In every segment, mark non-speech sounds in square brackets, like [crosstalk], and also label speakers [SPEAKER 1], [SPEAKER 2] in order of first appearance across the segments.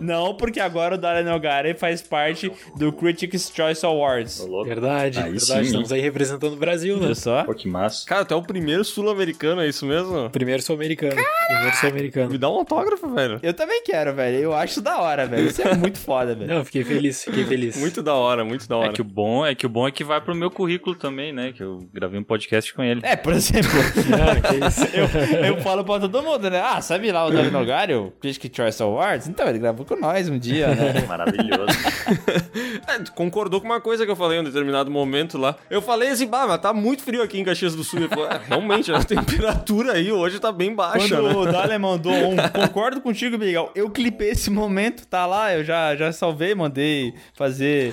[SPEAKER 1] Não, porque agora o Darren Nogari faz parte do Critics' Choice Awards.
[SPEAKER 2] Verdade,
[SPEAKER 3] Aí
[SPEAKER 2] verdade.
[SPEAKER 3] sim,
[SPEAKER 2] Estamos aí representando o Brasil, né?
[SPEAKER 1] Viu só?
[SPEAKER 3] Pô, que massa.
[SPEAKER 4] Cara, tu é o primeiro sul-americano, é isso mesmo?
[SPEAKER 2] Primeiro sul-americano. Primeiro sul-americano.
[SPEAKER 4] Me dá um autógrafo, velho.
[SPEAKER 1] Eu também quero, velho. Eu acho da hora, velho. Isso é muito foda, velho.
[SPEAKER 2] Não, fiquei feliz, fiquei feliz. [laughs]
[SPEAKER 4] Muito da hora, muito da
[SPEAKER 5] É
[SPEAKER 4] hora.
[SPEAKER 5] que o bom é que o bom é que vai pro meu currículo também, né? Que eu gravei um podcast com ele.
[SPEAKER 1] É, por exemplo, [laughs]
[SPEAKER 2] Ah, que isso.
[SPEAKER 1] eu, eu falo pra todo mundo, né? Ah, sabe lá o Darren Nogari, o Critics' Choice Awards? Então, ele gravou com nós um dia, né? [laughs]
[SPEAKER 5] Maravilhoso. [laughs]
[SPEAKER 4] É, concordou com uma coisa que eu falei em um determinado momento lá. Eu falei assim, bah, mas tá muito frio aqui em Caxias do Sul. Ele falou, é, realmente, a [laughs] temperatura aí hoje tá bem baixa,
[SPEAKER 1] Quando
[SPEAKER 4] né?
[SPEAKER 1] o Dale mandou um concordo contigo, Miguel. Eu clipei esse momento, tá lá, eu já, já salvei, mandei fazer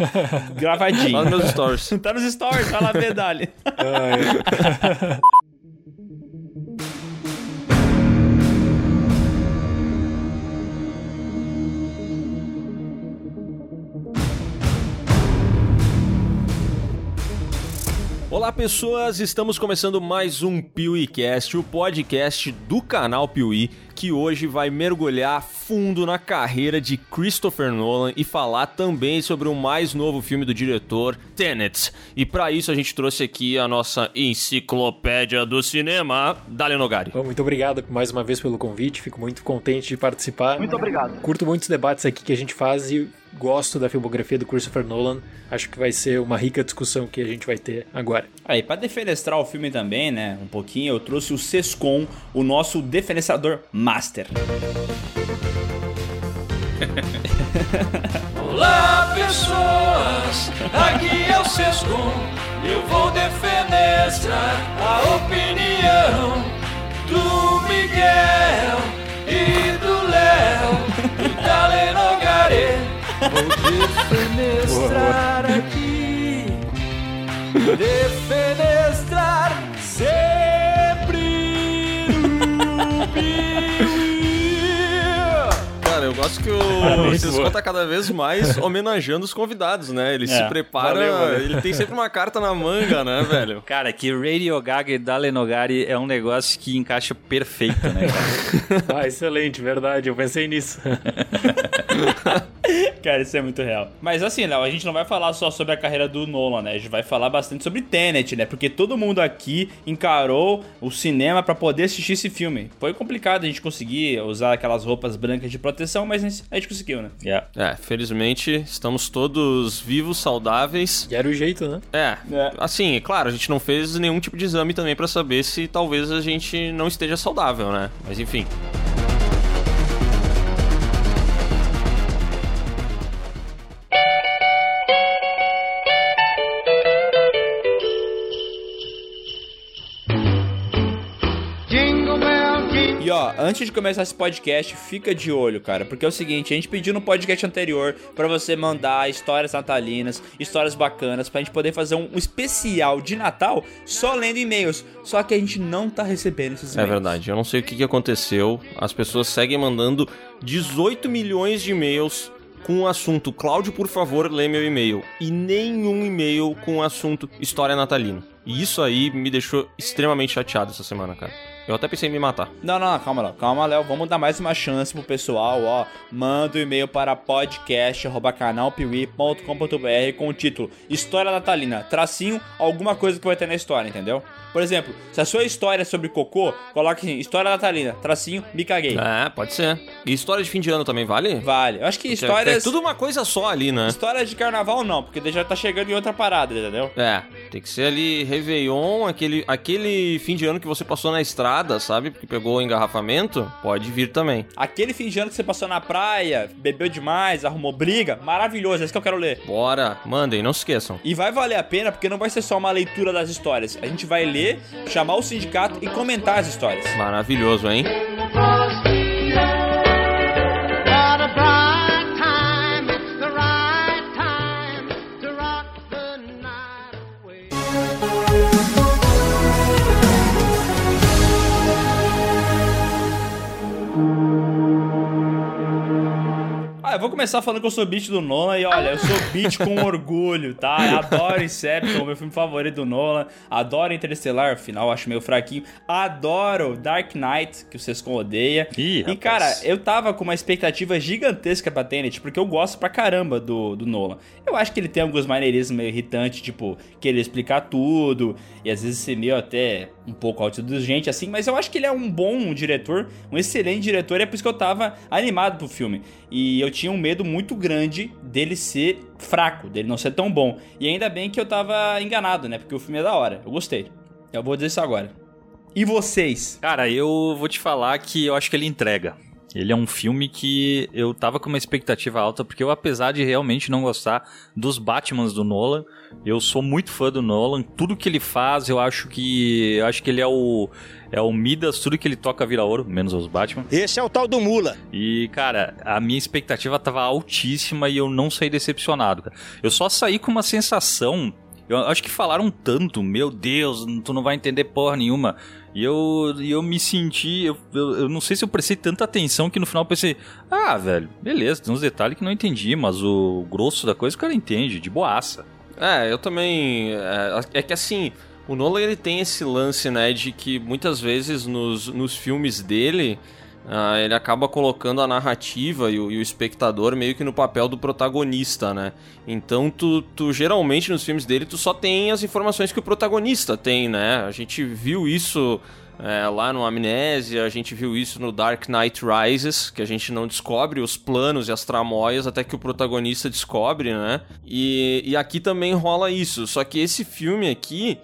[SPEAKER 1] gravadinho.
[SPEAKER 4] Lá nos meus stories.
[SPEAKER 1] tá nos stories, vai lá ver, Dale.
[SPEAKER 4] Olá, pessoas! Estamos começando mais um PeeWeeCast, o podcast do canal Piuí, que hoje vai mergulhar fundo na carreira de Christopher Nolan e falar também sobre o mais novo filme do diretor, Tenet. E para isso a gente trouxe aqui a nossa enciclopédia do cinema, Dale Nogari.
[SPEAKER 2] Bom, muito obrigado mais uma vez pelo convite, fico muito contente de participar. Muito obrigado. Curto muitos debates aqui que a gente faz e gosto da filmografia do Christopher Nolan. Acho que vai ser uma rica discussão que a gente vai ter agora.
[SPEAKER 1] Aí, pra defenestrar o filme também, né, um pouquinho, eu trouxe o Sescom, o nosso defenestrador master. [laughs]
[SPEAKER 6] Olá pessoas, aqui é o Sescom Eu vou defenestrar a opinião do Miguel e do Léo e da Lenogare Vou defenestrar aqui. [laughs] Defenestrar sempre no Piuí [laughs]
[SPEAKER 4] Cara, eu gosto que o Cisco tá cada vez mais homenageando os convidados, né? Ele se prepara,
[SPEAKER 2] valeu, valeu.
[SPEAKER 4] ele tem sempre uma carta na manga, né, velho? [laughs]
[SPEAKER 5] Cara, que Radio Gaga e Dale Nogari é um negócio que encaixa perfeito, né, cara? [laughs]
[SPEAKER 2] Ah, excelente, verdade, eu pensei nisso. [laughs]
[SPEAKER 1] Cara, isso é muito real. Mas assim, Léo, a gente não vai falar só sobre a carreira do Nolan, né? A gente vai falar bastante sobre Tenet, né? Porque todo mundo aqui encarou o cinema pra poder assistir esse filme. Foi complicado a gente conseguir usar aquelas roupas brancas de proteção, mas a gente conseguiu, né?
[SPEAKER 5] Yeah.
[SPEAKER 4] É, felizmente estamos todos vivos, saudáveis.
[SPEAKER 2] E era o jeito, né?
[SPEAKER 4] É,
[SPEAKER 1] É.
[SPEAKER 4] assim, é claro, a gente não fez nenhum tipo de exame também pra saber se talvez a gente não esteja saudável, né? Mas enfim.
[SPEAKER 1] Ó, antes de começar esse podcast, fica de olho, cara, porque é o seguinte, a gente pediu no podcast anterior pra você mandar histórias natalinas, histórias bacanas, pra gente poder fazer um especial de Natal só lendo e-mails. Só que a gente não tá recebendo esses
[SPEAKER 4] É
[SPEAKER 1] e-mails.
[SPEAKER 4] verdade, eu não sei o que, que aconteceu. As pessoas seguem mandando 18 milhões de e-mails com o assunto Cláudio, por favor, lê meu e-mail. E nenhum e-mail com o assunto História Natalina. E isso aí me deixou extremamente chateado essa semana, cara. Eu até pensei em me matar.
[SPEAKER 1] Não, não, calma, Léo. Calma, Léo. Vamos dar mais uma chance pro pessoal, ó. Manda o e-mail para podcast.canalpiuí.com.br com o título História Natalina, tracinho, alguma coisa que vai ter na história, entendeu? Por exemplo, se a sua história é sobre cocô, coloque assim, História Natalina, tracinho, me caguei.
[SPEAKER 4] É, pode ser. E história de fim de ano também, vale?
[SPEAKER 1] Vale. Eu acho que histórias...
[SPEAKER 4] É tudo uma coisa só ali, né?
[SPEAKER 1] Histórias de carnaval não, porque já tá chegando em outra parada, entendeu?
[SPEAKER 4] É, tem que ser ali Réveillon, aquele, aquele fim de ano que você passou na estrada, sabe? Porque pegou o engarrafamento, pode vir também.
[SPEAKER 1] Aquele fim de ano que você passou na praia, bebeu demais, arrumou briga, maravilhoso, é isso que eu quero ler.
[SPEAKER 4] Bora, mandem, não se esqueçam.
[SPEAKER 1] E vai valer a pena porque não vai ser só uma leitura das histórias. A gente vai ler, chamar o sindicato e comentar as histórias.
[SPEAKER 4] Maravilhoso, hein?
[SPEAKER 1] Vou começar falando que eu sou beat do Nolan e olha, eu sou beat com [laughs] orgulho, tá? Eu adoro Inception, meu filme favorito do Nolan. Adoro Interestelar, afinal acho meio fraquinho. Adoro Dark Knight, que o Sescon odeia.
[SPEAKER 5] Ih,
[SPEAKER 1] e cara, eu tava com uma expectativa gigantesca pra Tenet, porque eu gosto pra caramba do, do Nolan. Eu acho que ele tem alguns maneirismos meio irritantes, tipo, querer explicar tudo, e às vezes ser meio até um pouco autoindulgente, assim, mas eu acho que ele é um bom diretor, um excelente diretor, e é por isso que eu tava animado pro filme. E eu tinha um medo muito grande dele ser fraco, dele não ser tão bom. E ainda bem que eu tava enganado, né? Porque o filme é da hora, eu gostei. Eu vou dizer isso agora. E vocês?
[SPEAKER 5] Cara, eu vou te falar que eu acho que ele entrega. Ele é um filme que eu tava com uma expectativa alta, porque eu, apesar de realmente não gostar dos Batmans do Nolan, eu sou muito fã do Nolan. Tudo que ele faz, eu acho que. Eu acho que ele é o. É o Midas, tudo que ele toca vira ouro, menos os Batman.
[SPEAKER 3] Esse é o tal do Mula.
[SPEAKER 5] E, cara, a minha expectativa tava altíssima e eu não saí decepcionado, cara. Eu só saí com uma sensação. Eu acho que falaram tanto, meu Deus, tu não vai entender porra nenhuma. E eu, eu me senti. Eu, eu, eu não sei se eu prestei tanta atenção que no final eu pensei: ah, velho, beleza, tem uns detalhes que não entendi, mas o grosso da coisa o cara entende, de boaça.
[SPEAKER 4] É, eu também. É, é que assim, o Nolan ele tem esse lance, né, de que muitas vezes nos, nos filmes dele. ah, ele acaba colocando a narrativa e o, e o espectador meio que no papel do protagonista, né? Então, tu, tu geralmente nos filmes dele tu só tem as informações que o protagonista tem, né? A gente viu isso é, lá no Amnésia, a gente viu isso no Dark Knight Rises, que a gente não descobre os planos e as tramóias até que o protagonista descobre, né? E, e aqui também rola isso, só que esse filme aqui,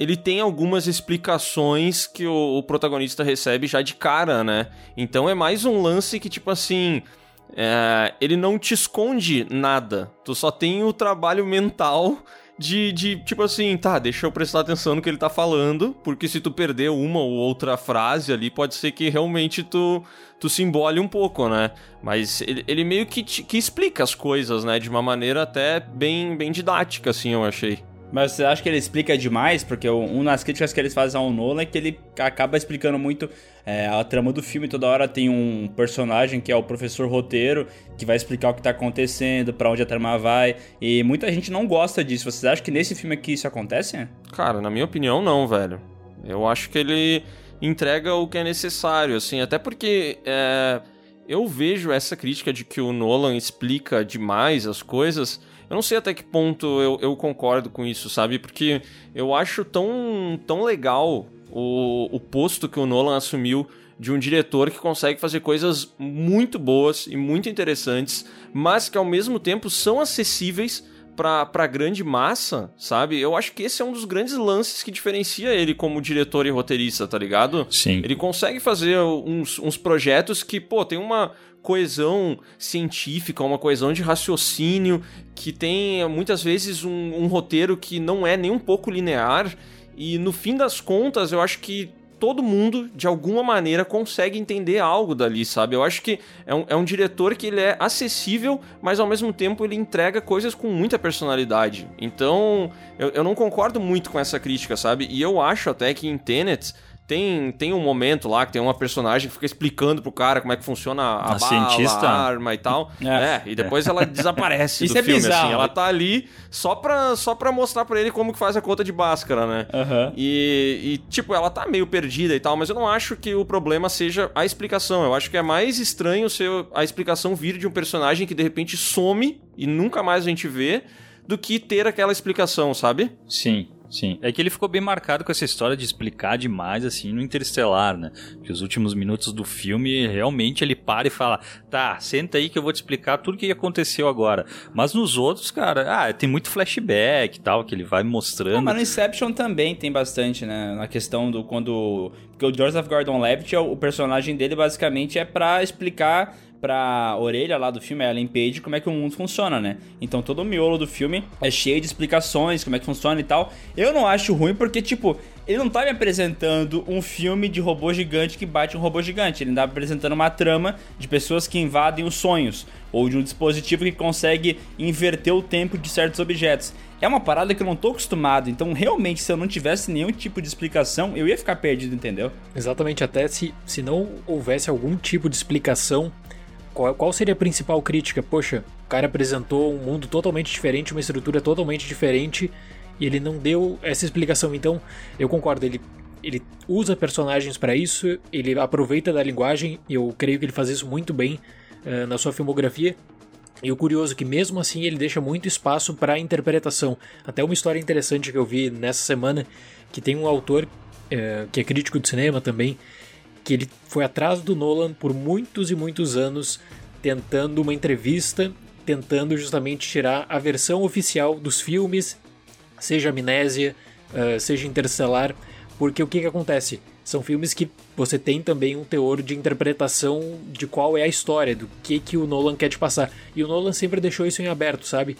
[SPEAKER 4] ele tem algumas explicações que o, o protagonista recebe já de cara, né? Então é mais um lance que, tipo assim. é, ele não te esconde nada. Tu só tem o trabalho mental de, de, tipo assim, tá, deixa eu prestar atenção no que ele tá falando, porque se tu perder uma ou outra frase ali, pode ser que realmente tu, tu se embole um pouco, né? Mas ele, ele meio que, te- que explica as coisas, né? De uma maneira até bem, bem didática, assim, eu achei.
[SPEAKER 1] Mas você acha que ele explica demais? Porque uma das críticas que eles fazem ao Nolan é que ele acaba explicando muito é, a trama do filme. Toda hora tem um personagem que é o professor roteiro, que vai explicar o que tá acontecendo, pra onde a trama vai. E muita gente não gosta disso. Vocês acham que nesse filme aqui isso acontece?
[SPEAKER 4] Cara, na minha opinião, não, velho. Eu acho que ele entrega o que é necessário, assim, até porque é, eu vejo essa crítica de que o Nolan explica demais as coisas. Eu não sei até que ponto eu, eu concordo com isso, sabe? Porque eu acho tão, tão legal o, o posto que o Nolan assumiu de um diretor que consegue fazer coisas muito boas e muito interessantes, mas que ao mesmo tempo são acessíveis pra, pra grande massa, sabe? Eu acho que esse é um dos grandes lances que diferencia ele como diretor e roteirista, tá ligado?
[SPEAKER 5] Sim.
[SPEAKER 4] Ele consegue fazer uns, uns projetos que, pô, tem uma coesão científica, uma coesão de raciocínio, que tem muitas vezes um, um roteiro que não é nem um pouco linear. E no fim das contas, eu acho que todo mundo, de alguma maneira, consegue entender algo dali, sabe? Eu acho que é um, é um diretor que ele é acessível, mas ao mesmo tempo ele entrega coisas com muita personalidade. Então, eu, eu não concordo muito com essa crítica, sabe? E eu acho até que em Tenet tem, tem um momento lá que tem uma personagem que fica explicando pro cara como é que funciona a,
[SPEAKER 5] A
[SPEAKER 4] bala,
[SPEAKER 5] cientista?
[SPEAKER 4] a arma e tal.
[SPEAKER 1] É.
[SPEAKER 4] É, e depois ela desaparece [laughs]
[SPEAKER 1] Isso
[SPEAKER 4] do
[SPEAKER 1] é
[SPEAKER 4] filme,
[SPEAKER 1] bizarro.
[SPEAKER 4] assim. Ela tá ali só pra, só pra mostrar pra ele como que faz a conta de Bhaskara, né?
[SPEAKER 1] Aham.
[SPEAKER 4] E, e, tipo, ela tá meio perdida e tal, mas eu não acho que o problema seja a explicação. Eu acho que é mais estranho ser a explicação vir de um personagem que de repente some e nunca mais a gente vê, do que ter aquela explicação, sabe?
[SPEAKER 5] Sim, sim. É que ele ficou bem marcado com essa história de explicar demais, assim, no Interestelar, né? Que os últimos minutos do filme, realmente ele para e fala: tá, senta aí que eu vou te explicar tudo o que aconteceu agora. Mas nos outros, cara, ah, tem muito flashback e tal, que ele vai mostrando.
[SPEAKER 1] Não, mas no Inception também tem bastante, né? Na questão do quando. Porque o Joseph Gordon Levitt, o personagem dele basicamente é pra explicar pra orelha lá do filme, a Ellen Page, como é que o mundo funciona, né? Então todo o miolo do filme é cheio de explicações, como é que funciona e tal. Eu não acho ruim porque, tipo, ele não tá me apresentando um filme de robô gigante que bate um robô gigante. Ele tá me apresentando uma trama de pessoas que invadem os sonhos. Ou de um dispositivo que consegue inverter o tempo de certos objetos. É uma parada que eu não tô acostumado, então realmente se eu não tivesse nenhum tipo de explicação, eu ia ficar perdido, entendeu?
[SPEAKER 2] Exatamente, até se, se não houvesse algum tipo de explicação, qual, qual seria a principal crítica? Poxa, o cara apresentou um mundo totalmente diferente, uma estrutura totalmente diferente e ele não deu essa explicação. Então, eu concordo, ele, ele usa personagens para isso, ele aproveita da linguagem, e eu creio que ele faz isso muito bem uh, na sua filmografia. E o curioso é que mesmo assim ele deixa muito espaço para interpretação. Até uma história interessante que eu vi nessa semana, que tem um autor uh, que é crítico de cinema também, que ele foi atrás do Nolan por muitos e muitos anos, tentando uma entrevista, tentando justamente tirar a versão oficial dos filmes, seja Amnésia, uh, seja Interstellar, porque o que, que acontece? São filmes que você tem também um teor de interpretação de qual é a história, do que, que o Nolan quer te passar. E o Nolan sempre deixou isso em aberto, sabe?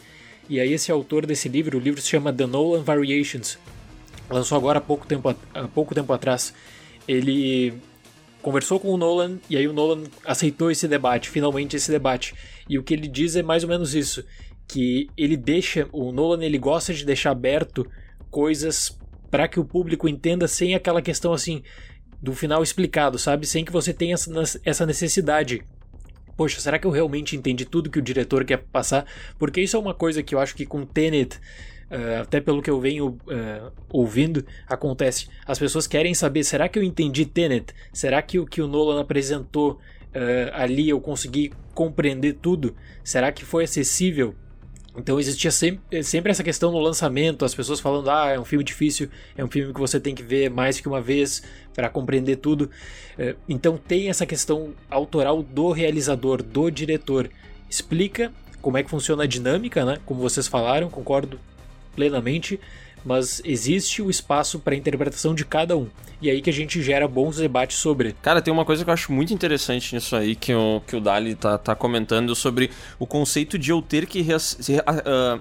[SPEAKER 2] E aí esse autor desse livro, o livro se chama The Nolan Variations, lançou agora há pouco tempo, há pouco tempo atrás. Ele conversou com o Nolan e aí o Nolan aceitou esse debate, finalmente esse debate. E o que ele diz é mais ou menos isso, que ele deixa, o Nolan ele gosta de deixar aberto coisas para que o público entenda sem aquela questão assim do final explicado, sabe? Sem que você tenha essa necessidade. Poxa, será que eu realmente entendi tudo que o diretor quer passar? Porque isso é uma coisa que eu acho que com Tenet Uh, até pelo que eu venho uh, ouvindo, acontece. As pessoas querem saber: será que eu entendi Tenet? Será que o que o Nolan apresentou uh, ali eu consegui compreender tudo? Será que foi acessível? Então existia sempre, sempre, essa questão no lançamento, as pessoas falando: ah, é um filme difícil, é um filme que você tem que ver mais que uma vez para compreender tudo. Então tem essa questão autoral do realizador, do diretor. Explica como é que funciona a dinâmica, né? Como vocês falaram, concordo plenamente, mas existe o espaço para interpretação de cada um. E aí que a gente gera bons debates sobre.
[SPEAKER 4] Cara, tem uma coisa que eu acho muito interessante nisso aí que o, que o Dali tá, tá comentando sobre o conceito de eu ter que. Uh,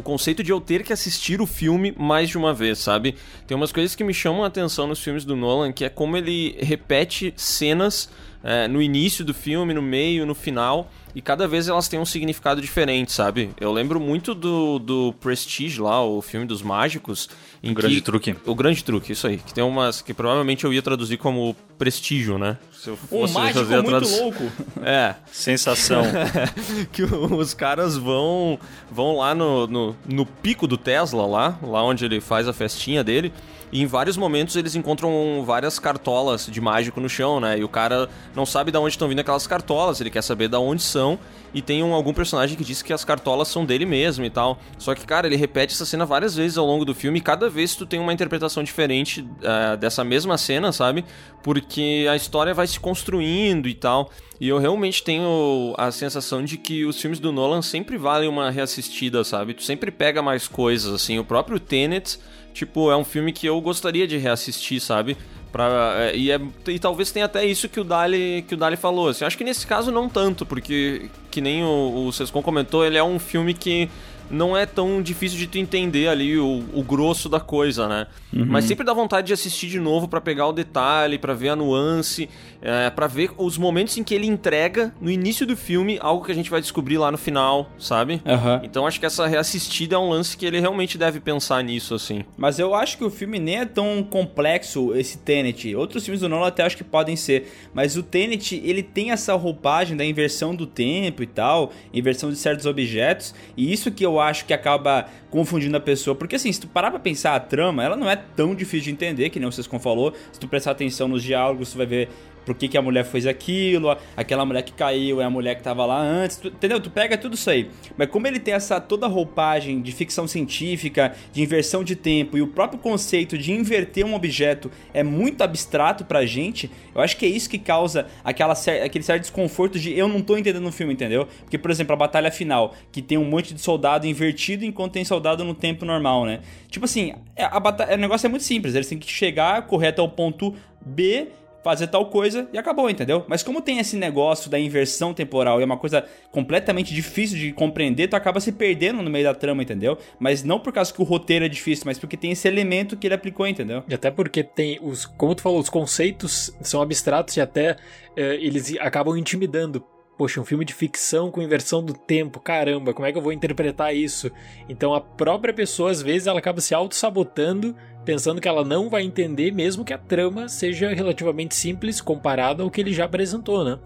[SPEAKER 4] o conceito de eu ter que assistir o filme mais de uma vez, sabe? Tem umas coisas que me chamam a atenção nos filmes do Nolan, que é como ele repete cenas é, no início do filme, no meio, no final e cada vez elas têm um significado diferente, sabe? Eu lembro muito do, do Prestige lá, o filme dos mágicos.
[SPEAKER 5] O Grande Truque.
[SPEAKER 4] O Grande Truque, isso aí. Que tem umas que provavelmente eu ia traduzir como Prestígio, né?
[SPEAKER 1] Se eu fosse um mágico fazer a tradu... muito louco. [laughs]
[SPEAKER 4] É.
[SPEAKER 5] Sensação. [laughs]
[SPEAKER 4] que os caras vão vão lá no, no, no pico do Tesla, lá, lá onde ele faz a festinha dele. E em vários momentos eles encontram várias cartolas de mágico no chão, né? E o cara não sabe de onde estão vindo aquelas cartolas, ele quer saber de onde são. E tem um, algum personagem que diz que as cartolas são dele mesmo e tal. Só que, cara, ele repete essa cena várias vezes ao longo do filme e cada vez tu tem uma interpretação diferente uh, dessa mesma cena, sabe? Porque a história vai se construindo e tal. E eu realmente tenho a sensação de que os filmes do Nolan sempre valem uma reassistida, sabe? Tu sempre pega mais coisas, assim. O próprio Tenet tipo, é um filme que eu gostaria de reassistir, sabe? Pra, é, e, é, e talvez tenha até isso que o Dali, que o Dali falou. Assim, acho que nesse caso não tanto, porque, que nem o, o Sescon comentou, ele é um filme que não é tão difícil de tu entender ali o, o grosso da coisa, né? Uhum. Mas sempre dá vontade de assistir de novo para pegar o detalhe, para ver a nuance, é, para ver os momentos em que ele entrega no início do filme algo que a gente vai descobrir lá no final, sabe?
[SPEAKER 1] Uhum.
[SPEAKER 4] Então acho que essa reassistida é um lance que ele realmente deve pensar nisso, assim.
[SPEAKER 1] Mas eu acho que o filme nem é tão complexo, esse Tenet. Outros filmes do Nolan até acho que podem ser, mas o Tenet, ele tem essa roupagem da inversão do tempo e tal, inversão de certos objetos, e isso que eu acho que acaba confundindo a pessoa. Porque assim, se tu parar pra pensar a trama, ela não é tão difícil de entender, que nem vocês falou. Se tu prestar atenção nos diálogos, tu vai ver por que, que a mulher fez aquilo, aquela mulher que caiu é a mulher que tava lá antes, tu, entendeu? Tu pega tudo isso aí. Mas como ele tem essa toda roupagem de ficção científica, de inversão de tempo e o próprio conceito de inverter um objeto é muito abstrato pra gente, eu acho que é isso que causa aquela, aquele certo desconforto de eu não tô entendendo o filme, entendeu? Porque, por exemplo, a batalha final, que tem um monte de soldado invertido enquanto tem soldado no tempo normal, né? Tipo assim, é, a batalha, o negócio é muito simples, eles têm que chegar, correr até o ponto B fazer tal coisa e acabou, entendeu? Mas como tem esse negócio da inversão temporal e é uma coisa completamente difícil de compreender, tu acaba se perdendo no meio da trama, entendeu? Mas não por causa que o roteiro é difícil, mas porque tem esse elemento que ele aplicou, entendeu?
[SPEAKER 2] E até porque tem os, como tu falou, os conceitos são abstratos e até é, eles acabam intimidando poxa, um filme de ficção com inversão do tempo, caramba, como é que eu vou interpretar isso? Então a própria pessoa, às vezes, ela acaba se auto-sabotando, pensando que ela não vai entender, mesmo que a trama seja relativamente simples comparada ao que ele já apresentou, né?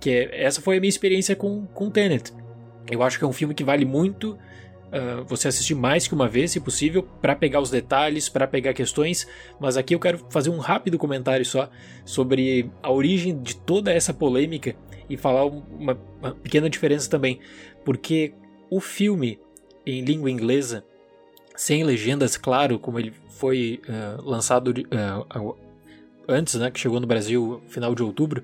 [SPEAKER 2] Que é, essa foi a minha experiência com, com Tenet. Eu acho que é um filme que vale muito uh, você assistir mais que uma vez, se possível, para pegar os detalhes, para pegar questões. Mas aqui eu quero fazer um rápido comentário só sobre a origem de toda essa polêmica e falar uma, uma pequena diferença também, porque o filme em língua inglesa, sem legendas, claro, como ele foi uh, lançado uh, antes, né, que chegou no Brasil final de outubro,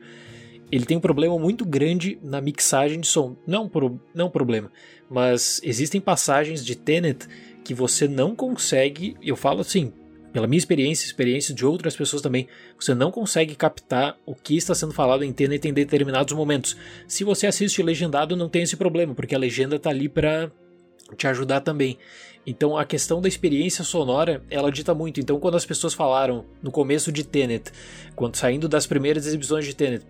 [SPEAKER 2] ele tem um problema muito grande na mixagem de som. Não, pro, não problema, mas existem passagens de Tenet que você não consegue, eu falo assim, pela minha experiência, experiência de outras pessoas também, você não consegue captar o que está sendo falado em Tenet em determinados momentos. Se você assiste legendado, não tem esse problema, porque a legenda está ali para te ajudar também. Então a questão da experiência sonora, ela dita muito. Então quando as pessoas falaram no começo de Tenet, quando saindo das primeiras exibições de Tenet,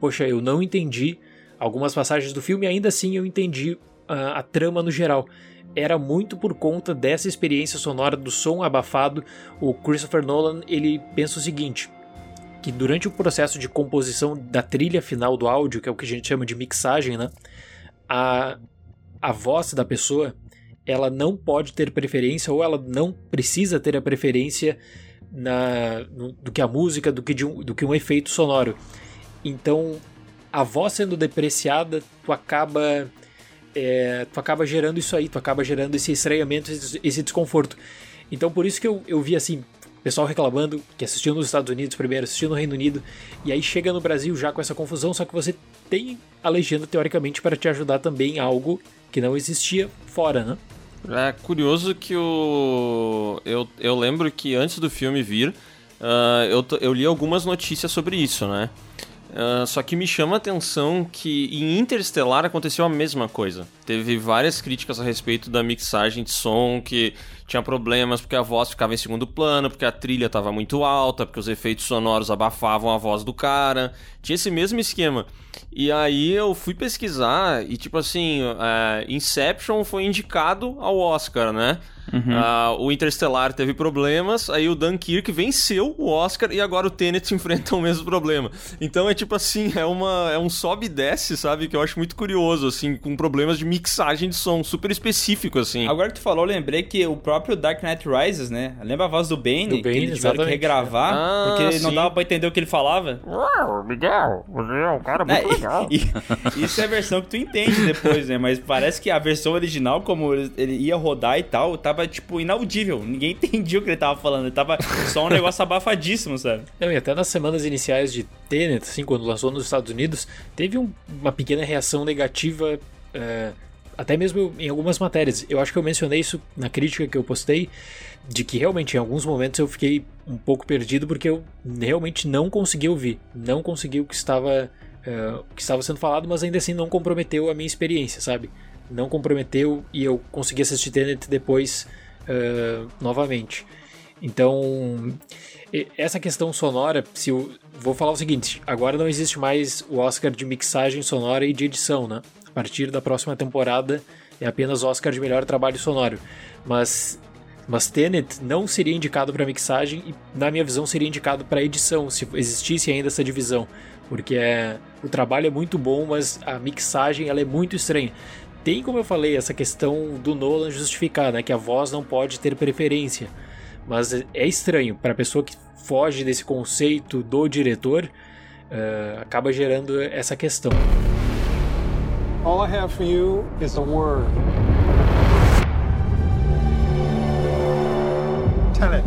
[SPEAKER 2] poxa, eu não entendi algumas passagens do filme, ainda assim eu entendi a, a trama no geral. Era muito por conta dessa experiência sonora do som abafado. O Christopher Nolan, ele pensa o seguinte, que durante o processo de composição da trilha final do áudio, que é o que a gente chama de mixagem, né? A, a voz da pessoa ela não pode ter preferência ou ela não precisa ter a preferência na, no, do que a música, do que, de um, do que um efeito sonoro. Então, a voz sendo depreciada, tu acaba é, tu acaba gerando isso aí, tu acaba gerando esse estranhamento, esse desconforto. Então, por isso que eu, eu vi assim, pessoal reclamando que assistiu nos Estados Unidos primeiro, assistiu no Reino Unido, e aí chega no Brasil já com essa confusão, só que você tem a legenda teoricamente para te ajudar também algo que não existia fora, né?
[SPEAKER 4] É curioso que o. Eu, eu lembro que antes do filme vir, uh, eu, eu li algumas notícias sobre isso, né? Uh, só que me chama a atenção que em Interstellar aconteceu a mesma coisa. Teve várias críticas a respeito da mixagem de som, que tinha problemas porque a voz ficava em segundo plano, porque a trilha estava muito alta, porque os efeitos sonoros abafavam a voz do cara. Tinha esse mesmo esquema. E aí eu fui pesquisar e, tipo assim, uh, Inception foi indicado ao Oscar, né? Uhum. Uh, o Interstellar teve problemas, aí o Dunkirk venceu o Oscar e agora o Tenet [laughs] enfrenta o mesmo problema. Então é tipo assim, é, uma, é um sobe e desce, sabe? Que eu acho muito curioso, assim, com problemas de mixagem de som super específico, assim.
[SPEAKER 1] Agora que tu falou, eu lembrei que o próprio Dark Knight Rises, né? Lembra a voz do Bane?
[SPEAKER 2] Do Bane,
[SPEAKER 1] que eles tiveram que regravar,
[SPEAKER 4] Ah,
[SPEAKER 1] porque não
[SPEAKER 4] sim.
[SPEAKER 1] dava pra entender o que ele falava.
[SPEAKER 6] Uau, Miguel, você é um cara muito
[SPEAKER 1] É,
[SPEAKER 6] legal.
[SPEAKER 1] e- [laughs] e- isso é a versão que tu entende depois, né? Mas parece que a versão original, como ele ele ia rodar e tal, tava, tipo, inaudível. Ninguém [laughs] entendia o que ele tava falando. Ele tava só um negócio abafadíssimo, sabe?
[SPEAKER 2] Não, e até nas semanas iniciais de Tenet, assim, quando lançou nos Estados Unidos, teve um- uma pequena reação negativa, é, até mesmo em algumas matérias. Eu acho que eu mencionei isso na crítica que eu postei, de que realmente em alguns momentos eu fiquei um pouco perdido porque eu realmente não consegui ouvir, não consegui o que estava, é, o que estava sendo falado, mas ainda assim não comprometeu a minha experiência, sabe? Não comprometeu e eu consegui assistir Tenet depois é, novamente. Então, essa questão sonora, se eu vou falar o seguinte, agora não existe mais o Oscar de mixagem sonora e de edição, né? A partir da próxima temporada é apenas Oscar de melhor trabalho sonoro. Mas mas Tenet não seria indicado para mixagem e na minha visão seria indicado para edição, se existisse ainda essa divisão, porque é, o trabalho é muito bom, mas a mixagem ela é muito estranha. Tem, como eu falei, essa questão do Nolan justificar, né, que a voz não pode ter preferência. Mas é- estranho para a pessoa que foge desse conceito do diretor, eh, acaba gerando essa questão.
[SPEAKER 3] All I have for you is a word. Tenet.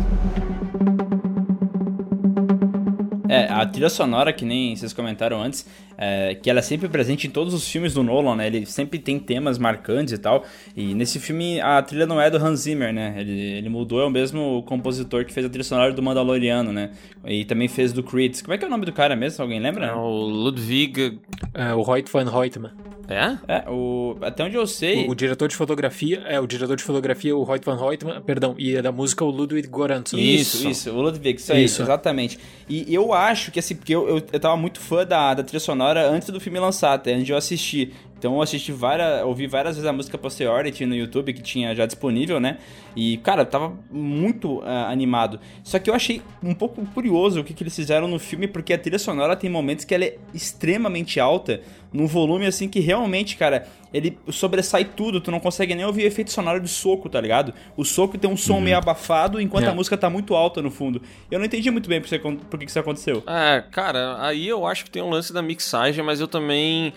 [SPEAKER 1] É, a trilha sonora, que nem vocês comentaram antes, é, que ela é sempre presente em todos os filmes do Nolan, né? Ele sempre tem temas marcantes e tal. E nesse filme a trilha não é do Hans Zimmer, né? Ele, ele mudou, é o mesmo compositor que fez a trilha sonora do Mandaloriano, né? E também fez do Creed. Como é que é o nome do cara mesmo? Alguém lembra?
[SPEAKER 4] É o Ludwig.
[SPEAKER 2] Eh, o Hoyt van Hoytman.
[SPEAKER 4] É?
[SPEAKER 1] É, o, até onde eu sei.
[SPEAKER 2] O, o diretor de fotografia, é o diretor de fotografia, o Hoyt van Hoytman, perdão, e é da música o Ludwig Göransson.
[SPEAKER 1] Isso,
[SPEAKER 4] Isso.
[SPEAKER 1] isso, o Ludwig, isso aí,
[SPEAKER 2] Isso.
[SPEAKER 1] exatamente. E eu acho que assim, porque eu, eu, eu tava muito fã da, da trilha sonora antes do filme lançar, até antes de eu assistir. Então eu assisti várias, ouvi várias vezes a música Posteriority no YouTube que tinha já disponível, né? E cara, tava muito ah, animado. Só que eu achei um pouco curioso o que, que eles fizeram no filme, porque a trilha sonora tem momentos que ela é extremamente alta, num volume assim que realmente, cara, ele sobressai tudo, tu não consegue nem ouvir efeito sonoro de soco, tá ligado? O soco tem um som meio abafado, enquanto
[SPEAKER 2] É.
[SPEAKER 1] a música tá muito alta no fundo. Eu não entendi muito bem por, que- por que que isso aconteceu.
[SPEAKER 4] É, cara, aí eu acho que tem um lance da mixagem, mas eu também.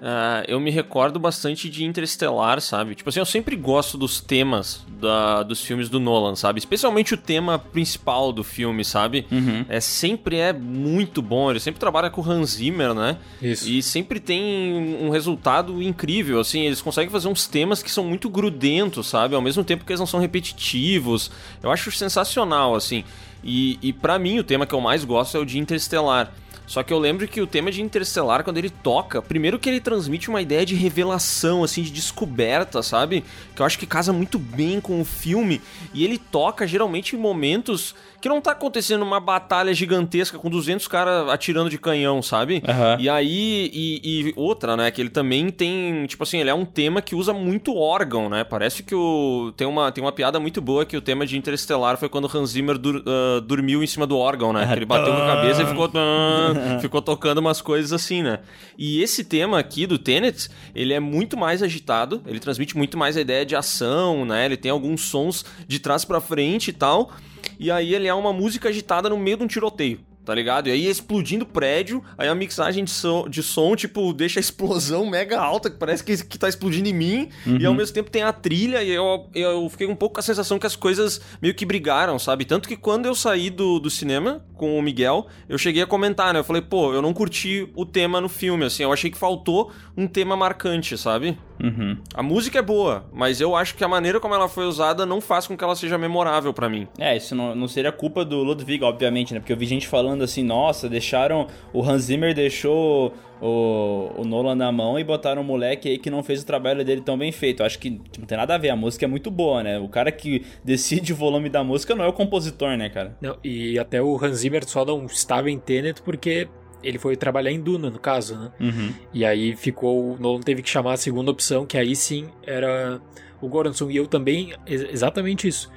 [SPEAKER 4] Ah, eu me recordo bastante de Interestelar, sabe? Tipo assim, eu sempre gosto dos temas da, dos filmes do Nolan, sabe? Especialmente o tema principal do filme, sabe? É, sempre é muito bom. Ele sempre trabalha com o Hans Zimmer, né?
[SPEAKER 2] Isso.
[SPEAKER 4] E sempre tem um resultado incrível, assim, eles conseguem fazer uns temas que são muito grudentos, sabe? Ao mesmo tempo que eles não são repetitivos. Eu acho sensacional, assim. E, e para mim, o tema que eu mais gosto é o de Interestelar. Só que eu lembro que o tema de Interestelar, quando ele toca, primeiro que ele transmite uma ideia de revelação, assim, de descoberta, sabe? Que eu acho que casa muito bem com o filme. E ele toca geralmente em momentos que não tá acontecendo uma batalha gigantesca com 200 caras atirando de canhão, sabe?
[SPEAKER 1] Aham.
[SPEAKER 4] E aí, e, e outra, né, que ele também tem, tipo assim, ele é um tema que usa muito órgão, né? Parece que o tem uma, tem uma piada muito boa que o tema de Interestelar foi quando Hans Zimmer dur- ah, dormiu em cima do órgão, né? Que ele bateu com a cabeça e ficou tan, [laughs] ficou tocando umas coisas assim, né? E esse tema aqui do Tenet, ele é muito mais agitado, ele transmite muito mais a ideia de ação, né? Ele tem alguns sons de trás pra frente e tal. E aí ele é uma música agitada no meio de um tiroteio. Tá ligado? E aí explodindo prédio, aí a mixagem de som, de som, tipo, deixa a explosão [laughs] mega alta, que parece que, que tá explodindo em mim, e ao mesmo tempo tem a trilha, e eu, eu fiquei um pouco com a sensação que as coisas meio que brigaram, sabe? Tanto que quando eu saí do, do cinema com o Miguel, eu cheguei a comentar, né? Eu falei, pô, eu não curti o tema no filme, assim, eu achei que faltou um tema marcante, sabe?
[SPEAKER 1] Uhum.
[SPEAKER 4] A música é boa, mas eu acho que a maneira como ela foi usada não faz com que ela seja memorável pra mim.
[SPEAKER 1] É, isso não, não seria culpa do Ludwig, obviamente, né? Porque eu vi gente falando assim, nossa, deixaram. O Hans Zimmer deixou o, o Nolan na mão e botaram um moleque aí que não fez o trabalho dele tão bem feito. Eu acho que tipo, não tem nada a ver, a música é muito boa, né? O cara que decide o volume da música não é o compositor, né, cara?
[SPEAKER 2] Não, e até o Hans Zimmer só não estava em Tenet porque ele foi trabalhar em Duna, no caso, né?
[SPEAKER 1] Uhum.
[SPEAKER 2] E aí ficou. O Nolan teve que chamar a segunda opção, que aí sim era o Goranson. E eu também. ex- Exatamente isso.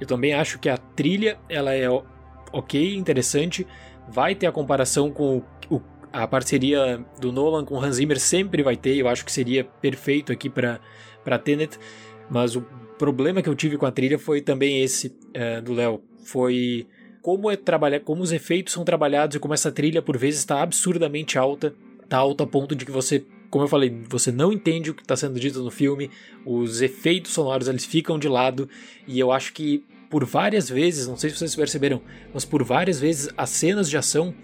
[SPEAKER 2] Eu também acho que a trilha, ela é ok, interessante. Vai ter a comparação com a parceria do Nolan com Hans Zimmer, sempre vai ter. Eu acho que seria perfeito aqui para Tenet. Mas o problema que eu tive com a trilha foi também esse eh, do Léo. Foi como é trabalhar, como os efeitos são trabalhados e como essa trilha por vezes está absurdamente alta, tá alta a ponto de que você, como eu falei, você não entende o que está sendo dito no filme, os efeitos sonoros eles ficam de lado e eu acho que por várias vezes, não sei se vocês perceberam, mas por várias vezes as cenas de ação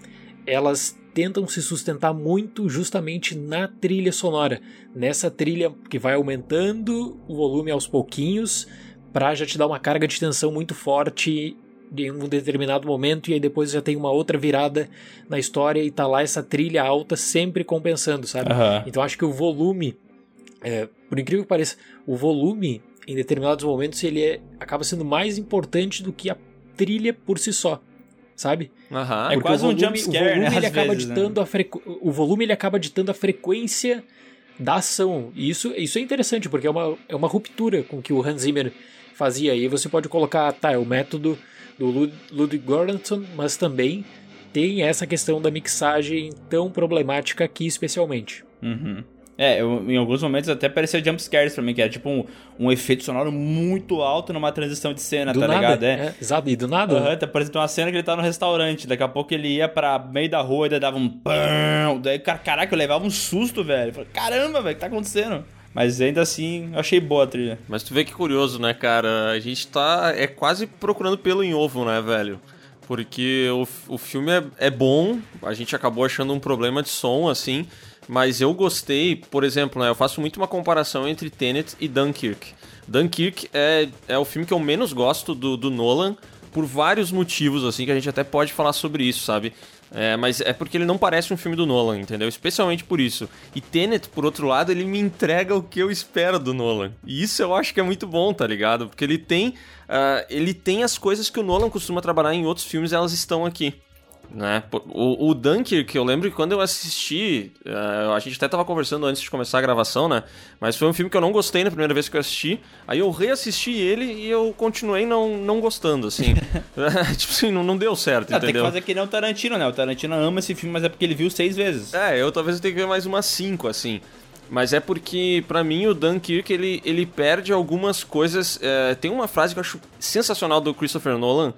[SPEAKER 2] elas tentam se sustentar muito justamente na trilha sonora, nessa trilha que vai aumentando o volume aos pouquinhos para já te dar uma carga de tensão muito forte em um determinado momento e aí depois já tem uma outra virada na história e tá lá essa trilha alta sempre compensando, sabe?
[SPEAKER 1] Aham.
[SPEAKER 2] Então acho que o volume, é, por incrível que pareça, o volume em determinados momentos ele é- acaba sendo mais importante do que a trilha por si só, sabe?
[SPEAKER 4] Aham.
[SPEAKER 1] É quase
[SPEAKER 2] o
[SPEAKER 1] um
[SPEAKER 2] volume,
[SPEAKER 1] jump scare,
[SPEAKER 2] o volume
[SPEAKER 1] né,
[SPEAKER 2] ele acaba
[SPEAKER 1] vezes, né?
[SPEAKER 2] ditando a frequ... o volume ele acaba ditando a frequência da ação. E isso, isso é interessante porque é uma, é uma ruptura com o que o Hans Zimmer fazia. E aí você pode colocar, tá, é o método do Lud Ludwig Göransson, mas também tem essa questão da mixagem tão problemática aqui especialmente.
[SPEAKER 1] Uhum. É, eu- em alguns momentos até parecia jump scares pra mim, que era tipo um, um efeito sonoro muito alto numa transição de cena,
[SPEAKER 2] do
[SPEAKER 1] tá
[SPEAKER 2] nada,
[SPEAKER 1] ligado? É.
[SPEAKER 2] é, exato, e do nada.
[SPEAKER 1] Aham, tá parecendo uma cena que ele tá no restaurante, daqui a pouco ele ia pra meio da rua e daí dava um pão, daí, cara, caraca, eu levava um susto, velho. Eu falei, Caramba, velho, o que tá acontecendo? Mas ainda assim, eu achei boa a trilha.
[SPEAKER 4] Mas tu vê que curioso, né, cara? A gente tá é quase procurando pelo em ovo, né, velho? Porque o, o filme é, é bom, a gente acabou achando um problema de som, assim, mas eu gostei, por exemplo, né, eu faço muito uma comparação entre Tenet e Dunkirk. Dunkirk é, é o filme que eu menos gosto do, do Nolan, por vários motivos, assim, que a gente até pode falar sobre isso, sabe? É, mas é porque ele não parece um filme do Nolan, entendeu? Especialmente por isso. E Tenet, por outro lado, ele me entrega o que eu espero do Nolan. E isso eu acho que é muito bom, tá ligado? Porque ele tem, ah, ele tem as coisas que o Nolan costuma trabalhar em outros filmes, elas estão aqui. Né? O, o Dunkirk, eu lembro que quando eu assisti, eh, a gente até tava conversando antes de começar a gravação, né? Mas foi um filme que eu não gostei na primeira vez que eu assisti. Aí eu reassisti ele e eu continuei não, não gostando, assim. [laughs] [laughs] tipo assim, não, não deu certo,
[SPEAKER 1] Ah, tem que
[SPEAKER 4] entendeu?
[SPEAKER 1] fazer que nem o Tarantino, né? O Tarantino ama esse filme, mas é porque ele viu seis vezes.
[SPEAKER 4] É, eu talvez eu tenha que ver mais umas 5, assim. Mas é porque, pra mim, o Dunkirk, ele, ele perde algumas coisas. é, tem uma frase que eu acho sensacional do Christopher Nolan,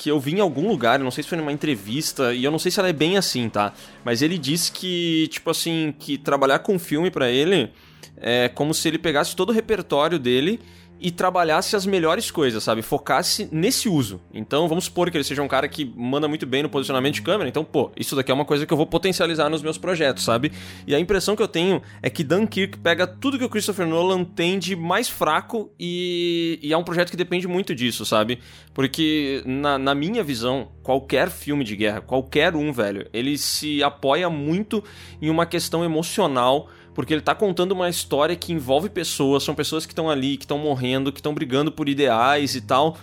[SPEAKER 4] que eu vi em algum lugar, não sei se foi numa entrevista, e eu não sei se ela é bem assim, tá? Mas ele disse que, tipo assim, que trabalhar com filme pra ele é como se ele pegasse todo o repertório dele e trabalhasse as melhores coisas, sabe? Focasse nesse uso. Então, vamos supor que ele seja um cara que manda muito bem no posicionamento de câmera. Então, pô, isso daqui é uma coisa que eu vou potencializar nos meus projetos, sabe? E a impressão que eu tenho é que Dunkirk pega tudo que o Christopher Nolan tem de mais fraco e, e é um projeto que depende muito disso, sabe? Porque, na, na minha visão, qualquer filme de guerra, qualquer um, velho, ele se apoia muito em uma questão emocional porque ele tá contando uma história que envolve pessoas, são pessoas que estão ali, que estão morrendo, que estão brigando por ideais e tal.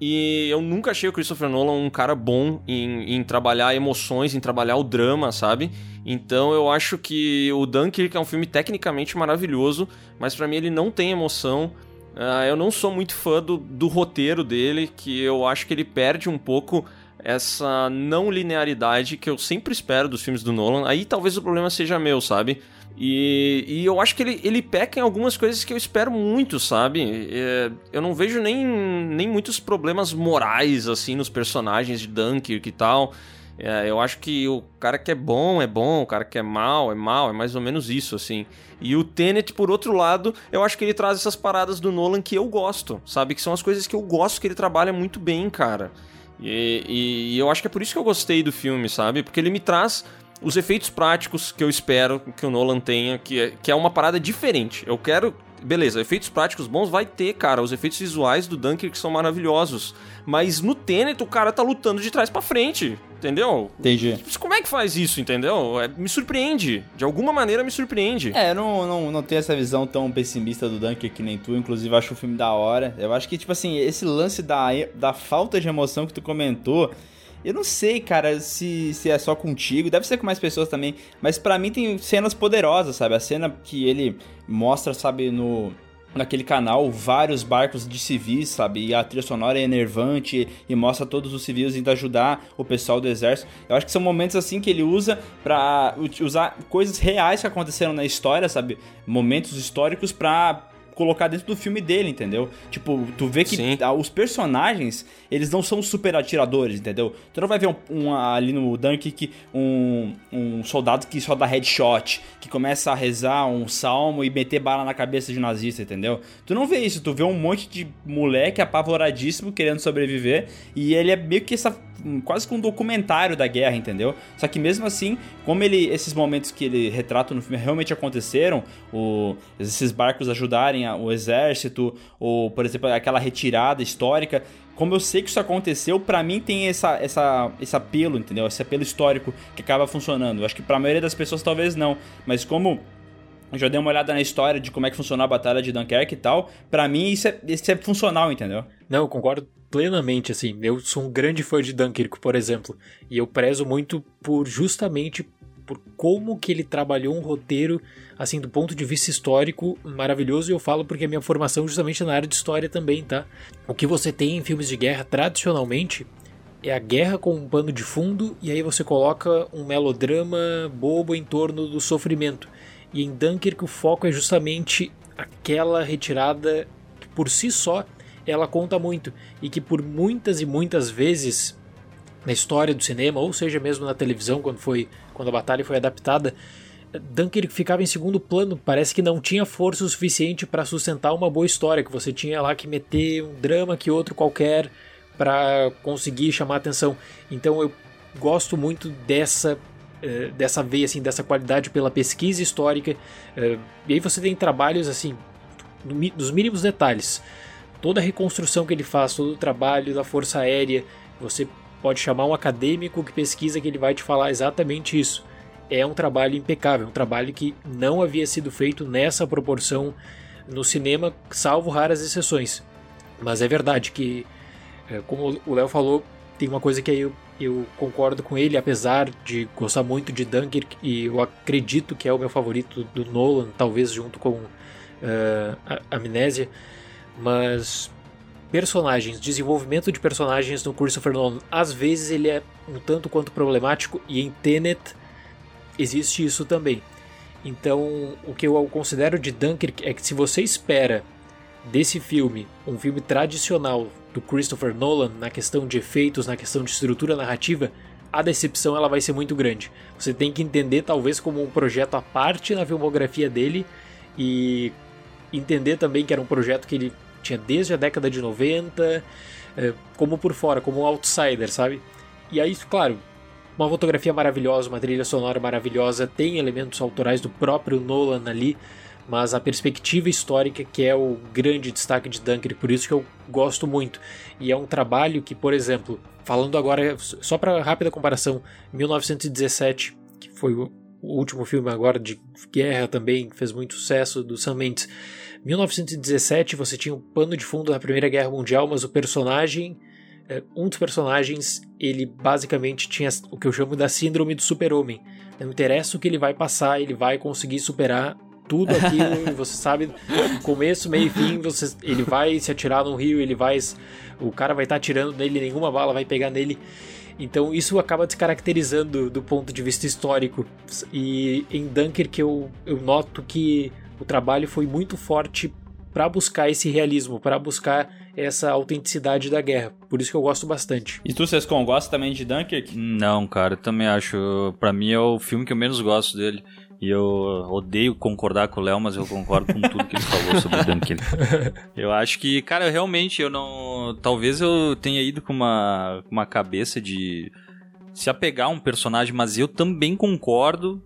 [SPEAKER 4] E eu nunca achei o Christopher Nolan um cara bom em, em trabalhar emoções, em trabalhar o drama, sabe? Então eu acho que o Dunkirk é um filme tecnicamente maravilhoso, mas pra mim ele não tem emoção. Ah, eu não sou muito fã do, do roteiro dele, que eu acho que ele perde um pouco essa não linearidade que eu sempre espero dos filmes do Nolan. Aí talvez o problema seja meu, sabe? E, e eu acho que ele, ele peca em algumas coisas que eu espero muito, sabe? É, eu não vejo nem, nem muitos problemas morais, assim, nos personagens de Dunkirk e tal. É, eu acho que o cara que é bom é bom, o cara que é mal é mal, é mais ou menos isso, assim. E o Tenet, por outro lado, eu acho que ele traz essas paradas do Nolan que eu gosto, sabe? Que são as coisas que eu gosto que ele trabalha muito bem, cara. E, e- e eu acho que é por isso que eu gostei do filme, sabe? Porque ele me traz os efeitos práticos que eu espero que o Nolan tenha, que é, que é uma parada diferente. Eu quero. Beleza, efeitos práticos bons vai ter, cara. Os efeitos visuais do Dunkirk são maravilhosos. Mas no Tenet o cara tá lutando de trás pra frente, entendeu?
[SPEAKER 1] Entendi.
[SPEAKER 4] Como é que faz isso, entendeu? É, me surpreende. De alguma maneira me surpreende.
[SPEAKER 1] É, eu não, não, não tenho essa visão tão pessimista do Dunker que nem tu, inclusive acho o filme da hora. Eu acho que, tipo assim, esse lance da, da falta de emoção que tu comentou, eu não sei, cara, se, se é só contigo, deve ser com mais pessoas também, mas pra mim tem cenas poderosas, sabe? A cena que ele mostra, sabe, no, naquele canal vários barcos de civis, sabe? E a trilha sonora é enervante e mostra todos os civis indo ajudar o pessoal do exército. Eu acho que são momentos assim que ele usa ut- usar coisas reais que aconteceram na história, sabe? Momentos históricos pra colocar dentro do filme dele, entendeu? Tipo, tu vê que
[SPEAKER 4] Sim.
[SPEAKER 1] os personagens, eles não são super atiradores, entendeu? Tu não vai ver um, um, ali no Dunkirk um, um soldado que só dá headshot, que começa a rezar um salmo e meter bala na cabeça de um nazista, entendeu? Tu não vê isso, tu vê um monte de moleque apavoradíssimo querendo sobreviver e ele é meio que essa quase que um documentário da guerra, entendeu? Só que mesmo assim, como ele esses momentos que ele retrata no filme realmente aconteceram, esses barcos ajudarem a- o exército, ou por exemplo, aquela retirada histórica, como eu sei que isso aconteceu, pra mim tem essa, essa, esse apelo, entendeu? Esse apelo histórico que acaba funcionando. Eu acho que pra maioria das pessoas talvez não, mas como eu já dei uma olhada na história de como é que funcionou a batalha de Dunkerque e tal, pra mim isso é, isso é funcional, entendeu?
[SPEAKER 2] Não, eu concordo plenamente, assim. Eu sou um grande fã de Dunkirk, por exemplo. E eu prezo muito por justamente por como que ele trabalhou um roteiro, assim, do ponto de vista histórico, maravilhoso. E eu falo porque a minha formação é justamente na área de história também, tá? O que você tem em filmes de guerra, tradicionalmente, é a guerra com um pano de fundo, e aí você coloca um melodrama bobo em torno do sofrimento. E em Dunkirk o foco é justamente aquela retirada que por si só ela conta muito e que por muitas e muitas vezes na história do cinema, ou seja mesmo na televisão quando foi quando a batalha foi adaptada, Dunkirk ficava em segundo plano, parece que não tinha força o suficiente para sustentar uma boa história, que você tinha lá que meter um drama que outro qualquer para conseguir chamar atenção. Então eu gosto muito dessa eh, dessa veia assim, dessa qualidade pela pesquisa histórica. eh, E aí você tem trabalhos assim dos mínimos detalhes. Toda a reconstrução que ele faz, todo o trabalho da Força Aérea, você pode chamar um acadêmico que pesquisa que ele vai te falar exatamente isso. É um trabalho impecável, um trabalho que não havia sido feito nessa proporção no cinema, salvo raras exceções. Mas é verdade que, é, como o Léo falou, tem uma coisa que aí eu concordo com ele, apesar de gostar muito de Dunkirk e eu acredito que é o meu favorito do Nolan, talvez junto com uh, Amnésia, mas personagens, desenvolvimento de personagens no Christopher Nolan, às vezes ele é um tanto quanto problemático e em Tenet existe isso também. Então, o que eu considero de Dunkirk é que se você espera desse filme um filme tradicional do Christopher Nolan na questão de efeitos, na questão de estrutura narrativa, a decepção ela vai ser muito grande. Você tem que entender talvez como um projeto à parte na filmografia dele e entender também que era um projeto que ele tinha desde a década de 90, eh, como por fora, como um outsider, sabe? E aí, claro, uma fotografia maravilhosa, uma trilha sonora maravilhosa, tem elementos autorais do próprio Nolan ali, mas a perspectiva histórica que é o grande destaque de Dunkirk, por isso que eu gosto muito. E é um trabalho que, por exemplo, falando agora, só para rápida comparação, 1917, que foi o último filme agora de guerra também, que fez muito sucesso, do Sam Mendes. 1917 você tinha um pano de fundo da Primeira Guerra Mundial, mas o personagem, é, um dos personagens, ele basicamente tinha o que eu chamo da síndrome do super-homem. Não interessa o que ele vai passar, ele vai conseguir superar tudo aquilo, [laughs] e você sabe, começo, meio e fim, você, ele vai se atirar no rio, ele vai. O cara vai estar tá atirando nele, nenhuma bala vai pegar nele. Então isso acaba descaracterizando do ponto de vista histórico. E em Dunkirk eu, eu noto que o trabalho foi muito forte para buscar esse realismo, para buscar essa autenticidade da guerra. Por isso que eu gosto bastante.
[SPEAKER 1] E tu, Sescon, gosta também de Dunkirk?
[SPEAKER 5] Não, cara, eu também acho. Para mim é o filme que eu menos gosto dele. E eu odeio concordar com o Léo, mas eu concordo com tudo que ele falou sobre Dunkirk. [laughs] Eu acho que, cara, realmente eu não. Talvez eu tenha ido com uma, uma cabeça de se apegar a um personagem, mas eu também concordo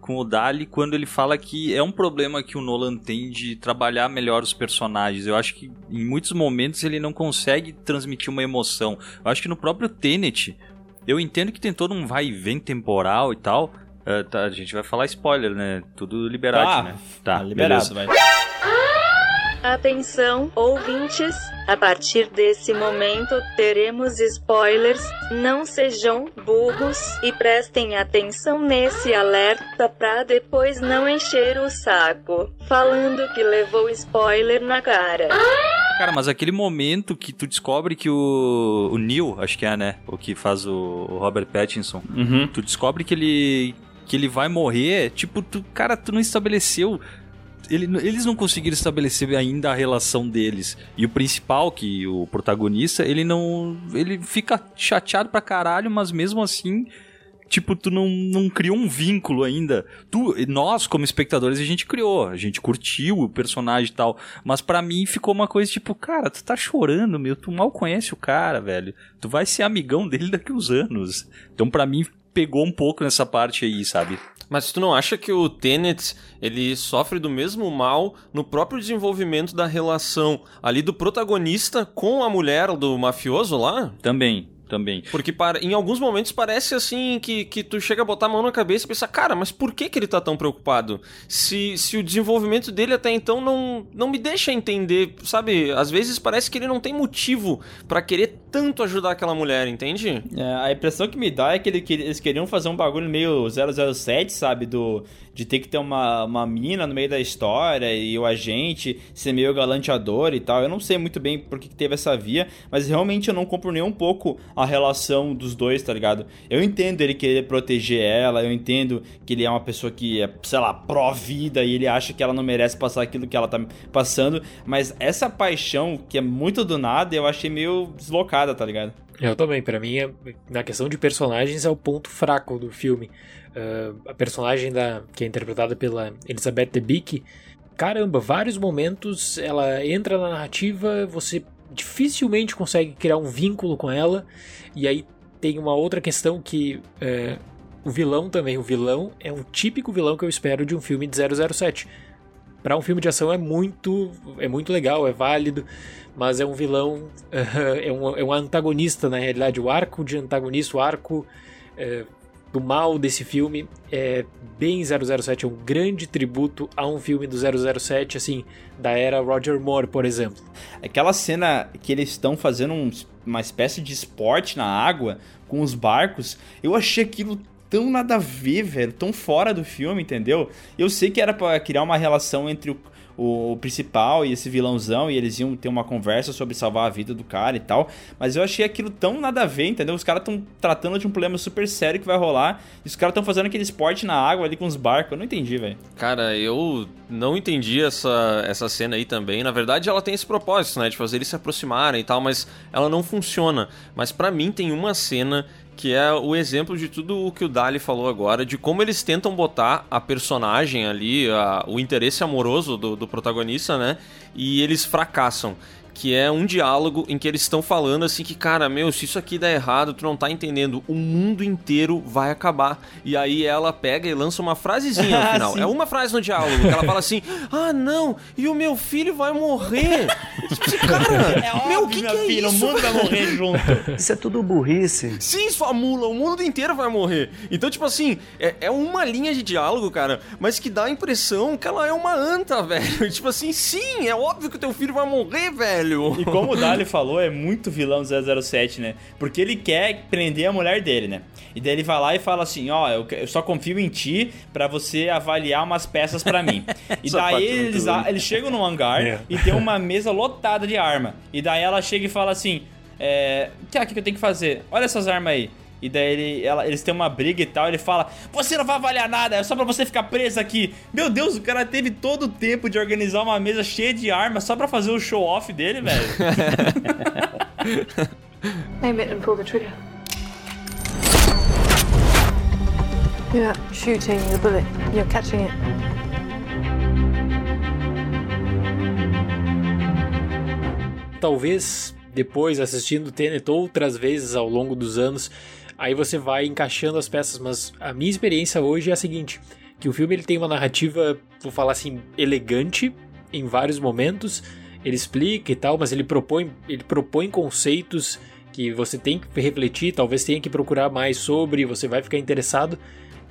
[SPEAKER 5] com o Dali quando ele fala que é um problema que o Nolan tem de trabalhar melhor os personagens. Eu acho que em muitos momentos ele não consegue transmitir uma emoção. Eu acho que no próprio Tenet, eu entendo que tem todo um vai e vem temporal e tal, Uh, tá, a gente vai falar spoiler, né? Tudo liberado,
[SPEAKER 1] Tá,
[SPEAKER 5] né? Tá,
[SPEAKER 1] liberado,
[SPEAKER 5] beleza.
[SPEAKER 1] vai.
[SPEAKER 7] Atenção, ouvintes! A partir desse momento teremos spoilers. Não sejam burros e prestem atenção nesse alerta pra depois não encher o saco. Falando que levou spoiler na cara.
[SPEAKER 5] Cara, mas aquele momento que tu descobre que o, o Neil, acho que é, né? O que faz o, o Robert Pattinson,
[SPEAKER 1] Uhum.
[SPEAKER 5] tu descobre que ele que ele vai morrer, tipo, tu, cara, tu não estabeleceu ele- eles não conseguiram estabelecer ainda a relação deles. E o principal, que o protagonista, ele não. Ele fica chateado pra caralho, mas mesmo assim. Tipo, tu não, não criou um vínculo ainda. Tu, nós, como espectadores, a gente criou. A gente curtiu o personagem e tal. Mas pra mim ficou uma coisa tipo, cara, tu tá chorando, meu. Tu mal conhece o cara, velho. Tu vai ser amigão dele daqui uns anos. Então, pra mim, pegou um pouco nessa parte aí, sabe?
[SPEAKER 4] Mas tu não acha que o Tenet, ele sofre do mesmo mal no próprio desenvolvimento da relação ali do protagonista com a mulher do mafioso lá?
[SPEAKER 5] Também, também.
[SPEAKER 4] Porque para, em alguns momentos parece assim que, que tu chega a botar a mão na cabeça e pensa, cara, mas por que, que ele tá tão preocupado? Se, se o desenvolvimento dele até então não, não me deixa entender, sabe? Às vezes parece que ele não tem motivo pra querer tanto ajudar aquela mulher, entende?
[SPEAKER 1] É, a impressão que me dá é que ele- que eles queriam fazer um bagulho meio 007, sabe? Do, de ter que ter uma, uma mina no meio da história e o agente ser meio galanteador e tal. Eu não sei muito bem por que teve essa via, mas realmente eu não compro nem um pouco a relação dos dois, tá ligado? Eu entendo ele querer proteger ela, eu entendo que ele é uma pessoa que é, sei lá, pró-vida e ele acha que ela não merece passar aquilo que ela tá passando, mas essa paixão que é muito do nada, eu achei meio deslocada, tá ligado?
[SPEAKER 2] Eu também, pra mim, é- na questão de personagens, é o ponto fraco do filme. Ah, a personagem da, que é interpretada pela Elizabeth Debicki, caramba, vários momentos ela entra na narrativa, você dificilmente consegue criar um vínculo com ela, e aí tem uma outra questão que é, o vilão também, o vilão é um típico vilão que eu espero de um filme de 007. Pra um filme de ação é muito, é muito legal, é válido, mas é um vilão, [laughs] é, um, é um antagonista na realidade. O arco de antagonista, o arco é, do mal desse filme é bem 007, é um grande tributo a um filme do 007, assim, da era Roger Moore, por exemplo.
[SPEAKER 1] Aquela cena que eles estão fazendo um- uma espécie de esporte na água com os barcos, eu achei aquilo tão nada a ver, velho, tão fora do filme, entendeu? Eu sei que era pra criar uma relação entre o, o principal e esse vilãozão e eles iam ter uma conversa sobre salvar a vida do cara e tal, mas eu achei aquilo tão nada a ver, entendeu? Os caras estão tratando de um problema super sério que vai rolar e os caras estão fazendo aquele esporte na água ali com os barcos, eu não entendi, velho.
[SPEAKER 4] Cara, eu não entendi essa, essa cena aí também. Na verdade, ela tem esse propósito, né? De fazer eles se aproximarem e tal, mas ela não funciona. Mas pra mim tem uma cena que é o exemplo de tudo o que o Dali falou agora, de como eles tentam botar a personagem ali, a- o interesse amoroso do, do protagonista, né? E eles fracassam. Que é um diálogo em que eles estão falando assim que, cara, meu, se isso aqui der errado, tu não tá entendendo, o mundo inteiro vai acabar. E aí ela pega e lança uma frasezinha no [laughs] final.
[SPEAKER 1] Sim.
[SPEAKER 4] É uma frase no diálogo, que ela fala assim: [laughs] Ah, não, e o meu filho vai morrer. tipo assim, cara, meu, o que, que é
[SPEAKER 1] filho,
[SPEAKER 4] isso?
[SPEAKER 1] o mundo vai morrer junto. [laughs]
[SPEAKER 8] Isso é tudo burrice.
[SPEAKER 4] Sim, sua mula, o mundo inteiro vai morrer. Então, tipo assim, é, é uma linha de diálogo, cara, mas que dá a impressão que ela é uma anta, velho. Tipo assim, sim, é óbvio que o teu filho vai morrer, velho.
[SPEAKER 1] E como o Dali falou, é muito vilão do 007, né? Porque ele quer prender a mulher dele, né? E daí ele vai lá e fala assim, ó, eu, que- eu só confio em ti pra você avaliar umas peças pra mim. [laughs] E daí
[SPEAKER 4] é
[SPEAKER 1] eles, eles chegam no hangar
[SPEAKER 2] É.
[SPEAKER 1] e tem uma mesa lotada de arma. E daí ela chega e fala assim, é, o que que eu tenho que fazer? Olha essas armas aí. E daí ele, ela- eles têm uma briga e tal, ele fala: Você não vai avaliar nada, é só pra você ficar preso aqui. Meu Deus, o cara teve todo o tempo de organizar uma mesa cheia de armas só pra fazer o show off dele, velho. [laughs]
[SPEAKER 9] Aim it and pull the trigger. You're not shooting the bullet, you're catching it.
[SPEAKER 2] Talvez depois, assistindo Tenet outras vezes ao longo dos anos, aí você vai encaixando as peças, mas a minha experiência hoje é a seguinte, que o filme ele tem uma narrativa, vou falar assim, elegante em vários momentos, ele explica e tal, mas ele propõe, ele propõe conceitos que você tem que refletir, talvez tenha que procurar mais sobre, você vai ficar interessado.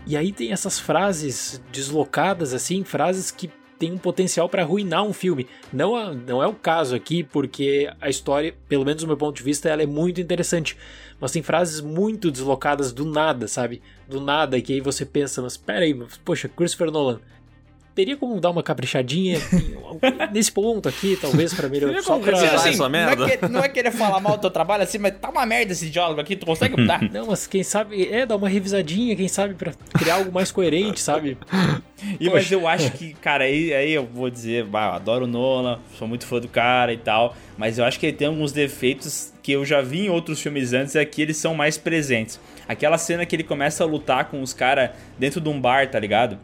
[SPEAKER 2] E aí tem essas frases deslocadas assim, frases que têm um potencial para arruinar um filme. Não, não é o caso aqui, porque a história, pelo menos do meu ponto de vista, ela é muito interessante. Mas tem frases muito deslocadas do nada, sabe? Do nada, que aí você pensa, mas peraí, poxa, Christopher Nolan. Teria como dar uma caprichadinha [laughs] nesse ponto aqui, talvez, para melhorar. Só pra...
[SPEAKER 4] cancelar
[SPEAKER 1] Assim,
[SPEAKER 4] essa merda?
[SPEAKER 1] Não é, que- não é querer falar mal do teu trabalho assim, mas tá uma merda esse diálogo aqui, tu consegue mudar? [laughs]
[SPEAKER 2] Não, mas quem sabe, é, dar uma revisadinha, quem sabe, pra criar algo mais coerente, sabe?
[SPEAKER 1] E, mas eu acho que, cara, aí, aí eu vou dizer, bah, eu adoro o Nolan, sou muito fã do cara e tal, mas eu acho que ele tem alguns defeitos que eu já vi em outros filmes antes, é que eles são mais presentes. Aquela cena que ele começa a lutar com os caras dentro de um bar, tá ligado?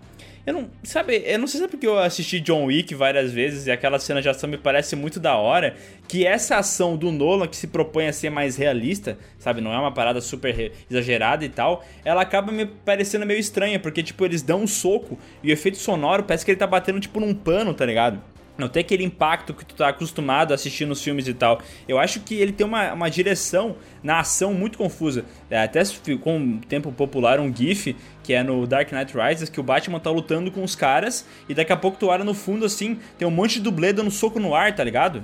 [SPEAKER 1] Eu não, sabe, eu não sei se é porque eu assisti John Wick várias vezes e aquela cena de ação me parece muito da hora, que essa ação do Nolan que se propõe a ser mais realista, sabe, não é uma parada super exagerada e tal, ela acaba me parecendo meio estranha, porque tipo, eles dão um soco e o efeito sonoro parece que ele tá batendo tipo num pano, tá ligado? Não tem aquele impacto que tu tá acostumado a assistir nos filmes e tal. Eu acho que ele tem uma, uma direção na ação muito confusa. É, até ficou um tempo popular um GIF, que é no Dark Knight Rises, que o Batman tá lutando com os caras e daqui a pouco tu olha no fundo assim, tem um monte de dublê dando soco no ar, tá ligado?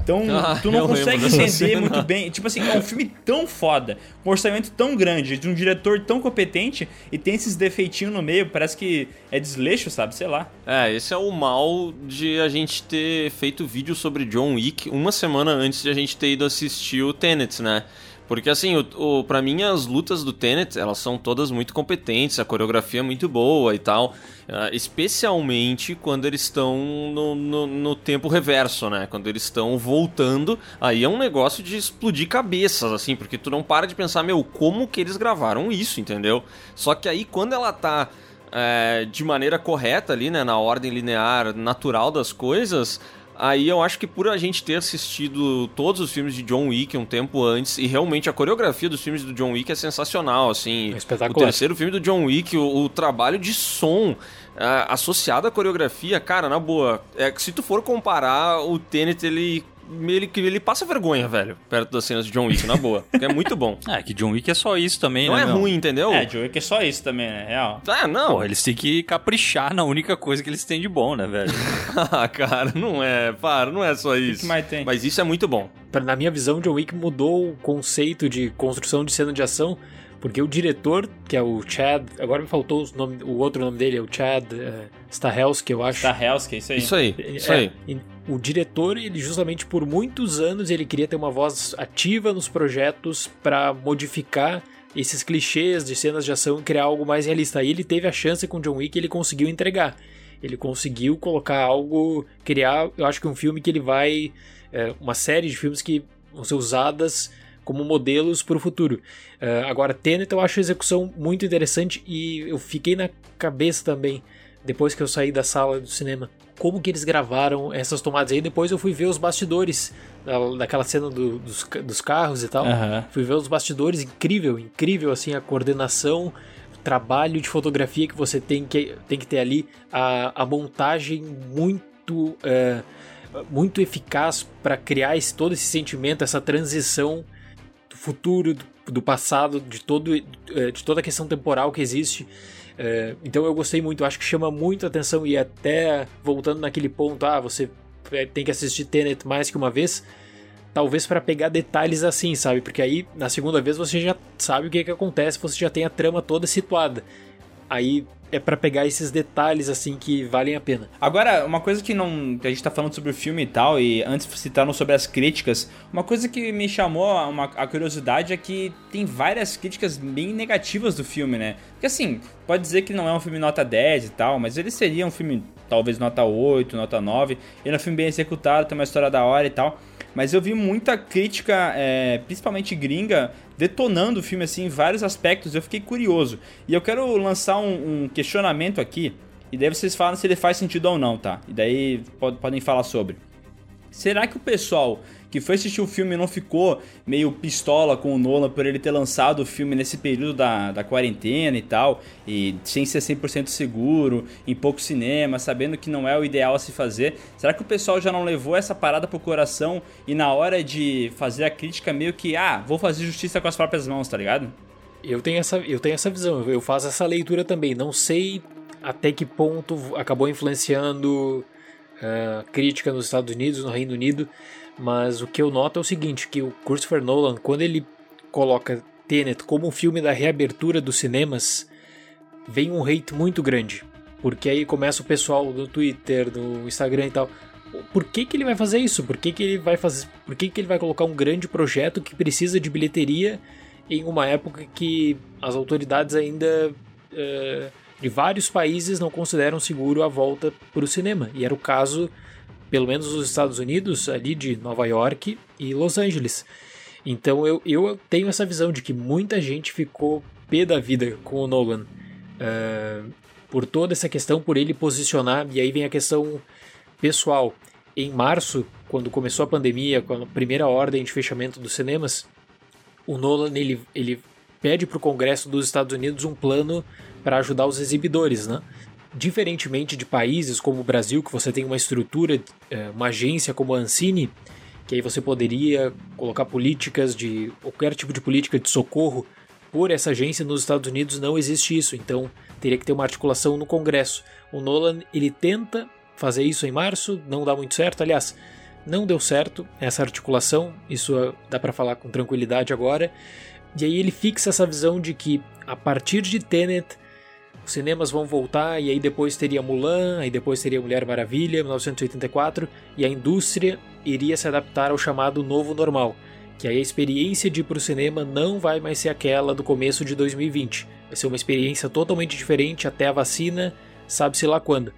[SPEAKER 1] Então, [laughs]
[SPEAKER 4] Ah,
[SPEAKER 1] tu não consegue entender muito bem. Tipo assim, é um filme tão foda, com um orçamento tão grande, de um diretor tão competente e tem esses defeitinhos no meio, parece que é desleixo, sabe? Sei lá.
[SPEAKER 4] É, esse é o mal de a gente ter feito vídeo sobre John Wick uma semana antes de a gente ter ido assistir o Tenet, né? Porque assim, o, o, pra mim as lutas do Tenet, elas são todas muito competentes, a coreografia é muito boa e tal. ah, especialmente quando eles estão no, no, no tempo reverso, né? Quando eles estão voltando, aí é um negócio de explodir cabeças, assim, porque tu não para de pensar, meu, como que eles gravaram isso, entendeu? Só que aí quando ela tá é, de maneira correta ali, né, na ordem linear natural das coisas, aí eu acho que por a gente ter assistido todos os filmes de John Wick um tempo antes, e realmente a coreografia dos filmes do John Wick é sensacional, assim,
[SPEAKER 2] É
[SPEAKER 4] o
[SPEAKER 2] espetacular.
[SPEAKER 4] terceiro filme do John Wick, o, o trabalho de som associado à coreografia, cara, na boa, é que se tu for comparar, o Tenet, ele ele, que ele passa vergonha, velho, perto das cenas de John Wick, na boa. Porque é muito bom. [laughs]
[SPEAKER 5] É, que John Wick é só isso também,
[SPEAKER 4] Não
[SPEAKER 5] né?
[SPEAKER 4] é
[SPEAKER 5] meu?
[SPEAKER 4] ruim, entendeu?
[SPEAKER 1] É, John Wick é só isso também, né? Real.
[SPEAKER 4] Ah, não.
[SPEAKER 5] Porra, eles têm que caprichar na única coisa que eles têm de bom, né, velho? [laughs]
[SPEAKER 4] Ah, cara, não é, para, não é só isso.
[SPEAKER 1] que mais tem?
[SPEAKER 4] Mas isso é muito bom.
[SPEAKER 2] Na minha visão, John Wick mudou o conceito de construção de cena de ação, porque o diretor, que é o Chad, agora me faltou os nome, o outro nome dele, é o Chad uh, Stahelski, eu acho.
[SPEAKER 1] Da Hellsky, isso aí.
[SPEAKER 4] Isso aí, isso
[SPEAKER 2] É,
[SPEAKER 4] aí.
[SPEAKER 2] O diretor, ele justamente por muitos anos, ele queria ter uma voz ativa nos projetos pra modificar esses clichês de cenas de ação e criar algo mais realista. Aí ele teve a chance com John Wick ele conseguiu entregar. Ele conseguiu colocar algo, criar, eu acho que um filme que ele vai. é, uma série de filmes que vão ser usadas como modelos para o futuro. É, agora, Tenet eu acho a execução muito interessante e eu fiquei na cabeça também, depois que eu saí da sala do cinema, como que eles gravaram essas tomadas. Aí depois eu fui ver os bastidores da, daquela cena do- dos, dos carros e tal.
[SPEAKER 1] Aham.
[SPEAKER 2] Fui ver os bastidores, incrível, incrível assim a coordenação, o trabalho de fotografia que você tem que, tem que ter ali, a, a montagem muito é, muito eficaz para criar esse, todo esse sentimento, essa transição do futuro, do, do passado, de, todo, eh, de toda a questão temporal que existe. Eh, então eu gostei muito, acho que chama muito atenção e até voltando naquele ponto, ah, você eh, tem que assistir Tenet mais que uma vez, talvez para pegar detalhes assim, sabe? Porque aí na segunda vez você já sabe o que, que acontece, você já tem a trama toda situada. Aí é para pegar esses detalhes assim que valem a pena.
[SPEAKER 1] Agora, uma coisa que não. a gente tá falando sobre o filme e tal, e antes citaram sobre as críticas, uma coisa que me chamou a, uma- a curiosidade é que tem várias críticas bem negativas do filme, né? Porque assim, pode dizer que não é um filme nota 10 e tal, mas ele seria um filme talvez nota 8, nota 9. Ele é um filme bem executado, tem uma história da hora e tal. Mas eu vi muita crítica, é, principalmente gringa, detonando o filme assim em vários aspectos. Eu fiquei curioso. E eu quero lançar um, um questionamento aqui. E daí vocês falam se ele faz sentido ou não, tá? E daí pod- podem falar sobre. Será que o pessoal que foi assistir o filme não ficou meio pistola com o Nolan por ele ter lançado o filme nesse período da, da quarentena e tal, e sem ser 100% seguro, em pouco cinema, sabendo que não é o ideal a se fazer? Será que o pessoal já não levou essa parada pro coração e na hora de fazer a crítica meio que, ah, vou fazer justiça com as próprias mãos, tá ligado?
[SPEAKER 2] Eu tenho essa, eu tenho essa visão, eu faço essa leitura também. Não sei até que ponto acabou influenciando a crítica nos Estados Unidos, no Reino Unido, mas o que eu noto é o seguinte, que o Christopher Nolan, quando ele coloca Tenet como um filme da reabertura dos cinemas, vem um hate muito grande. Porque aí começa o pessoal no Twitter, no Instagram e tal. Por que, que ele vai fazer isso? Por que, que ele vai fazer. Por que, que ele vai colocar um grande projeto que precisa de bilheteria em uma época que as autoridades ainda eh, de vários países não consideram seguro a volta para o cinema. E era o caso, pelo menos nos Estados Unidos, ali de Nova York e Los Angeles. Então eu, eu tenho essa visão de que muita gente ficou pé da vida com o Nolan. eh, por toda essa questão, por ele posicionar, e aí vem a questão pessoal. Em março, quando começou a pandemia, com a primeira ordem de fechamento dos cinemas, o Nolan ele, ele pede para o Congresso dos Estados Unidos um plano para ajudar os exibidores, né? Diferentemente de países como o Brasil, que você tem uma estrutura, eh, uma agência como a Ancine, que aí você poderia colocar políticas de qualquer tipo de política de socorro por essa agência nos Estados Unidos não existe isso, então teria que ter uma articulação no Congresso. O Nolan ele tenta fazer isso em março, não dá muito certo, aliás, não deu certo essa articulação, isso dá para falar com tranquilidade agora. E aí ele fixa essa visão de que a partir de Tenet os cinemas vão voltar e aí depois teria Mulan, aí depois teria Mulher Maravilha, 1984, e a indústria iria se adaptar ao chamado novo normal, que aí a experiência de ir para o cinema não vai mais ser aquela do começo de 2020. Vai ser uma experiência totalmente diferente até a vacina, sabe-se lá quando.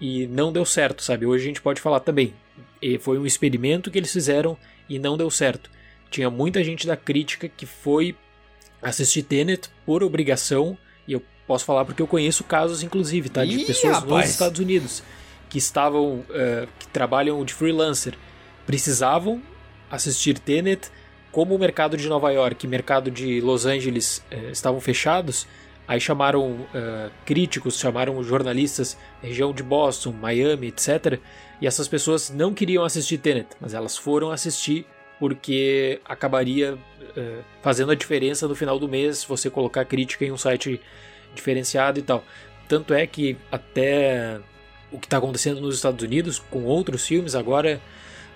[SPEAKER 2] E não deu certo, sabe? Hoje a gente pode falar também. E foi um experimento que eles fizeram e não deu certo. Tinha muita gente da crítica que foi assistir Tenet por obrigação, posso falar porque eu conheço casos, inclusive, tá? De
[SPEAKER 1] Ih,
[SPEAKER 2] pessoas nos
[SPEAKER 1] rapaz.
[SPEAKER 2] Estados Unidos que estavam, eh, que trabalham de freelancer, precisavam assistir Tenet, como o mercado de Nova York e mercado de Los Angeles eh, estavam fechados, Aí chamaram uh, críticos, chamaram jornalistas da região de Boston, Miami, etc. E essas pessoas não queriam assistir Tenet, mas elas foram assistir porque acabaria uh, fazendo a diferença no final do mês se você colocar crítica em um site diferenciado e tal. Tanto é que até o que está acontecendo nos Estados Unidos com outros filmes agora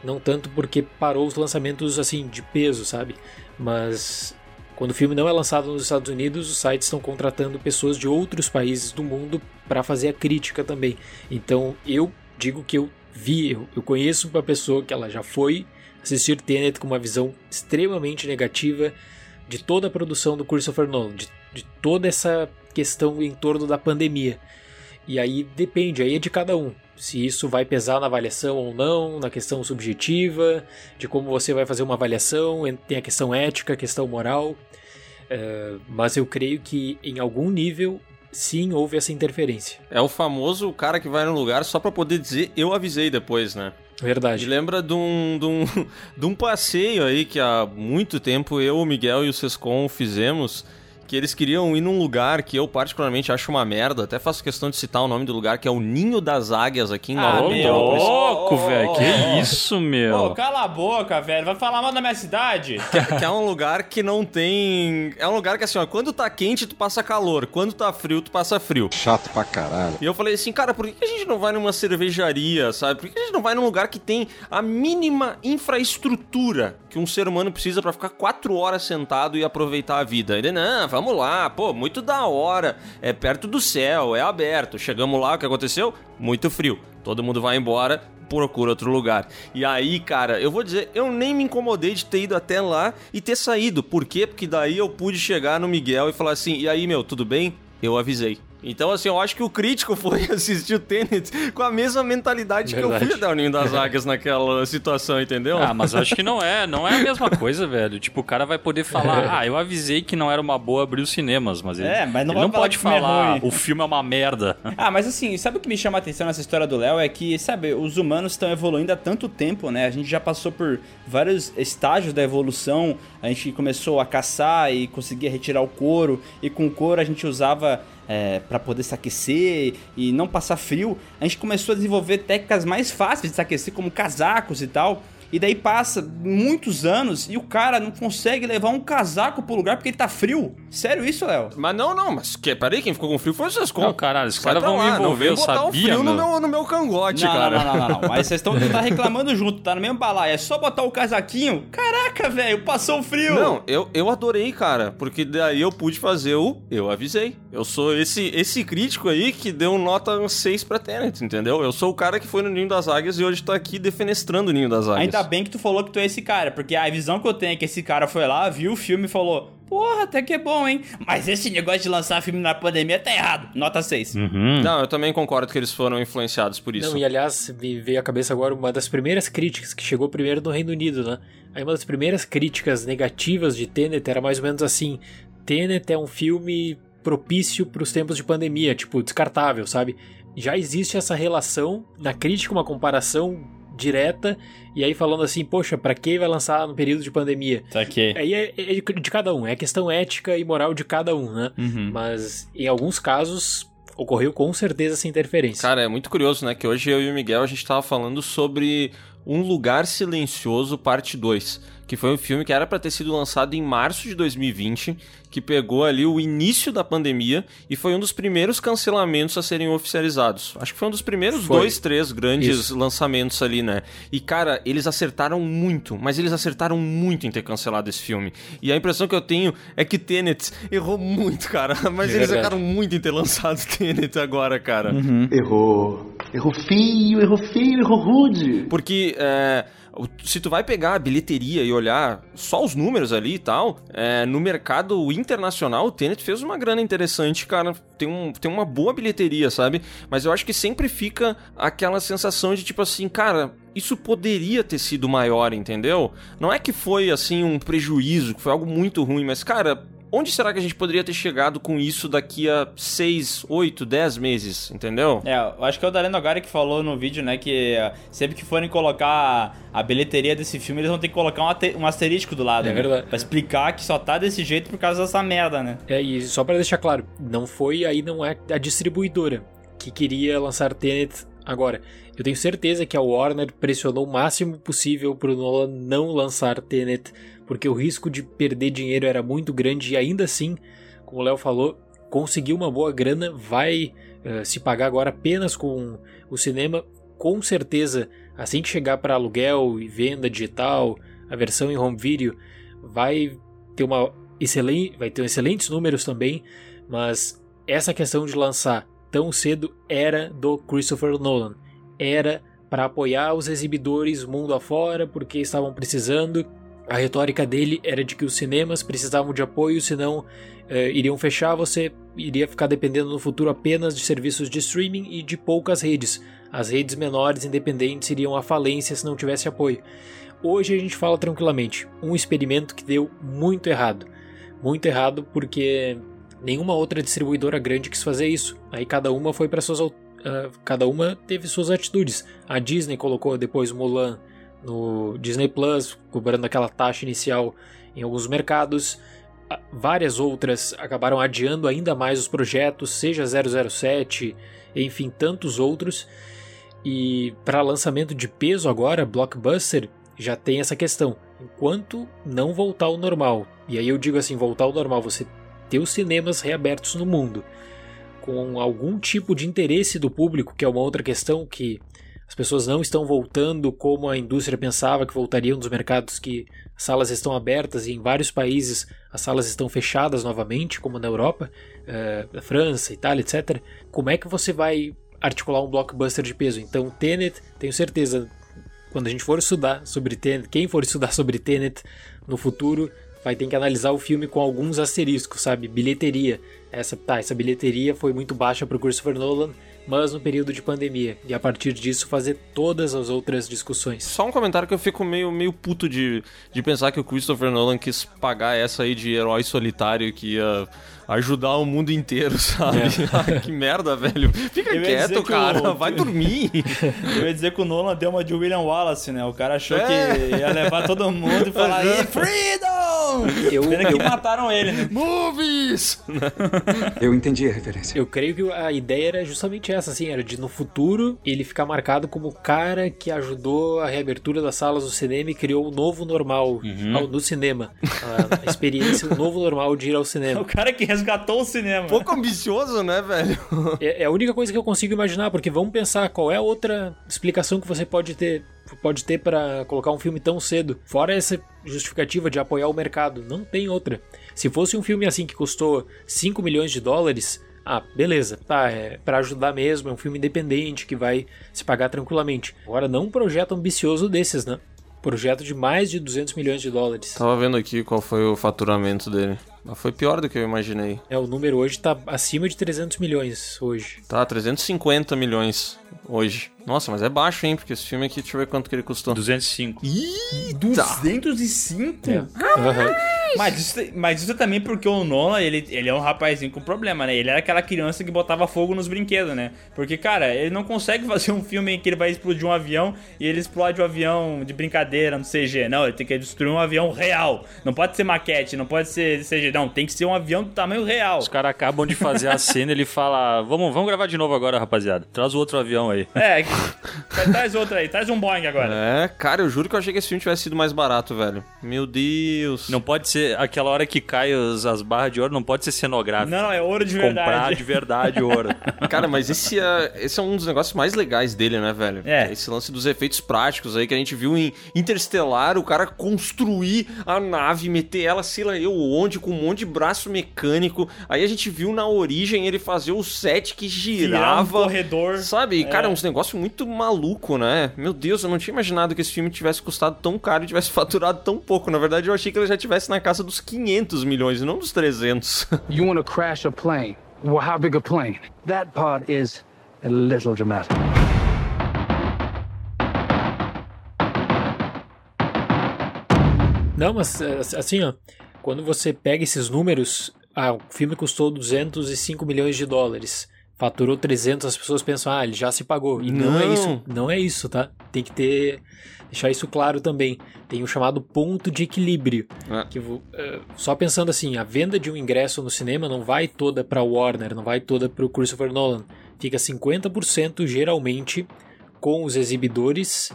[SPEAKER 2] não tanto porque parou os lançamentos assim de peso, sabe? Mas quando o filme não é lançado nos Estados Unidos, os sites estão contratando pessoas de outros países do mundo para fazer a crítica também. Então eu digo que eu vi, eu, conheço uma pessoa que ela já foi assistir Tenet com uma visão extremamente negativa de toda a produção do Christopher Nolan, de, de toda essa questão em torno da pandemia. E aí depende, aí é de cada um. Se isso vai pesar na avaliação ou não, na questão subjetiva, de como você vai fazer uma avaliação, tem a questão ética, a questão moral. Uh, mas eu creio que em algum nível sim houve essa interferência.
[SPEAKER 4] É o famoso cara que vai no lugar só para poder dizer eu avisei depois, né?
[SPEAKER 2] Verdade.
[SPEAKER 4] Me lembra de um, de, um, [laughs] de um passeio aí que há muito tempo eu, o Miguel e o Sescon fizemos que eles queriam ir num lugar que eu particularmente acho uma merda, até faço questão de citar o nome do lugar, que é o Ninho das Águias aqui em
[SPEAKER 5] Ah,
[SPEAKER 4] Nova
[SPEAKER 5] louco, velho. Que isso, meu?
[SPEAKER 1] Pô, cala a boca, velho. Vai falar mal da minha cidade? [laughs]
[SPEAKER 4] Que, que é um lugar que não tem. É um lugar que assim, ó, quando tá quente, tu passa calor. Quando tá frio, tu passa frio.
[SPEAKER 10] Chato pra caralho.
[SPEAKER 4] E eu falei assim, cara, por que a gente não vai numa cervejaria, sabe? Por que a gente não vai num lugar que tem a mínima infraestrutura que um ser humano precisa pra ficar quatro horas sentado e aproveitar a vida? Ele, não, vamos lá, pô, muito da hora. É perto do céu, é aberto. Chegamos lá, o que aconteceu? Muito frio. Todo mundo vai embora, procura outro lugar. E aí, cara, eu vou dizer, eu nem me incomodei de ter ido até lá e ter saído. Por quê? Porque daí eu pude chegar no Miguel e falar assim: e aí, meu, tudo bem? Eu avisei. Então, assim, eu acho que o crítico [laughs] foi assistir o Tenet com a mesma mentalidade que eu
[SPEAKER 5] Verdade.
[SPEAKER 4] fui até o Ninho das Águias naquela situação, entendeu?
[SPEAKER 5] Ah, mas eu acho que não é, não é a mesma coisa, velho. Tipo, o cara vai poder falar, [laughs] ah, eu avisei que não era uma boa abrir os cinemas, mas ele,
[SPEAKER 1] É, mas não
[SPEAKER 5] ele
[SPEAKER 1] vai
[SPEAKER 5] não
[SPEAKER 1] falar
[SPEAKER 5] pode
[SPEAKER 1] é
[SPEAKER 5] falar,
[SPEAKER 1] ruim.
[SPEAKER 5] o filme é uma merda. [laughs]
[SPEAKER 1] Ah, mas assim, sabe o que me chama a atenção nessa história do Léo? É que, sabe, os humanos estão evoluindo há tanto tempo, né? A gente já passou por vários estágios da evolução. A gente começou a caçar e conseguia retirar o couro. E com o couro a gente usava é, para poder se aquecer e não passar frio. A gente começou a desenvolver técnicas mais fáceis de se aquecer, como casacos e tal. E daí passa muitos anos e o cara não consegue levar um casaco pro lugar porque ele tá frio. Sério isso, Léo?
[SPEAKER 4] Mas não, não, mas que, peraí, quem ficou com frio foi o Sescon.
[SPEAKER 5] Não, caralho, os caras
[SPEAKER 4] pra
[SPEAKER 5] vão
[SPEAKER 4] lá,
[SPEAKER 5] me
[SPEAKER 4] não
[SPEAKER 5] envolver, eu
[SPEAKER 4] botar o
[SPEAKER 5] sabia,
[SPEAKER 4] frio no
[SPEAKER 5] meu.
[SPEAKER 4] no meu cangote,
[SPEAKER 1] Não,
[SPEAKER 4] cara.
[SPEAKER 1] não, não, não, não. Mas vocês estão tá [laughs] reclamando junto, tá no mesmo balaio. É só botar o casaquinho. Caraca, velho, passou o frio.
[SPEAKER 4] Não, eu, eu adorei, cara, porque daí eu pude fazer o eu avisei. Eu sou esse esse crítico aí que deu nota 6 pra Tenet, entendeu? Eu sou o cara que foi no Ninho das Águias e hoje tá aqui defenestrando o Ninho das Águias.
[SPEAKER 1] Ainda bem que tu falou que tu é esse cara, porque a visão que eu tenho é que esse cara foi lá, viu o filme e falou: Porra, até que é bom, hein? Mas esse negócio de lançar filme na pandemia tá errado. Nota 6.
[SPEAKER 4] Não, eu também concordo que eles foram influenciados por isso.
[SPEAKER 2] Não, e aliás, me veio à cabeça agora uma das primeiras críticas que chegou primeiro no Reino Unido, né? Aí uma das primeiras críticas negativas de Tenet era mais ou menos assim: Tenet é um filme propício para os tempos de pandemia, tipo, descartável, sabe? Já existe essa relação, na crítica, uma comparação direta, e aí falando assim, poxa, pra que vai lançar no período de pandemia?
[SPEAKER 1] Aqui.
[SPEAKER 2] Aí é, é de de cada um, é questão ética e moral de cada um, né?
[SPEAKER 1] Uhum.
[SPEAKER 2] Mas em alguns casos ocorreu com certeza essa interferência.
[SPEAKER 4] Cara, é muito curioso, né? Que hoje eu e o Miguel a gente tava falando sobre Um Lugar Silencioso, parte 2. Que foi um filme que era pra ter sido lançado em março de 2020, que pegou ali o início da pandemia e foi um dos primeiros cancelamentos a serem oficializados. Acho que foi um dos primeiros
[SPEAKER 2] Foi.
[SPEAKER 4] dois, três grandes
[SPEAKER 2] Isso.
[SPEAKER 4] lançamentos ali, né? E, cara, eles acertaram muito, mas eles acertaram muito em ter cancelado esse filme. E a impressão que eu tenho é que Tenet errou muito, cara. [laughs] Mas
[SPEAKER 2] É
[SPEAKER 4] eles
[SPEAKER 2] verdade.
[SPEAKER 4] erraram muito em ter lançado [laughs] Tenet agora, cara.
[SPEAKER 10] Errou. Errou feio, errou feio, errou rude.
[SPEAKER 4] Porque é, se tu vai pegar a bilheteria e olhar só os números ali e tal, é, no mercado internacional, o Tenet fez uma grana interessante, cara. Tem, um, tem uma boa bilheteria, sabe? Mas eu acho que sempre fica aquela sensação de tipo assim, cara. Isso poderia ter sido maior, entendeu? Não é que foi assim um prejuízo, que foi algo muito ruim, mas cara, onde será que a gente poderia ter chegado com isso daqui a 6, 8, 10 meses, entendeu?
[SPEAKER 1] É, eu acho que é o Dareno Nogari que falou no vídeo, né, que eh, sempre que forem colocar a bilheteria desse filme, eles vão ter que colocar um, um asterístico do lado,
[SPEAKER 2] É
[SPEAKER 1] né?
[SPEAKER 2] verdade.
[SPEAKER 1] Pra explicar que só tá desse jeito por causa dessa merda, né?
[SPEAKER 2] É, e só pra deixar claro, não foi aí não é a distribuidora que queria lançar Tenet agora. Eu tenho certeza que a Warner pressionou o máximo possível pro Nolan não lançar Tenet, porque o risco de perder dinheiro era muito grande e ainda assim, como o Léo falou, conseguir uma boa grana vai eh, se pagar agora apenas com o cinema, com certeza, assim que chegar para aluguel e venda digital, a versão em home video vai ter uma excelente, vai ter excelentes números também, mas essa questão de lançar tão cedo era do Christopher Nolan. Era para apoiar os exibidores mundo afora porque estavam precisando. A retórica dele era de que os cinemas precisavam de apoio, senão eh, iriam fechar, você iria ficar dependendo no futuro apenas de serviços de streaming e de poucas redes. As redes menores independentes iriam à falência se não tivesse apoio. Hoje a gente fala tranquilamente, um experimento que deu muito errado. Muito errado porque nenhuma outra distribuidora grande quis fazer isso. Aí cada uma foi para suas ah, cada uma teve suas atitudes. A Disney colocou depois Mulan no Disney Plus, cobrando aquela taxa inicial em alguns mercados. Várias outras acabaram adiando ainda mais os projetos, seja 007, enfim, tantos outros. E para lançamento de peso agora, blockbuster, já tem essa questão. Enquanto não voltar ao normal, e aí eu digo assim, voltar ao normal, você ter os cinemas reabertos no mundo, com algum tipo de interesse do público, que é uma outra questão que as pessoas não estão voltando como a indústria pensava que voltariam dos mercados que as salas estão abertas e em vários países as salas estão fechadas novamente, como na Europa, eh, França, Itália, etc. Como é que você vai articular um blockbuster de peso? Então, Tenet, tenho certeza, quando a gente for estudar sobre Tenet, quem for estudar sobre Tenet no futuro vai ter que analisar o filme com alguns asteriscos, sabe? Bilheteria. Essa, tá, essa bilheteria foi muito baixa para o Christopher Nolan, mas no período de pandemia. E a partir disso fazer todas as outras discussões.
[SPEAKER 4] Só um comentário que eu fico meio, meio puto de, de pensar que o Christopher Nolan quis pagar essa aí de herói solitário que ia ajudar o mundo inteiro, [laughs] sabe? [laughs] Ai, que merda, velho. Fica quieto, cara.
[SPEAKER 1] o-
[SPEAKER 4] Vai dormir. [laughs]
[SPEAKER 1] Eu ia dizer que o Nolan deu uma de William Wallace, né? O cara achou
[SPEAKER 4] É.
[SPEAKER 1] que ia levar todo mundo e falar. "E Freedom!
[SPEAKER 2] Eu,
[SPEAKER 1] Pena
[SPEAKER 2] eu,
[SPEAKER 1] que mataram ele, né?
[SPEAKER 4] Movies!
[SPEAKER 3] Eu entendi a referência.
[SPEAKER 2] eu creio que a ideia era justamente essa, assim, era de no futuro ele ficar marcado como o cara que ajudou a reabertura das salas do cinema e criou o novo normal ao- no cinema. A, a experiência, o novo normal de ir ao cinema. [laughs]
[SPEAKER 1] O cara que resgatou o cinema.
[SPEAKER 4] Pouco ambicioso, né, velho?
[SPEAKER 2] É, é a única coisa que eu consigo imaginar, porque vamos pensar qual é a outra explicação que você pode ter pode ter para colocar um filme tão cedo. Fora essa justificativa de apoiar o mercado, não tem outra. Se fosse um filme assim que custou 5 milhões de dólares, ah, beleza, tá, é para ajudar mesmo, é um filme independente que vai se pagar tranquilamente. Agora não um projeto ambicioso desses, né? Projeto de mais de 200 milhões de dólares.
[SPEAKER 4] Tava vendo aqui qual foi o faturamento dele. Mas foi pior do que eu imaginei.
[SPEAKER 2] É, o número hoje tá acima de 300 milhões hoje.
[SPEAKER 4] Tá, 350 milhões hoje. Nossa, mas é baixo, hein? Porque esse filme aqui, deixa eu ver quanto que ele custou.
[SPEAKER 5] 205.
[SPEAKER 1] 205?
[SPEAKER 2] É. Aham.
[SPEAKER 1] Mas isso, mas isso é também porque o Nolan, ele, ele é um rapazinho com problema, né? Ele era aquela criança que botava fogo nos brinquedos, né? Porque, cara, ele não consegue [laughs] fazer um filme em que ele vai explodir um avião e ele explode um avião de brincadeira no CG. Não, ele tem que destruir um avião real. Não pode ser maquete, não pode ser CG. Não, tem que ser um avião do tamanho real.
[SPEAKER 5] Os caras acabam de fazer a [laughs] cena ele fala: vamos, vamos gravar de novo agora, rapaziada. Traz o outro avião aí.
[SPEAKER 1] É, traz outro aí, traz um Boeing agora.
[SPEAKER 4] É, cara, eu juro que eu achei que esse filme tivesse sido mais barato, velho. Meu Deus.
[SPEAKER 5] Não pode ser aquela hora que cai os- as barras de ouro, não pode ser cenográfico.
[SPEAKER 1] Não, não, é ouro de
[SPEAKER 5] Comprar
[SPEAKER 1] verdade.
[SPEAKER 5] de verdade ouro. [laughs]
[SPEAKER 4] Cara, mas esse é, esse é um dos negócios mais legais dele, né, velho?
[SPEAKER 1] É.
[SPEAKER 4] Esse lance dos efeitos práticos aí que a gente viu em Interstellar, o cara construir a nave, meter ela, sei lá eu onde, com um monte de braço mecânico. Aí a gente viu na origem ele fazer o set que
[SPEAKER 1] Virar um
[SPEAKER 4] girava.
[SPEAKER 1] corredor.
[SPEAKER 4] Sabe? Cara,
[SPEAKER 1] É.
[SPEAKER 4] uns negócios muito maluco, né? Meu Deus, eu não tinha imaginado que esse filme tivesse custado tão caro e tivesse [laughs] faturado tão pouco. Na verdade, eu achei que ele já tivesse na casa dos 500 milhões e não dos 300. [laughs]
[SPEAKER 3] You want to crash a plane. Well, how big a plane?
[SPEAKER 8] That part is a little dramatic.
[SPEAKER 2] Não, mas é, assim, ó, quando você pega esses números, ah, o filme custou 205 milhões de dólares. Faturou 300, as pessoas pensam, ah, ele já se pagou. E não, é
[SPEAKER 4] Não.
[SPEAKER 2] isso. Não é isso, tá? Tem que ter. Deixar isso claro também. Tem o chamado ponto de equilíbrio.
[SPEAKER 4] É.
[SPEAKER 2] Que, eh, só pensando assim, a venda de um ingresso no cinema não vai toda para Warner, não vai toda para o Christopher Nolan. Fica 50% geralmente com os exibidores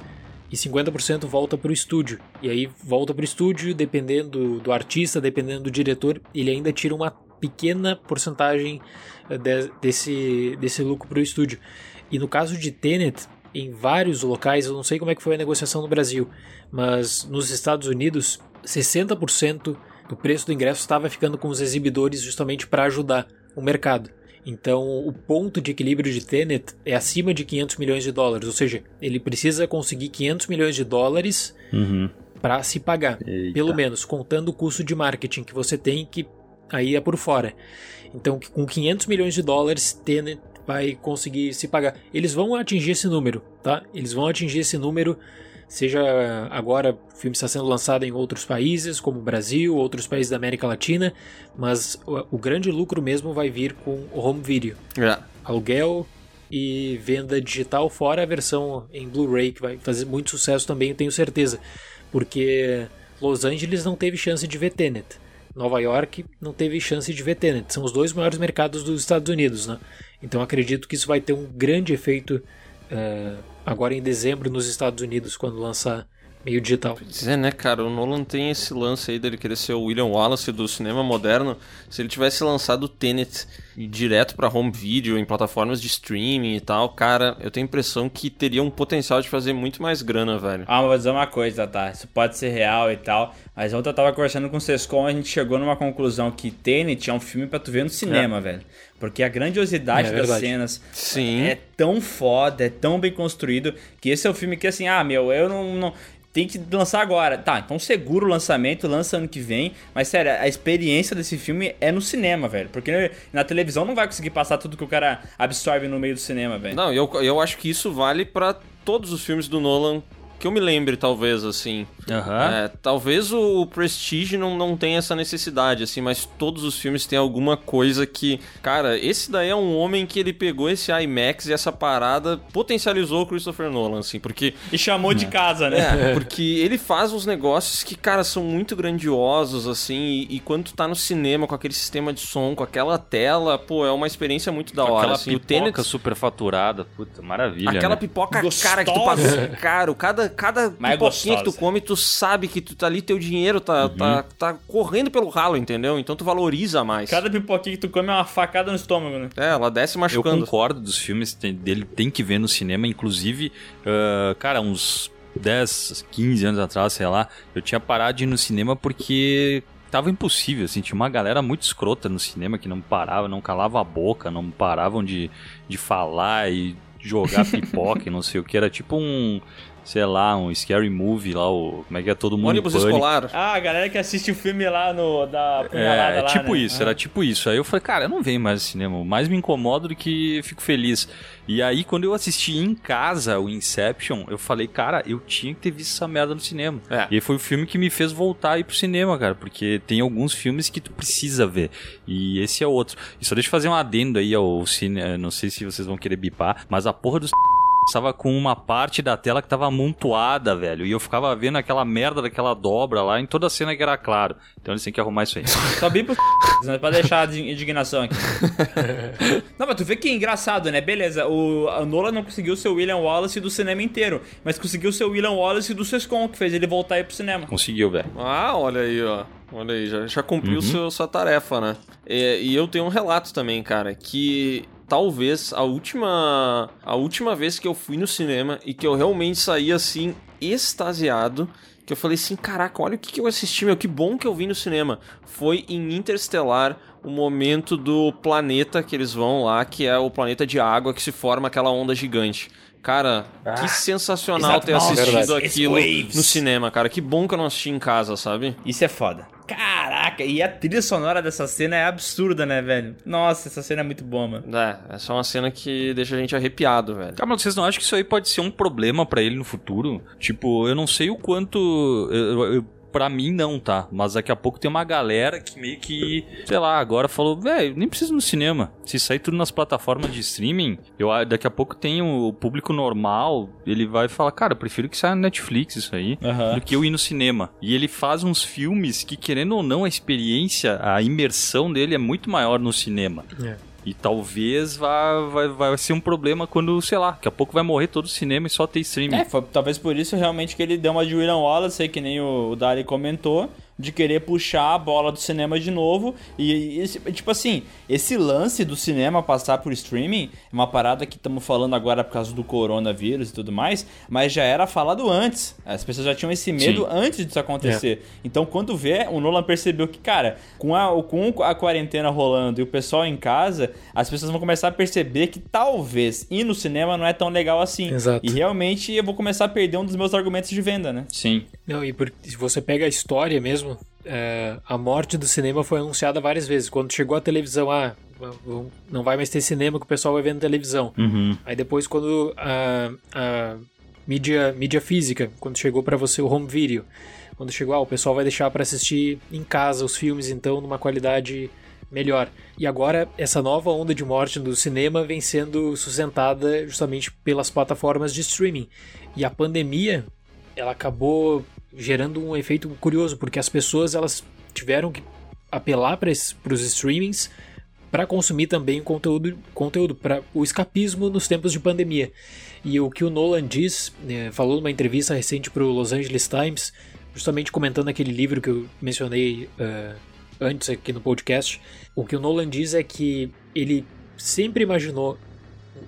[SPEAKER 2] e 50% volta para o estúdio. E aí volta para o estúdio, dependendo do artista, dependendo do diretor, ele ainda tira uma pequena porcentagem eh, de- desse, desse lucro para o estúdio. E no caso de Tenet, em vários locais, eu não sei como é que foi a negociação no Brasil, mas nos Estados Unidos, 60% do preço do ingresso estava ficando com os exibidores justamente para ajudar o mercado. Então, o ponto de equilíbrio de Tenet é acima de 500 milhões de dólares, ou seja, ele precisa conseguir 500 milhões de dólares
[SPEAKER 1] Uhum.
[SPEAKER 2] para se pagar,
[SPEAKER 5] Eita.
[SPEAKER 2] pelo menos, contando o custo de marketing que você tem, que aí é por fora. Então, com 500 milhões de dólares, Tenet vai conseguir se pagar. Eles vão atingir esse número, tá? Eles vão atingir esse número, seja agora o filme está sendo lançado em outros países, como o Brasil, outros países da América Latina, mas o, o grande lucro mesmo vai vir com o home video
[SPEAKER 4] É.
[SPEAKER 2] aluguel e venda digital, fora a versão em Blu-ray, que vai fazer muito sucesso também, eu tenho certeza. Porque Los Angeles não teve chance de ver Tenet. Nova York não teve chance de ver Tenet. São os dois maiores mercados dos Estados Unidos, né? Então acredito que isso vai ter um grande efeito eh, agora em dezembro nos Estados Unidos, quando lançar meio digital.
[SPEAKER 4] Pois é, né, cara? O Nolan tem esse lance aí dele querer ser o William Wallace do cinema moderno. Se ele tivesse lançado o Tenet direto pra home video, em plataformas de streaming e tal, cara, eu tenho a impressão que teria um potencial de fazer muito mais grana, velho.
[SPEAKER 1] Ah, mas vou dizer uma coisa, tá? Isso pode ser real e tal. Mas ontem eu tava conversando com o Sescom e a gente chegou numa conclusão que Tenet é um filme pra tu ver no cinema, velho. Porque a grandiosidade
[SPEAKER 2] É
[SPEAKER 1] das
[SPEAKER 2] verdade.
[SPEAKER 1] cenas
[SPEAKER 4] Sim.
[SPEAKER 1] é tão foda, é tão bem construído, que esse é o filme que assim, ah, meu, eu não. não tem que lançar agora. Tá, então segura o lançamento, lança ano que vem. Mas sério, a experiência desse filme é no cinema, velho. Porque na televisão não vai conseguir passar tudo que o cara absorve no meio do cinema, velho.
[SPEAKER 4] Não, eu, eu acho que isso vale pra todos os filmes do Nolan que eu me lembre, talvez, assim.
[SPEAKER 5] Aham.
[SPEAKER 4] É, talvez o Prestige não, não tenha essa necessidade, assim, mas todos os filmes têm alguma coisa que. Cara, esse daí é um homem que ele pegou esse IMAX e essa parada potencializou o Christopher Nolan, assim, porque.
[SPEAKER 1] E chamou de casa, né?
[SPEAKER 4] É, [laughs] porque ele faz uns negócios que, cara, são muito grandiosos, assim, e, e quando tu tá no cinema com aquele sistema de som, com aquela tela, pô, é uma experiência muito da hora,
[SPEAKER 5] Aquela
[SPEAKER 4] assim. O
[SPEAKER 5] pipoca
[SPEAKER 4] Tenet,
[SPEAKER 5] superfaturada. Puta, maravilha,
[SPEAKER 4] Aquela
[SPEAKER 5] né?
[SPEAKER 4] pipoca
[SPEAKER 1] Gostosa.
[SPEAKER 4] cara que tu passa caro, cada, cada
[SPEAKER 1] Mas é
[SPEAKER 4] pipoquinha que tu
[SPEAKER 1] gostosa.
[SPEAKER 4] come, tu sabe que tu tá ali, teu dinheiro tá, tá, tá correndo pelo ralo, entendeu? Então tu valoriza mais.
[SPEAKER 1] Cada pipoquinha que tu come é uma facada no estômago, né?
[SPEAKER 4] É, ela desce
[SPEAKER 5] Eu
[SPEAKER 4] machucando.
[SPEAKER 5] concordo dos filmes tem- dele, tem que ver no cinema. Inclusive, ah, cara, uns 10, 15 anos atrás, sei lá, eu tinha parado de ir no cinema porque tava impossível, assim, tinha uma galera muito escrota no cinema que não parava, não calava a boca, não paravam de, de falar e jogar [laughs] pipoca e não sei o que, era tipo um, sei lá, um scary movie lá, o, como é que é todo mundo
[SPEAKER 4] Ônibus escolar.
[SPEAKER 1] Ah, a galera que assiste o filme lá no da punhalada
[SPEAKER 5] É,
[SPEAKER 1] lá,
[SPEAKER 5] tipo
[SPEAKER 1] né?
[SPEAKER 5] isso,
[SPEAKER 1] Ah.
[SPEAKER 5] era tipo isso. Aí eu falei, cara, eu não venho mais ao cinema. Mais me incomodo do que fico feliz. E aí, quando eu assisti em casa o Inception, eu falei, cara, eu tinha que ter visto essa merda no cinema.
[SPEAKER 4] É.
[SPEAKER 5] E aí foi o filme que me fez voltar a ir pro cinema, cara. Porque tem alguns filmes que tu precisa ver. E esse é outro. E só deixa eu fazer um adendo aí ao cine. eh, Não sei se vocês vão querer bipar, mas a porra dos Estava com uma parte da tela que tava amontoada, velho. E eu ficava vendo aquela merda daquela dobra lá em toda a cena que era claro. Então eles têm que arrumar isso aí. [laughs]
[SPEAKER 1] Só bem pro né, pra deixar a indignação aqui. [laughs] não, mas tu vê que é engraçado, né? Beleza, o a Nolan não conseguiu ser o William Wallace do cinema inteiro, mas conseguiu ser o William Wallace do Sescom, que fez ele voltar aí pro cinema.
[SPEAKER 5] Conseguiu, velho.
[SPEAKER 4] Ah, olha aí, ó. Olha aí, já, já cumpriu seu, sua tarefa, né? E, e eu tenho um relato também, cara, que talvez a última a última vez que eu fui no cinema e que eu realmente saí assim extasiado, que eu falei assim, caraca, olha o que, que eu assisti, meu, que bom que eu vim no cinema. Foi em Interstellar, o momento do planeta que eles vão lá, que é o planeta de água que se forma aquela onda gigante. Cara, que sensacional ter assistido
[SPEAKER 1] it's
[SPEAKER 4] aquilo no cinema, cara. Que bom que eu não assisti em casa, sabe?
[SPEAKER 1] Isso é foda. Caraca, e a trilha sonora dessa cena é absurda, né, velho? Nossa, essa cena é muito boa, mano.
[SPEAKER 4] É, essa é uma cena que deixa a gente arrepiado, velho.
[SPEAKER 5] Cara, mas vocês não acham que isso aí pode ser um problema pra ele no futuro? Tipo, eu não sei o quanto. eu- eu- Pra mim, não, tá? Mas daqui a pouco tem uma galera que meio que, sei lá, agora falou, velho, nem preciso ir no cinema. Se sair tudo nas plataformas de streaming, eu daqui a pouco tem o público normal, ele vai falar, cara, eu prefiro que saia no Netflix isso aí,
[SPEAKER 1] Aham.
[SPEAKER 5] do que eu ir no cinema. E ele faz uns filmes que, querendo ou não, a experiência, a imersão dele é muito maior no cinema.
[SPEAKER 2] É.
[SPEAKER 5] E talvez vá, vai, vai ser um problema quando, sei lá, daqui a pouco vai morrer todo o cinema e só ter streaming.
[SPEAKER 1] É, foi talvez por isso realmente que ele deu uma de William Wallace, que nem o, o Dari comentou, de querer puxar a bola do cinema de novo. E, e esse- tipo assim, esse lance do cinema passar por streaming é uma parada que estamos falando agora por causa do coronavírus e tudo mais, mas já era falado antes. As pessoas já tinham esse medo
[SPEAKER 5] Sim.
[SPEAKER 1] antes disso acontecer. Então, quando vê, o Nolan percebeu que, cara, com a, com a quarentena rolando e o pessoal em casa, as pessoas vão começar a perceber que talvez ir no cinema não é tão legal assim.
[SPEAKER 2] Exato.
[SPEAKER 1] E realmente eu vou começar a perder um dos meus argumentos de venda, né?
[SPEAKER 5] Sim.
[SPEAKER 2] Não, e por- se você pega a história mesmo, é, a morte do cinema foi anunciada várias vezes. Quando chegou a televisão, ah, não vai mais ter cinema que o pessoal vai ver na televisão.
[SPEAKER 5] Uhum.
[SPEAKER 2] Aí depois quando a, a mídia, mídia física, quando chegou pra você o home video, quando chegou, ah, o pessoal vai deixar pra assistir em casa os filmes então numa qualidade melhor. E agora essa nova onda de morte do cinema vem sendo sustentada justamente pelas plataformas de streaming. E a pandemia, ela acabou gerando um efeito curioso, porque as pessoas elas tiveram que apelar para os streamings para consumir também conteúdo, conteúdo para o escapismo nos tempos de pandemia. E o que o Nolan diz, né, falou numa entrevista recente para o Los Angeles Times, justamente comentando aquele livro que eu mencionei eh, antes aqui no podcast, o que o Nolan diz é que ele sempre imaginou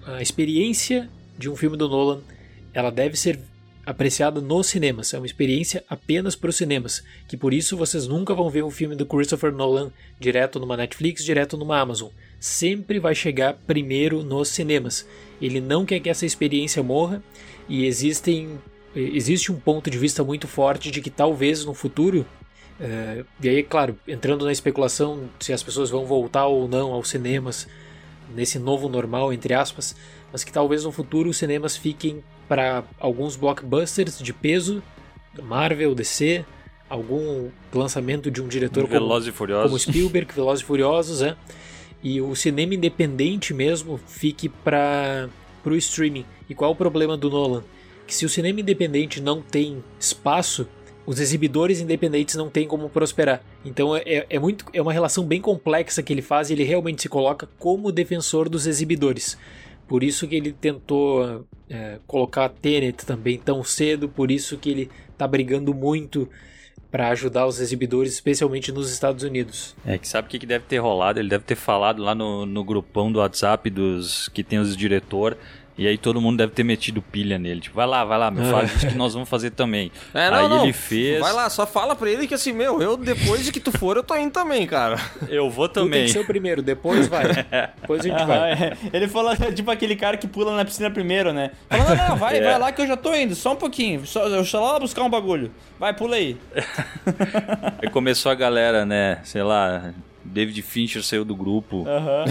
[SPEAKER 2] a experiência de um filme do Nolan, ela deve ser apreciada nos cinemas, é uma experiência apenas para os cinemas, que por isso vocês nunca vão ver um filme do Christopher Nolan direto numa Netflix, direto numa Amazon. Sempre vai chegar primeiro nos cinemas. Ele não quer que essa experiência morra e existem existe um ponto de vista muito forte de que talvez no futuro é, e aí, claro, entrando na especulação se as pessoas vão voltar ou não aos cinemas nesse novo normal, entre aspas, mas que talvez no futuro os cinemas fiquem para alguns blockbusters de peso, Marvel, DC, algum lançamento de um diretor como,
[SPEAKER 5] Velozes e Furiosos.
[SPEAKER 2] como Spielberg, [laughs] Velozes e Furiosos, é. E o cinema independente mesmo fique para o streaming. E qual é o problema do Nolan? Que se o cinema independente não tem espaço, os exibidores independentes não têm como prosperar. Então é, é, muito, é uma relação bem complexa que ele faz e ele realmente se coloca como defensor dos exibidores. Por isso que ele tentou é, colocar Tenet também tão cedo, por isso que ele tá brigando muito para ajudar os exibidores, especialmente nos Estados Unidos.
[SPEAKER 5] É, que sabe o que, que deve ter rolado? Ele deve ter falado lá no, no grupão do WhatsApp dos que tem os diretor. E aí todo mundo deve ter metido pilha nele. Tipo, vai lá, vai lá, meu, faz isso que nós vamos fazer também.
[SPEAKER 4] É, não,
[SPEAKER 5] aí
[SPEAKER 4] não.
[SPEAKER 5] ele fez.
[SPEAKER 4] Vai lá, só fala pra ele que assim, meu, eu depois de que tu for, eu tô indo também, cara.
[SPEAKER 5] Eu vou
[SPEAKER 2] Tu tem
[SPEAKER 5] também.
[SPEAKER 2] que ser o primeiro, depois vai. depois a gente [laughs]
[SPEAKER 1] Ah,
[SPEAKER 2] vai.
[SPEAKER 1] é. Ele falou, tipo aquele cara que pula na piscina primeiro, né? Falou, não, não, vai, [laughs]
[SPEAKER 5] É.
[SPEAKER 1] vai lá que eu já tô indo, só um pouquinho. Só, eu só lá buscar um bagulho. Vai, pula aí. [laughs]
[SPEAKER 5] Aí começou a galera, né? Sei lá, David Fincher saiu do grupo.
[SPEAKER 1] Aham.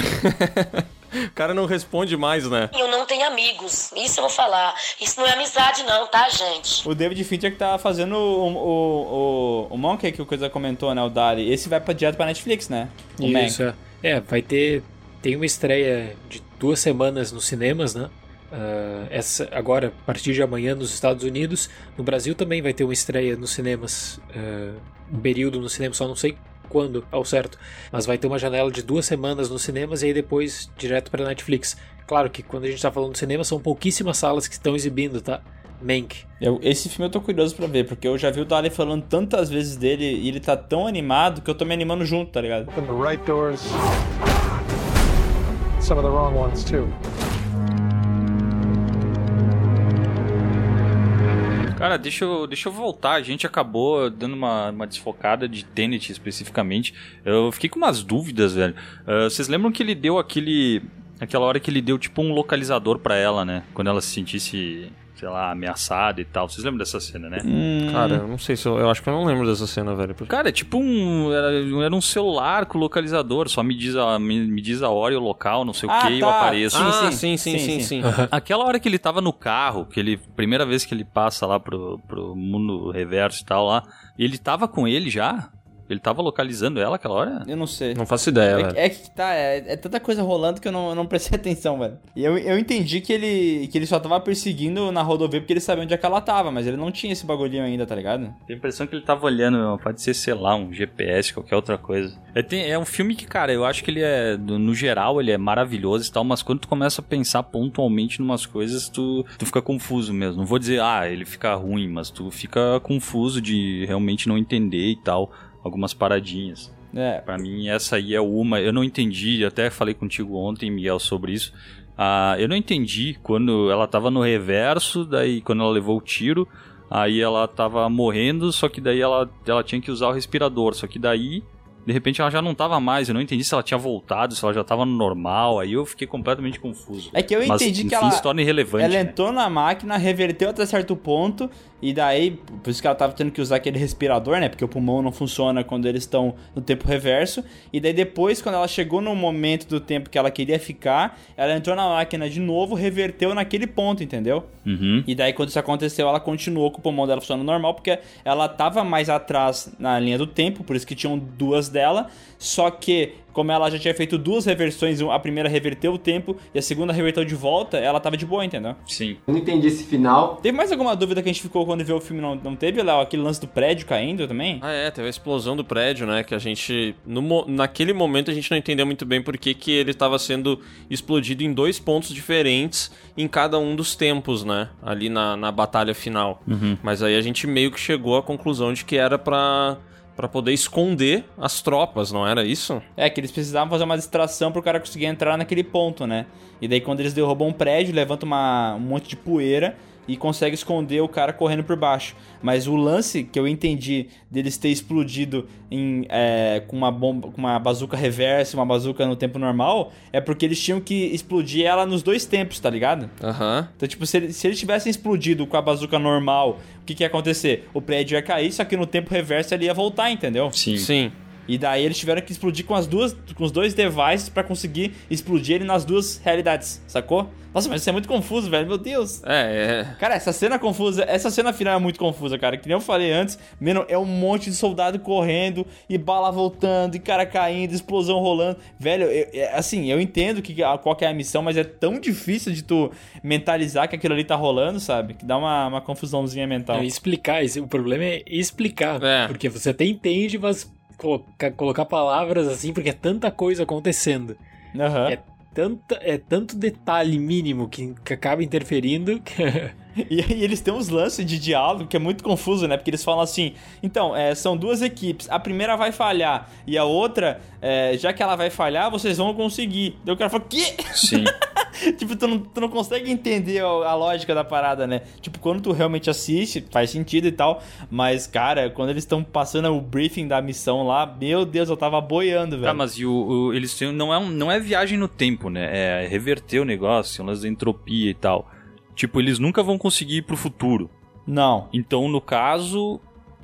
[SPEAKER 4] O cara não responde mais, né?
[SPEAKER 11] Eu não tenho amigos, isso eu vou falar. Isso não é amizade, não, tá, gente?
[SPEAKER 1] O David Fincher que tá fazendo o, o, o, o Monkey que o Coisa comentou, né? O Dari. Esse vai pra, direto pra Netflix, né? O
[SPEAKER 2] Isso,
[SPEAKER 1] Mank.
[SPEAKER 2] é. É, vai ter. Tem uma estreia de duas semanas nos cinemas, né? Ah, essa, agora, a partir de amanhã, nos Estados Unidos. No Brasil também vai ter uma estreia nos cinemas. ah, um período no cinema, só não sei quando ao certo. Mas vai ter uma janela de duas semanas nos cinemas e aí depois direto pra Netflix. Claro que quando a gente tá falando de cinema, são pouquíssimas salas que estão exibindo, tá? Mank.
[SPEAKER 1] Eu- esse filme eu tô curioso pra ver, porque eu já vi o Dari falando tantas vezes dele e ele tá tão animado que eu tô me animando junto, tá ligado?
[SPEAKER 3] Open the right doors. Some of the wrong ones, too.
[SPEAKER 5] Cara, deixa eu, deixa eu voltar. A gente acabou dando uma, uma desfocada de Tenet especificamente. Eu fiquei com umas dúvidas, velho. Ah, vocês lembram que ele deu aquele. Aquela hora que ele deu tipo um localizador pra ela, né? Quando ela se sentisse sei lá, ameaçado e tal. Vocês lembram dessa cena, né?
[SPEAKER 1] Hum.
[SPEAKER 4] Cara, eu não sei se eu, eu acho que eu não lembro dessa cena, velho.
[SPEAKER 5] Cara, é tipo um. Era, era um celular com localizador, só me diz a, me, me diz a hora e o local, não sei
[SPEAKER 1] Ah,
[SPEAKER 5] o que, eu
[SPEAKER 1] tá.
[SPEAKER 5] apareço.
[SPEAKER 4] ah, sim, sim, sim, sim. [laughs]
[SPEAKER 5] Aquela hora que ele tava no carro, que ele. Primeira vez que ele passa lá pro, pro mundo reverso e tal lá, ele tava com ele já? Ele tava localizando ela aquela hora?
[SPEAKER 1] Eu não sei.
[SPEAKER 4] Não faço ideia,
[SPEAKER 1] É,
[SPEAKER 4] velho.
[SPEAKER 1] é que tá, é, é tanta coisa rolando que eu não, eu não prestei [laughs] atenção, velho. E eu, eu entendi que ele, que ele só tava perseguindo na rodovia porque ele sabia onde é que ela tava, mas ele não tinha esse bagulhinho ainda, tá ligado?
[SPEAKER 5] Tem a impressão que ele tava olhando, pode ser, sei lá, um GPS, qualquer outra coisa. É, tem- é um filme que, cara, eu acho que ele é, no no geral, ele é maravilhoso e tal, mas quando tu começa a pensar pontualmente em umas coisas, tu, tu fica confuso mesmo. Não vou dizer, ah, ele fica ruim, mas tu fica confuso de realmente não entender e tal, algumas paradinhas.
[SPEAKER 1] É.
[SPEAKER 5] Pra mim, essa aí é uma. Eu não entendi, até falei contigo ontem, Miguel, sobre isso. Ah, eu não entendi quando ela tava no reverso, daí quando ela levou o tiro, aí ela tava morrendo, só que daí ela, ela tinha que usar o respirador. Só que daí, de repente, ela já não tava mais. Eu não entendi se ela tinha voltado, se ela já tava no normal. Aí eu fiquei completamente confuso.
[SPEAKER 1] É que eu
[SPEAKER 5] Mas,
[SPEAKER 1] entendi que
[SPEAKER 5] enfim,
[SPEAKER 1] ela.
[SPEAKER 5] se torna irrelevante.
[SPEAKER 1] Ela
[SPEAKER 5] né?
[SPEAKER 1] entrou na máquina, reverteu até certo ponto, e daí, por isso que ela tava tendo que usar aquele respirador, né? Porque o pulmão não funciona quando eles estão no tempo reverso. E daí depois, quando ela chegou no momento do tempo que ela queria ficar, ela entrou na máquina de novo, reverteu naquele ponto, entendeu?
[SPEAKER 5] Uhum.
[SPEAKER 1] E daí, quando isso aconteceu, ela continuou com o pulmão dela funcionando normal, porque ela tava mais atrás na linha do tempo, por isso que tinham duas dela. Só que, como ela já tinha feito duas reversões, a primeira reverteu o tempo e a segunda reverteu de volta, ela tava de boa, entendeu?
[SPEAKER 5] Sim.
[SPEAKER 12] Eu não entendi esse final.
[SPEAKER 1] Teve mais alguma dúvida que a gente ficou quando viu o filme? Não, não teve, Léo? Aquele lance do prédio caindo também?
[SPEAKER 4] Ah, é, teve a explosão do prédio, né? Que a gente. no naquele momento a gente não entendeu muito bem por que, que ele estava sendo explodido em dois pontos diferentes em cada um dos tempos, né? Ali na, na batalha final.
[SPEAKER 5] Uhum.
[SPEAKER 4] Mas aí a gente meio que chegou à conclusão de que era pra, pra poder esconder as tropas, não era isso?
[SPEAKER 1] É, que eles precisavam fazer uma distração pro cara conseguir entrar naquele ponto, né? E daí quando eles derrubam um prédio, levanta uma, um monte de poeira e consegue esconder o cara correndo por baixo. Mas o lance que eu entendi deles ter explodido em, é, com uma bomba, com uma bazuca reversa, uma bazuca no tempo normal, é porque eles tinham que explodir ela nos dois tempos, tá ligado?
[SPEAKER 4] Aham.
[SPEAKER 1] Então, tipo, se, se eles tivessem explodido com a bazuca normal, o que, que ia acontecer? O prédio ia cair, só que no tempo reverso ele ia voltar, entendeu?
[SPEAKER 5] Sim.
[SPEAKER 4] Sim.
[SPEAKER 1] E daí eles tiveram que explodir com as duas, com os dois devices pra conseguir explodir ele nas duas realidades, sacou? Nossa, mas isso é muito confuso, velho. Meu Deus.
[SPEAKER 4] É, é.
[SPEAKER 1] Cara, essa cena confusa, essa cena final é muito confusa, cara. Que nem eu falei antes, mano, é um monte de soldado correndo e bala voltando e cara caindo, explosão rolando. Velho, eu- é- assim, eu entendo que, qual que é a missão, mas é tão difícil de tu mentalizar que aquilo ali tá rolando, sabe? Que dá uma, uma confusãozinha mental.
[SPEAKER 2] Não, explicar, esse- o problema é explicar.
[SPEAKER 4] É.
[SPEAKER 2] Porque você até entende, mas colocar, colocar palavras assim, porque é tanta coisa acontecendo.
[SPEAKER 1] Aham.
[SPEAKER 2] É, tanta, é tanto detalhe mínimo que, que acaba interferindo. que- [laughs]
[SPEAKER 1] E aí eles têm uns lances de diálogo que é muito confuso, né? Porque eles falam assim, então, é, são duas equipes, a primeira vai falhar e a outra, é, já que ela vai falhar, vocês vão conseguir. Daí o cara fala, quê?
[SPEAKER 5] Sim. [laughs] [laughs]
[SPEAKER 1] tipo, tu não, tu não consegue entender a, a lógica da parada, né? Tipo, quando tu realmente assiste, faz sentido e tal, mas, cara, quando eles estão passando o briefing da missão lá, meu Deus, eu tava boiando, velho.
[SPEAKER 5] Tá, mas e o, o- eles têm, não, é um- não é viagem no tempo, né? É reverter o negócio, um da entropia e tal. Tipo, eles nunca vão conseguir ir pro futuro.
[SPEAKER 1] Não.
[SPEAKER 5] Então, no caso,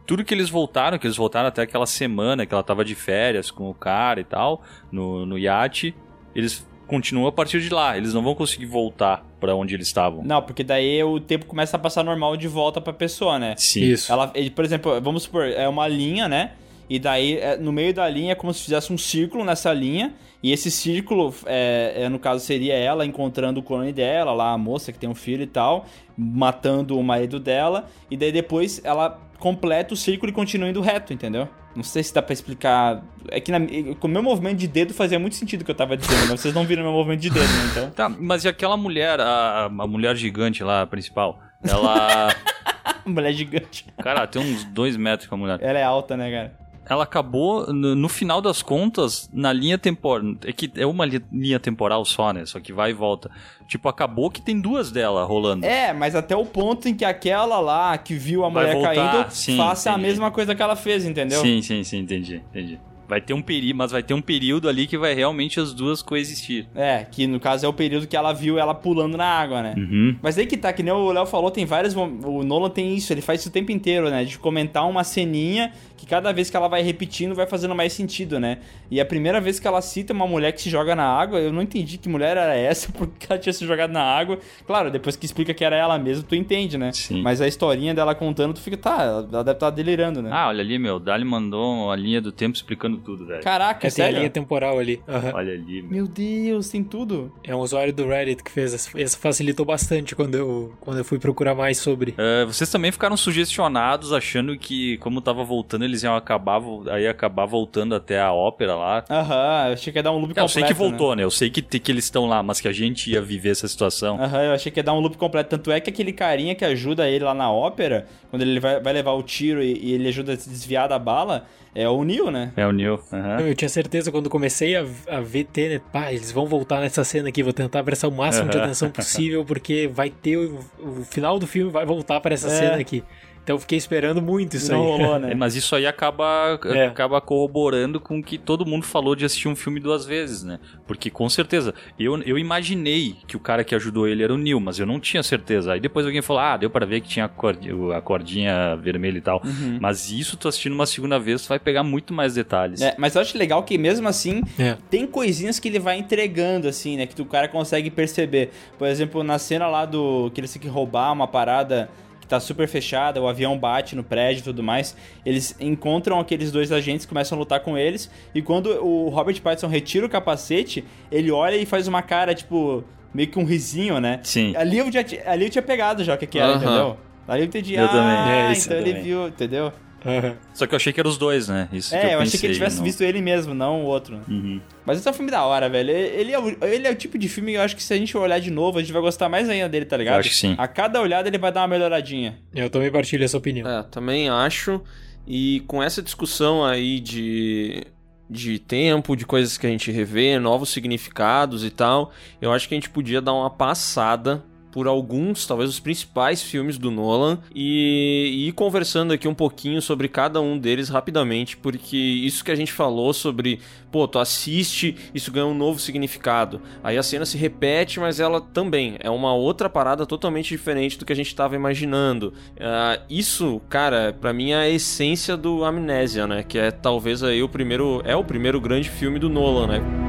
[SPEAKER 5] tudo que eles voltaram, que eles voltaram até aquela semana que ela tava de férias com o cara e tal, no, no iate, eles continuam a partir de lá. Eles não vão conseguir voltar pra onde eles estavam.
[SPEAKER 1] Não, porque daí o tempo começa a passar normal de volta pra pessoa, né?
[SPEAKER 5] Sim.
[SPEAKER 2] Isso.
[SPEAKER 1] Ela, ele, por exemplo, vamos supor, é uma linha, né? E daí, é, no meio da linha, é como se fizesse um círculo nessa linha. E esse círculo, é, é, no caso, seria ela encontrando o clone dela, lá a moça que tem um filho e tal, matando o marido dela. E daí depois ela completa o círculo e continua indo reto, entendeu? Não sei se dá pra explicar. É que na, com o meu movimento de dedo fazia muito sentido o que eu tava dizendo, mas vocês não viram meu movimento de dedo, né? Então.
[SPEAKER 5] Tá, mas e aquela mulher, a, a mulher gigante lá, a principal? Ela. [laughs]
[SPEAKER 1] Mulher gigante.
[SPEAKER 5] cara, tem uns dois metros com a mulher.
[SPEAKER 1] Ela é alta, né, cara?
[SPEAKER 5] Ela acabou, no, no final das contas, na linha temporal. É que é uma li- linha temporal só, né? Só que vai e volta. Tipo, acabou que tem duas dela rolando.
[SPEAKER 1] É, mas até o ponto em que aquela lá que viu a
[SPEAKER 5] Vai
[SPEAKER 1] mulher
[SPEAKER 5] voltar,
[SPEAKER 1] caindo
[SPEAKER 5] sim,
[SPEAKER 1] faça a
[SPEAKER 5] entendi.
[SPEAKER 1] mesma coisa que ela fez, entendeu?
[SPEAKER 5] Sim, sim, sim, entendi, entendi. Vai ter um período, mas vai ter um período ali que vai realmente as duas coexistir.
[SPEAKER 1] É, que no caso é o período que ela viu ela pulando na água, né?
[SPEAKER 5] Uhum.
[SPEAKER 1] Mas aí que tá, que nem o Léo falou, tem vários. O Nolan tem isso, ele faz isso o tempo inteiro, né? De comentar uma ceninha que cada vez que ela vai repetindo vai fazendo mais sentido, né? E a primeira vez que ela cita uma mulher que se joga na água, eu não entendi que mulher era essa, [laughs] porque ela tinha se jogado na água. Claro, depois que explica que era ela mesma, tu entende, né?
[SPEAKER 5] Sim.
[SPEAKER 1] Mas a historinha dela contando, tu fica, tá, ela deve estar delirando, né?
[SPEAKER 5] Ah, olha ali, meu. Dali mandou a linha do tempo explicando tudo, velho.
[SPEAKER 1] Caraca,
[SPEAKER 2] É, tem a
[SPEAKER 1] sério?
[SPEAKER 2] linha temporal ali. Aham.
[SPEAKER 5] Olha ali, meu.
[SPEAKER 1] Meu Deus, tem tudo.
[SPEAKER 2] É um usuário do Reddit que fez. Isso facilitou bastante quando eu, quando eu fui procurar mais sobre.
[SPEAKER 5] É, vocês também ficaram sugestionados achando que, como tava voltando, eles iam acabar, aí acabar voltando até a ópera lá.
[SPEAKER 1] Aham, eu achei que ia dar um loop
[SPEAKER 5] É,
[SPEAKER 1] completo.
[SPEAKER 5] eu sei que
[SPEAKER 1] né?
[SPEAKER 5] voltou, né? Eu sei que, que eles estão lá, mas que a gente ia viver essa situação.
[SPEAKER 1] Aham, eu achei que ia dar um loop completo. Tanto é que aquele carinha que ajuda ele lá na ópera, quando ele vai, vai levar o tiro e, e ele ajuda a se desviar da bala, é o Neil, né?
[SPEAKER 5] É o Neil. aham.
[SPEAKER 2] Eu tinha certeza quando comecei a, a ver Tenet, pá, eles vão voltar nessa cena aqui, vou tentar prestar o máximo de
[SPEAKER 5] Aham.
[SPEAKER 2] atenção possível, porque vai ter o, o final do filme vai voltar para essa
[SPEAKER 1] É.
[SPEAKER 2] cena aqui. Então eu fiquei esperando muito isso
[SPEAKER 1] Não
[SPEAKER 2] aí.
[SPEAKER 1] rolou,
[SPEAKER 5] É,
[SPEAKER 1] né?
[SPEAKER 5] mas isso aí acaba,
[SPEAKER 2] É.
[SPEAKER 5] acaba corroborando com o que todo mundo falou de assistir um filme duas vezes, né? Porque com certeza, eu, eu imaginei que o cara que ajudou ele era o Neil, mas eu não tinha certeza. Aí depois alguém falou, ah, deu pra ver que tinha a cordi- a cordinha vermelha e tal.
[SPEAKER 1] Uhum.
[SPEAKER 5] Mas isso tu assistindo uma segunda vez, tu vai pegar muito mais detalhes.
[SPEAKER 1] É, mas eu acho legal que mesmo assim,
[SPEAKER 2] É.
[SPEAKER 1] tem coisinhas que ele vai entregando, assim, né? Que o cara consegue perceber. Por exemplo, na cena lá do que eles têm que roubar uma parada tá super fechada, o avião bate no prédio e tudo mais. Eles encontram aqueles dois agentes, começam a lutar com eles. E quando o Robert Pattinson retira o capacete, ele olha e faz uma cara, tipo, meio que um risinho, né?
[SPEAKER 5] Sim.
[SPEAKER 1] Ali eu, já, ali eu tinha pegado já o que, que era, entendeu? Ali eu entendi,
[SPEAKER 5] Eu
[SPEAKER 1] ah,
[SPEAKER 5] também.
[SPEAKER 2] É, isso
[SPEAKER 1] então ele
[SPEAKER 5] também.
[SPEAKER 1] viu, entendeu?
[SPEAKER 2] Aham.
[SPEAKER 5] Só que eu achei que eram os dois, né? Isso
[SPEAKER 1] É,
[SPEAKER 5] que
[SPEAKER 1] eu,
[SPEAKER 5] eu,
[SPEAKER 1] achei que ele
[SPEAKER 5] pensei,
[SPEAKER 1] tivesse
[SPEAKER 5] não-
[SPEAKER 1] visto ele mesmo, não o outro.
[SPEAKER 5] Uhum.
[SPEAKER 1] Mas esse é um filme da hora, velho. Ele é, o, ele é o tipo de filme que eu acho que se a gente olhar de novo, a gente vai gostar mais ainda dele, tá ligado?
[SPEAKER 5] Eu acho que sim.
[SPEAKER 1] A cada olhada ele vai dar uma melhoradinha.
[SPEAKER 2] Eu também partilho essa opinião.
[SPEAKER 4] É, também acho. E com essa discussão aí de, de tempo, de coisas que a gente revê, novos significados e tal, eu acho que a gente podia dar uma passada por alguns, talvez os principais filmes do Nolan e, ir conversando aqui um pouquinho sobre cada um deles rapidamente, porque isso que a gente falou sobre, pô, tu assiste, isso ganha um novo significado. Aí a cena se repete, mas ela também é uma outra parada totalmente diferente do que a gente estava imaginando. Ah, isso, cara, pra mim é a essência do Amnésia, né? Que é talvez aí o primeiro, é o primeiro grande filme do Nolan, né?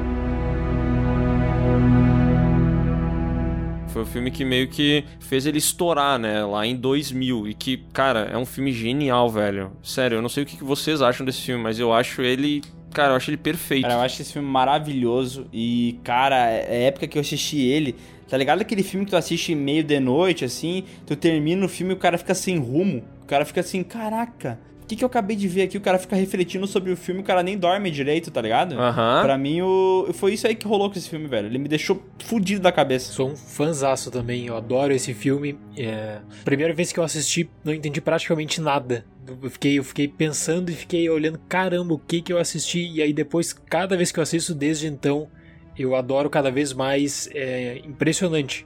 [SPEAKER 4] Foi o filme que meio que fez ele estourar, né? Lá em 2000. E que, cara, é um filme genial, velho. Sério, eu não sei o que vocês acham desse filme, mas eu acho ele. Cara, eu acho ele perfeito.
[SPEAKER 1] Cara, eu acho esse filme maravilhoso. E, cara, é época que eu assisti ele. Tá ligado aquele filme que tu assiste meio de noite, assim? Tu termina o filme e o cara fica sem rumo. O cara fica assim, caraca. O que, que eu acabei de ver aqui? O cara fica refletindo sobre o filme, o cara nem dorme direito, tá ligado?
[SPEAKER 4] Aham.
[SPEAKER 1] Pra mim, o... foi isso aí que rolou com esse filme, velho. Ele me deixou fudido da cabeça.
[SPEAKER 2] Sou um fanzaço também, eu adoro esse filme. É... Primeira vez que eu assisti, não entendi praticamente nada. Eu fiquei, eu fiquei pensando e fiquei olhando, caramba, o que que eu assisti? E aí depois, cada vez que eu assisto desde então, eu adoro cada vez mais. É impressionante.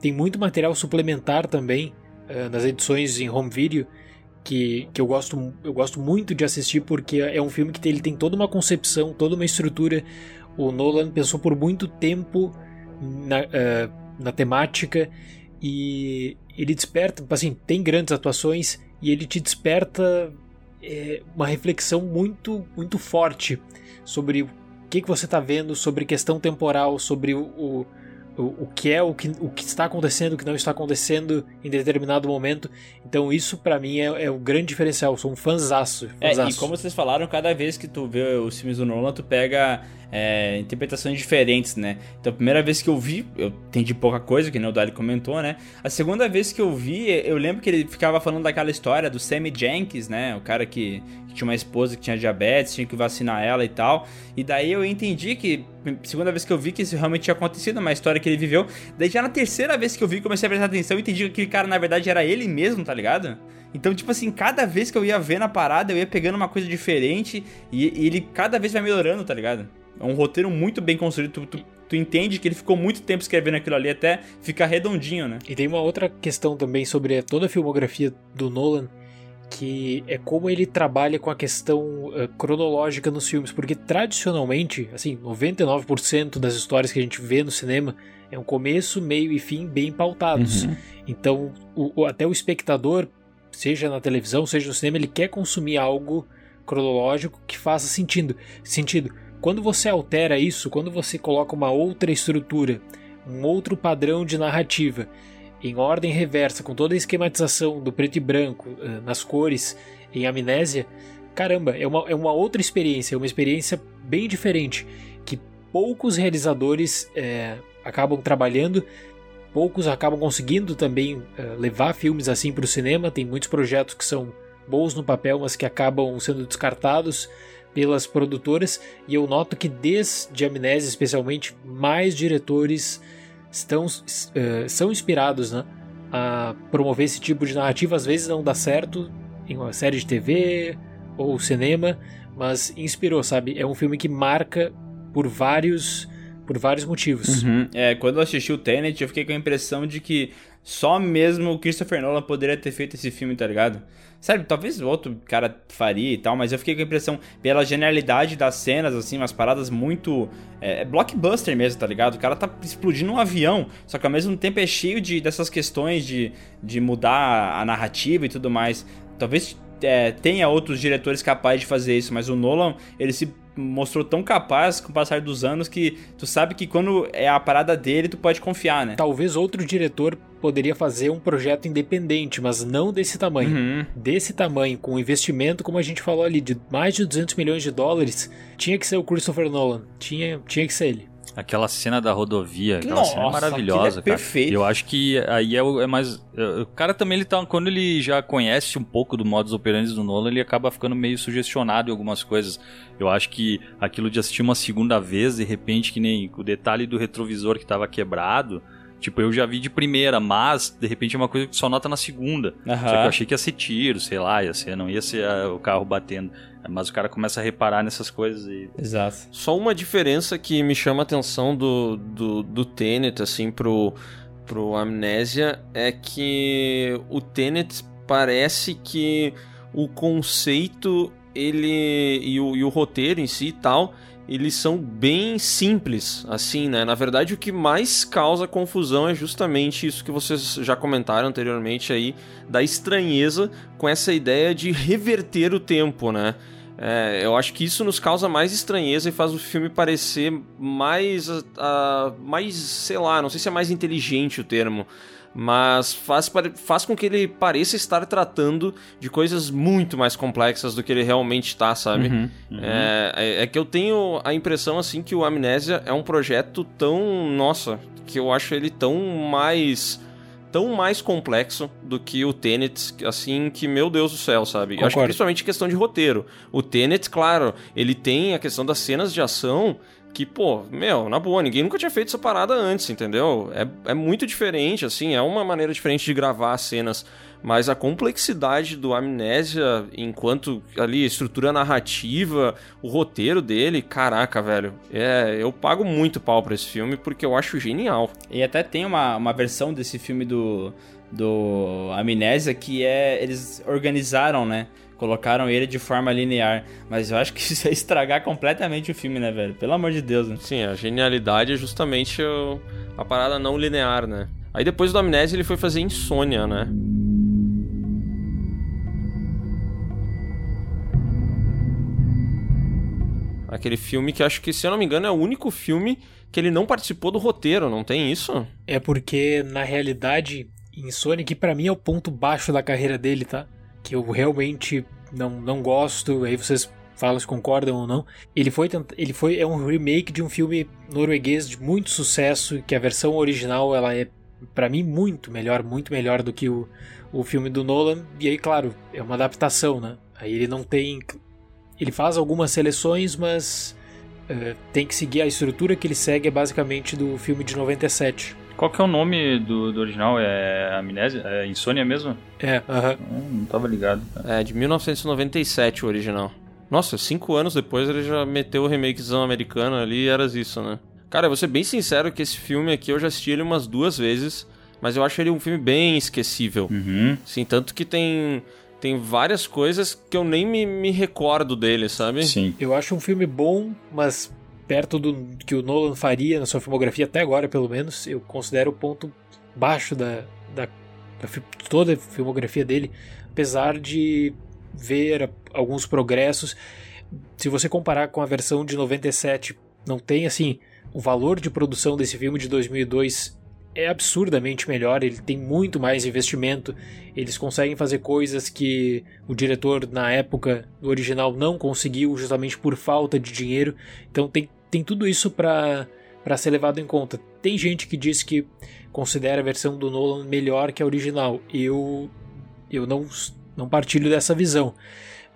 [SPEAKER 2] Tem muito material suplementar também é, nas edições em home video que, que eu, gosto, eu gosto muito de assistir porque é um filme que tem, ele tem toda uma concepção, toda uma estrutura. O Nolan pensou por muito tempo na, eh, na temática e ele desperta, assim, tem grandes atuações e ele te desperta eh, uma reflexão muito, muito forte sobre o que, que você está vendo, sobre questão temporal, sobre o, o, o, o que é, o que, o que está acontecendo, o que não está acontecendo em determinado momento. Então isso para mim é, é o grande diferencial. Eu sou um fanzaço.
[SPEAKER 1] É, e como vocês falaram, cada vez que tu vê os filmes do Nolan, tu pega é, interpretações diferentes, né? Então, a primeira vez que eu vi, eu entendi pouca coisa, que nem o Dali comentou, né? A segunda vez que eu vi, eu lembro que ele ficava falando daquela história do Sammy Jenkins, né? O cara que, que tinha uma esposa que tinha diabetes, tinha que vacinar ela e tal. E daí eu entendi que, segunda vez que eu vi que isso realmente tinha acontecido, uma história que ele viveu. Daí já na terceira vez que eu vi, comecei a prestar atenção e entendi que aquele cara, na verdade, era ele mesmo, tá ligado? Então, tipo assim, cada vez que eu ia vendo a parada, eu ia pegando uma coisa diferente e, e ele cada vez vai melhorando, tá ligado? É um roteiro muito bem construído. Tu, tu, tu entende que ele ficou muito tempo escrevendo aquilo ali até ficar redondinho, né?
[SPEAKER 2] E tem uma outra questão também sobre toda a filmografia do Nolan, que é como ele trabalha com a questão uh, cronológica nos filmes, porque tradicionalmente, assim, 99% das histórias que a gente vê no cinema é um começo, meio e fim bem pautados.
[SPEAKER 1] Uhum.
[SPEAKER 2] Então, o, o, até o espectador, seja na televisão, seja no cinema, ele quer consumir algo cronológico que faça sentido. sentido. Quando você altera isso, quando você coloca uma outra estrutura, um outro padrão de narrativa, em ordem reversa, com toda a esquematização do preto e branco, uh, nas cores, em amnésia, caramba, é uma, é uma outra experiência, é uma experiência bem diferente, que poucos realizadores é, acabam trabalhando, poucos acabam conseguindo também uh, levar filmes assim para o cinema, tem muitos projetos que são bons no papel, mas que acabam sendo descartados pelas produtoras, e eu noto que desde Amnésia, especialmente, mais diretores estão, uh, são inspirados né, a promover esse tipo de narrativa. Às vezes não dá certo em uma série de TV ou cinema, mas inspirou, sabe? É um filme que marca por vários por vários motivos.
[SPEAKER 1] Uhum. É, quando eu assisti o Tenet, eu fiquei com a impressão de que só mesmo o Christopher Nolan poderia ter feito esse filme, tá ligado? Sabe, talvez outro cara faria e tal, mas eu fiquei com a impressão, pela genialidade das cenas, assim, umas paradas muito. É, é blockbuster mesmo, tá ligado? O cara tá explodindo um avião, só que ao mesmo tempo é cheio de, dessas questões de, de mudar a narrativa e tudo mais. Talvez é, tenha outros diretores capazes de fazer isso, mas o Nolan, ele se mostrou tão capaz com o passar dos anos que tu sabe que quando é a parada dele, tu pode confiar, né?
[SPEAKER 2] Talvez outro diretor poderia fazer um projeto independente, mas não desse tamanho.
[SPEAKER 1] Uhum.
[SPEAKER 2] Desse tamanho, com investimento, como a gente falou ali, de mais de 200 milhões de dólares, tinha que ser o Christopher Nolan. Tinha, tinha que ser ele.
[SPEAKER 5] Aquela cena da rodovia, aquela
[SPEAKER 1] Nossa,
[SPEAKER 5] cena é maravilhosa,
[SPEAKER 1] é
[SPEAKER 5] cara.
[SPEAKER 1] perfeito.
[SPEAKER 5] Eu acho que aí é, o- é mais. é, O cara também, ele tá. Quando ele já conhece um pouco do modus operandi do Nolan, ele acaba ficando meio sugestionado em algumas coisas. Eu acho que aquilo de assistir uma segunda vez, de repente, que nem o detalhe do retrovisor que tava quebrado. Tipo, eu já vi de primeira, mas de repente é uma coisa que só nota na segunda.
[SPEAKER 1] Aham.
[SPEAKER 5] Só que eu achei que ia ser tiro, sei lá, ia ser, não ia ser ah, o carro batendo. Mas o cara começa a reparar nessas coisas e.
[SPEAKER 1] Exato.
[SPEAKER 4] Só uma diferença que me chama a atenção do, do, do Tenet, assim, pro, pro Amnésia, é que o Tenet parece que o conceito, ele e o, e o roteiro em si e tal, eles são bem simples, assim, né? Na verdade, o que mais causa confusão é justamente isso que vocês já comentaram anteriormente aí, da estranheza com essa ideia de reverter o tempo, né? É, eu acho que isso nos causa mais estranheza e faz o filme parecer mais, ah, mais, sei lá, não sei se é mais inteligente o termo, mas faz, faz com que ele pareça estar tratando de coisas muito mais complexas do que ele realmente está, sabe?
[SPEAKER 1] Uhum,
[SPEAKER 4] É, é- é que eu tenho a impressão, assim, que o Amnésia é um projeto tão, nossa, que eu acho ele tão mais tão mais complexo do que o Tenet, assim, que, meu Deus do céu, sabe? Eu acho que
[SPEAKER 2] Concordo.
[SPEAKER 4] principalmente questão de roteiro. O Tenet, claro, ele tem a questão das cenas de ação que, pô, meu, na boa, ninguém nunca tinha feito essa parada antes, entendeu? É, é muito diferente, assim, é uma maneira diferente de gravar as cenas. Mas a complexidade do Amnésia, enquanto ali, estrutura narrativa, o roteiro dele, caraca, velho. É, eu pago muito pau pra esse filme porque eu acho genial.
[SPEAKER 1] E até tem uma, uma versão desse filme do, do Amnésia que é. Eles organizaram, né? Colocaram ele de forma linear. Mas eu acho que [laughs] isso ia estragar completamente o filme, né, velho? Pelo amor de Deus, né?
[SPEAKER 4] Sim, a genialidade é justamente a parada não linear, né? Aí depois do Amnésia ele foi fazer Insônia, né? Aquele filme que acho que, se eu não me engano, é o único filme que ele não participou do roteiro, não tem isso?
[SPEAKER 2] É porque, na realidade, Insônia, que pra mim é o ponto baixo da carreira dele, tá? Que eu realmente não, não gosto, aí vocês falam se concordam ou não. Ele foi, ele foi é um remake de um filme norueguês de muito sucesso, que a versão original ela é, pra mim, muito melhor, muito melhor do que o, o filme do Nolan. E aí, claro, é uma adaptação, né? Aí ele não tem. Ele faz algumas seleções, mas eh, tem que seguir a estrutura que ele segue, é basicamente do filme de 97.
[SPEAKER 5] Qual que é o nome do, do original? É Amnésia? É Insônia mesmo?
[SPEAKER 2] É, aham.
[SPEAKER 5] Hum, não tava ligado.
[SPEAKER 4] É, de 1997 o original. Nossa, cinco anos depois ele já meteu o remakezão americano ali e era isso, né? Cara, eu vou ser bem sincero que esse filme aqui eu já assisti ele umas duas vezes, mas eu acho ele um filme bem esquecível.
[SPEAKER 5] Uhum.
[SPEAKER 4] Sim, tanto que tem Tem várias coisas que eu nem me, me recordo dele, sabe?
[SPEAKER 5] Sim.
[SPEAKER 2] Eu acho um filme bom, mas perto do que o Nolan faria na sua filmografia, até agora pelo menos, eu considero o ponto baixo da, da, da toda a filmografia dele, apesar de ver alguns progressos. Se você comparar com a versão de 97, não tem assim, o valor de produção desse filme de 2002 é absurdamente melhor, ele tem muito mais investimento, eles conseguem fazer coisas que o diretor na época do original não conseguiu justamente por falta de dinheiro. Então tem, tem tudo isso para para ser levado em conta. Tem gente que diz que considera a versão do Nolan melhor que a original. Eu eu não não partilho dessa visão,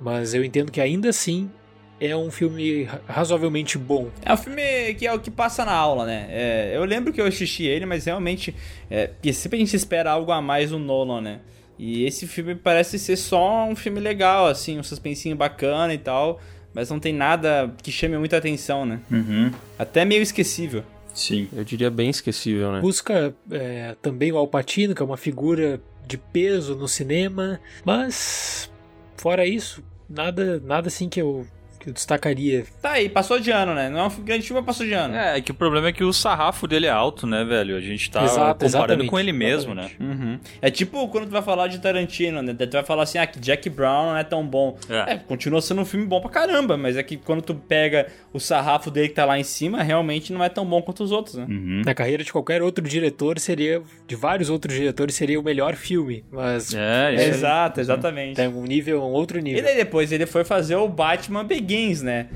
[SPEAKER 2] mas eu entendo que ainda assim é um filme ra- razoavelmente bom.
[SPEAKER 1] É um filme que é o que passa na aula, né? É, eu lembro que eu assisti ele, mas realmente. É, porque sempre a gente espera algo a mais do Nolan, né? E esse filme parece ser só um filme legal, assim, um suspensinho bacana e tal. Mas não tem nada que chame muita atenção, né?
[SPEAKER 5] Uhum.
[SPEAKER 1] Até meio esquecível.
[SPEAKER 5] Sim.
[SPEAKER 4] Eu diria bem esquecível, né?
[SPEAKER 2] Busca é, também o Al Pacino, que é uma figura de peso no cinema, mas fora isso, nada, nada assim que eu, que eu destacaria.
[SPEAKER 1] Tá aí, passou de ano, né? Não é um grande filme, mas passou de ano.
[SPEAKER 5] É, é que o problema é que o sarrafo dele é alto, né, velho? A gente tá
[SPEAKER 2] Exato,
[SPEAKER 5] comparando
[SPEAKER 2] exatamente,
[SPEAKER 5] com ele mesmo, né?
[SPEAKER 1] Uhum. É tipo quando tu vai falar de Tarantino, né? Tu vai falar assim, ah, que Jack Brown não é tão bom.
[SPEAKER 5] É.
[SPEAKER 1] É, continua sendo um filme bom pra caramba, mas é que quando tu pega o sarrafo dele que tá lá em cima, realmente não é tão bom quanto os outros, né?
[SPEAKER 5] Uhum.
[SPEAKER 2] Na carreira de qualquer outro diretor seria, de vários outros diretores, seria o melhor filme, mas
[SPEAKER 5] É, isso aí.
[SPEAKER 1] Exato, exatamente.
[SPEAKER 2] tem um nível, um outro
[SPEAKER 1] E
[SPEAKER 2] nível.
[SPEAKER 1] daí depois ele foi fazer o Batman Begins, né?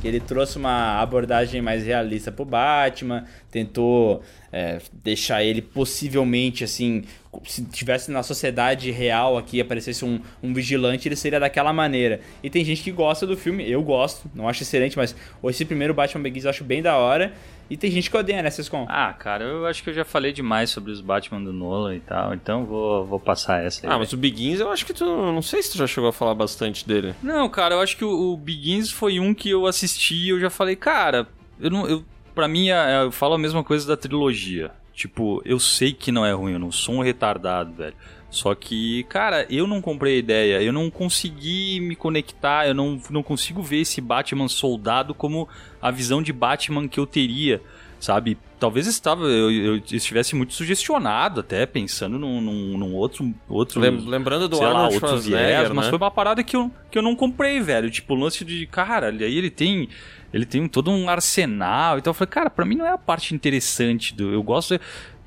[SPEAKER 1] Que ele trouxe uma abordagem mais realista pro Batman, tentou é, deixar ele possivelmente assim. Se tivesse na sociedade real aqui, aparecesse um, um vigilante, ele seria daquela maneira. E tem gente que gosta do filme, eu gosto, não acho excelente, mas esse primeiro Batman Begins eu acho bem da hora. E tem gente que odeia, né, Sescon?
[SPEAKER 5] Ah, cara, eu acho que eu já falei demais sobre os Batman do Nolan e tal, então vou, vou passar essa aí.
[SPEAKER 4] Ah, mas o Begins eu acho que tu. Não sei se tu já chegou a falar bastante dele.
[SPEAKER 5] Não, cara, eu acho que o, o Begins foi um que eu assisti e eu já falei, cara, eu não. Eu, pra mim, é- eu falo a mesma coisa da trilogia. Tipo, eu sei que não é ruim, eu não sou um retardado, velho. Só que, cara, eu não comprei a ideia, eu não consegui me conectar, eu não, não consigo ver esse Batman soldado como a visão de Batman que eu teria, sabe? Talvez estava, eu, eu estivesse muito sugestionado até, pensando num, num, num outro, outro.
[SPEAKER 4] Lem- lembrando do
[SPEAKER 5] sei lá,
[SPEAKER 4] Arnold
[SPEAKER 5] outro
[SPEAKER 4] Schwarzenegger,
[SPEAKER 5] viés, mas
[SPEAKER 4] né?
[SPEAKER 5] foi uma parada que eu, que eu não comprei, velho. Tipo, o lance de, cara, aí ele tem. Ele tem todo um arsenal e tal. Eu falei, cara, pra mim não é a parte interessante do. Eu gosto. de-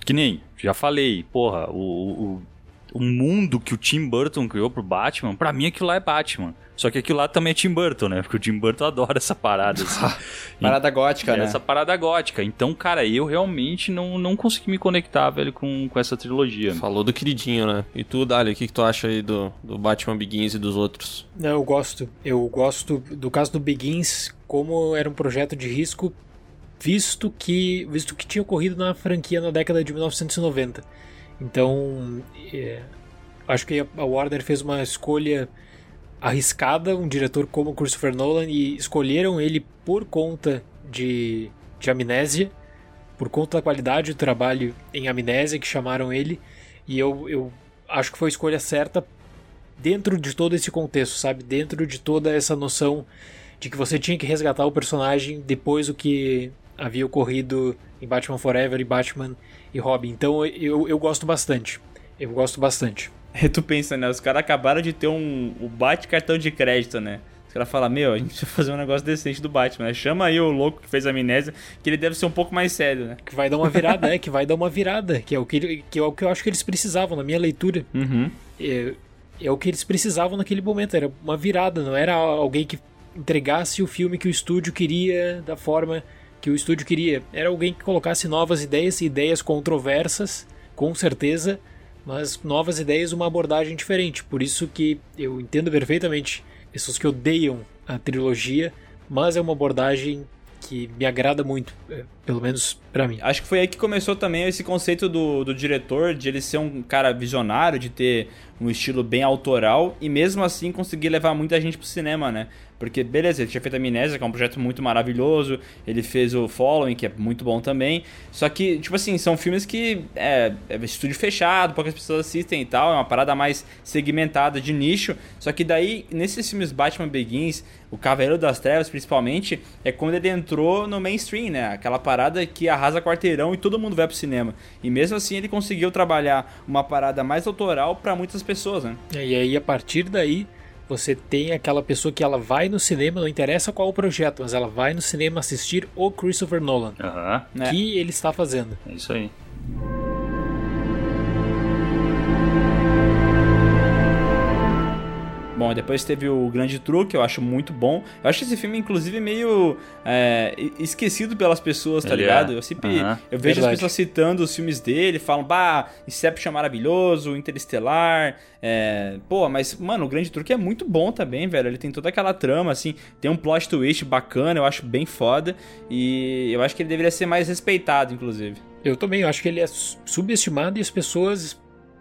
[SPEAKER 5] Que nem, já falei, porra, o, o, o mundo que o Tim Burton criou pro Batman, pra mim aquilo lá é Batman. Só que aquilo lá também é Tim Burton, né? Porque o Tim Burton [laughs] adora essa parada. Assim. [laughs]
[SPEAKER 1] Parada gótica, né?
[SPEAKER 5] Essa parada gótica. Então, cara, eu realmente não, não consegui me conectar, velho, com, com essa trilogia.
[SPEAKER 4] Falou do queridinho, né? E tu, Dali, o que, que tu acha aí do, do Batman Begins e dos outros?
[SPEAKER 2] Não, eu gosto. Eu gosto do caso do Begins, como era um projeto de risco, visto que visto que tinha ocorrido na franquia na década de 1990. Então, é, acho que a Warner fez uma escolha arriscada, um diretor como Christopher Nolan, e escolheram ele por conta de, de Amnésia, por conta da qualidade do trabalho em Amnésia que chamaram ele, e eu, eu acho que foi a escolha certa dentro de todo esse contexto, sabe? Dentro de toda essa noção de que você tinha que resgatar o personagem depois do que havia ocorrido em Batman Forever e Batman e Robin. Então eu, eu gosto bastante. Eu gosto bastante.
[SPEAKER 1] Aí tu pensa, né? Os caras acabaram de ter um, o bate cartão de crédito, né? Os caras falam, meu, a gente [laughs] precisa fazer um negócio decente do Batman, né? Chama aí o louco que fez a amnésia, que ele deve ser um pouco mais sério, né?
[SPEAKER 2] Que vai dar uma virada, [laughs] é, que vai dar uma virada, que é o que, que é o que eu acho que eles precisavam na minha leitura.
[SPEAKER 1] Uhum.
[SPEAKER 2] É, é o que eles precisavam naquele momento, era uma virada, não era alguém que entregasse o filme que o estúdio queria da forma que o estúdio queria. Era alguém que colocasse novas ideias, ideias controversas, com certeza, mas novas ideias, uma abordagem diferente. Por isso que eu entendo perfeitamente pessoas que odeiam a trilogia, mas é uma abordagem que me agrada muito, é, pelo menos pra mim.
[SPEAKER 1] Acho que foi aí que começou também esse conceito do, do diretor, de ele ser um cara visionário, de ter um estilo bem autoral e mesmo assim conseguir levar muita gente pro cinema, né? Porque, beleza, ele tinha feito Amnésia, que é um projeto muito maravilhoso, ele fez o Following, que é muito bom também. Só que, tipo assim, são filmes que é, é estúdio fechado, poucas pessoas assistem e tal, é uma parada mais segmentada de nicho. Só que daí, nesses filmes Batman Begins, o Cavaleiro das Trevas, principalmente, é quando ele entrou no mainstream, né? Aquela parada que arrasa quarteirão e todo mundo vai pro cinema. E mesmo assim ele conseguiu trabalhar uma parada mais autoral para muitas pessoas, né?
[SPEAKER 2] E aí, a partir daí, você tem aquela pessoa que ela vai no cinema, não interessa qual o projeto, mas ela vai no cinema assistir o Christopher Nolan.
[SPEAKER 5] Aham.
[SPEAKER 2] Que ele está fazendo.
[SPEAKER 5] É isso aí.
[SPEAKER 1] Bom, depois teve o Grande Truque, eu acho muito bom. Eu acho esse filme, inclusive, meio é, esquecido pelas pessoas, tá
[SPEAKER 5] Ele
[SPEAKER 1] ligado?
[SPEAKER 5] é.
[SPEAKER 1] Eu sempre
[SPEAKER 5] Aham.
[SPEAKER 1] eu vejo
[SPEAKER 2] Verdade.
[SPEAKER 1] as pessoas citando os filmes dele, falam, bah, Inception é maravilhoso, Interestelar. É... Pô, mas, mano, o Grande Truque é muito bom também, velho. Ele tem toda aquela trama, assim, tem um plot twist bacana, eu acho bem foda. E eu acho que ele deveria ser mais respeitado, inclusive.
[SPEAKER 2] Eu também, eu acho que ele é su- subestimado e as pessoas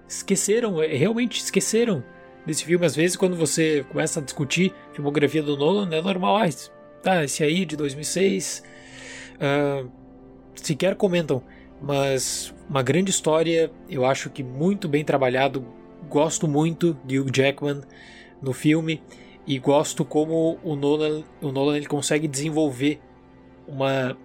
[SPEAKER 2] esqueceram, é, realmente esqueceram desse filme. Às vezes, quando você começa a discutir a filmografia do Nolan, é normal, ah, esse- tá, esse aí de 2006, ah, sequer comentam. Mas uma grande história, eu acho que muito bem trabalhado. Gosto muito de Hugh Jackman no filme e gosto como o Nolan, o Nolan ele consegue desenvolver uma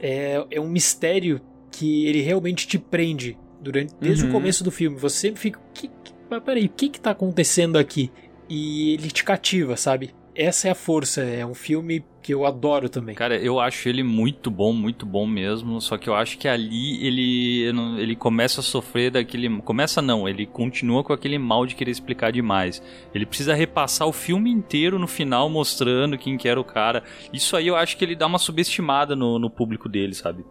[SPEAKER 2] é, é um mistério que ele realmente te prende durante desde
[SPEAKER 1] Uhum.
[SPEAKER 2] o começo do filme. Você sempre fica, que, que, mas peraí, o que que tá acontecendo aqui? E ele te cativa, sabe? Essa é a força. É um filme que eu adoro também.
[SPEAKER 5] Cara, eu acho ele muito bom, muito bom mesmo. Só que eu acho que ali ele, ele começa a sofrer daquele. Começa não, ele continua com aquele mal de querer explicar demais. Ele precisa repassar o filme inteiro no final mostrando quem que era o cara. Isso aí eu acho que ele dá uma subestimada no, no público dele, sabe?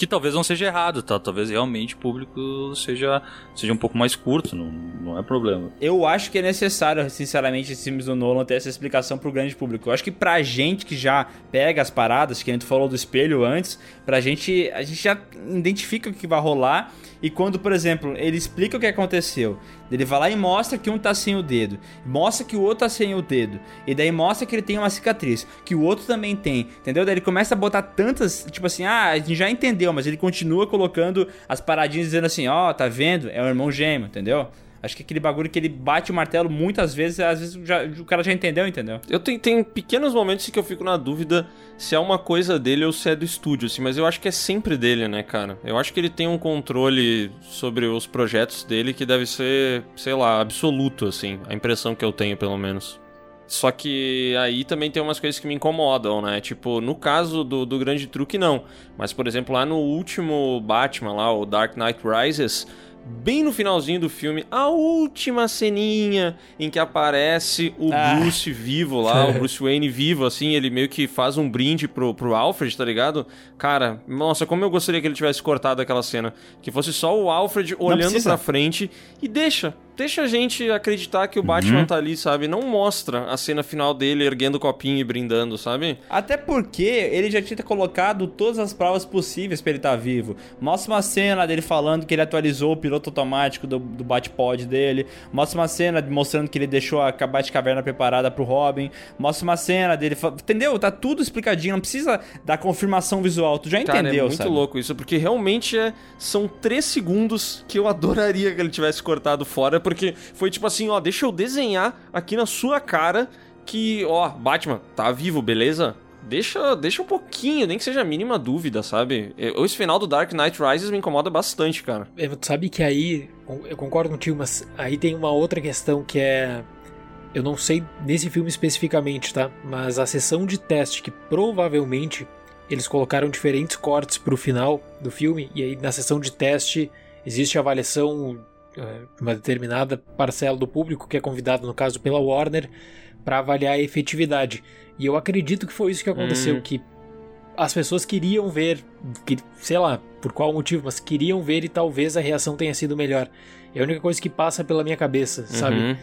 [SPEAKER 5] Que talvez não seja errado, tá? Talvez realmente o público seja, seja um pouco mais curto, não, não é problema.
[SPEAKER 1] Eu acho que é necessário, sinceramente, esses filmes do Nolan ter essa explicação pro grande público. Eu acho que pra gente que já pega as paradas, que a gente falou do espelho antes, pra gente, a gente já identifica o que vai rolar. E quando, por exemplo, ele explica o que aconteceu, ele vai lá e mostra que um tá sem o dedo, mostra que o outro tá sem o dedo, e daí mostra que ele tem uma cicatriz, que o outro também tem, entendeu? Daí ele começa a botar tantas, tipo assim, ah, a gente já entendeu, mas ele continua colocando as paradinhas dizendo assim, ó, tá vendo? É o irmão gêmeo, entendeu? Acho que aquele bagulho que ele bate o martelo muitas vezes, às vezes já- o cara já entendeu, entendeu?
[SPEAKER 4] Eu tenho, tem pequenos momentos que eu fico na dúvida se é uma coisa dele ou se é do estúdio, assim, mas eu acho que é sempre dele, né, cara? Eu acho que ele tem um controle sobre os projetos dele que deve ser, sei lá, absoluto, assim, a impressão que eu tenho, pelo menos. Só que aí também tem umas coisas que me incomodam, né? Tipo, no caso do, do Grande Truque, não. Mas, por exemplo, lá no último Batman, lá, o Dark Knight Rises, bem no finalzinho do filme, a última ceninha em que aparece o
[SPEAKER 1] Ah.
[SPEAKER 4] Bruce vivo lá, [laughs] o Bruce Wayne vivo, assim, ele meio que faz um brinde pro, pro Alfred, tá ligado? Cara, nossa, como eu gostaria que ele tivesse cortado aquela cena. Que fosse só o Alfred olhando pra frente e deixa. Deixa a gente acreditar que o Batman tá ali, sabe? Não mostra a cena final dele erguendo o copinho e brindando, sabe?
[SPEAKER 1] Até porque ele já tinha colocado todas as provas possíveis pra ele estar vivo. Mostra uma cena dele falando que ele atualizou o piloto automático do, do Batpod dele. Mostra uma cena mostrando que ele deixou a Batcaverna preparada pro Robin. Mostra uma cena dele. Entendeu? Tá tudo explicadinho. Não precisa da confirmação visual. Tu já
[SPEAKER 4] Cara,
[SPEAKER 1] entendeu,
[SPEAKER 4] é muito
[SPEAKER 1] sabe?
[SPEAKER 4] louco isso, porque realmente é, são três segundos que eu [laughs] adoraria que ele tivesse cortado fora, porque foi tipo assim, ó, deixa eu desenhar aqui na sua cara que, ó, Batman, tá vivo, beleza? Deixa, deixa um pouquinho, nem que seja a mínima dúvida, sabe? Eu- Esse final do Dark Knight Rises me incomoda bastante, cara.
[SPEAKER 2] É, Tu sabe que aí, eu concordo contigo, mas aí tem uma outra questão que é. Eu não sei nesse filme especificamente, tá? Mas a sessão de teste que provavelmente eles colocaram diferentes cortes pro final do filme, e aí na sessão de teste existe a avaliação uma determinada parcela do público que é convidado, no caso, pela Warner, para avaliar a efetividade. E eu acredito que foi isso que aconteceu,
[SPEAKER 4] Hum.
[SPEAKER 2] que as pessoas queriam ver, que, sei lá, por qual motivo, mas queriam ver e talvez a reação tenha sido melhor. É a única coisa que passa pela minha cabeça, sabe?
[SPEAKER 4] Uhum.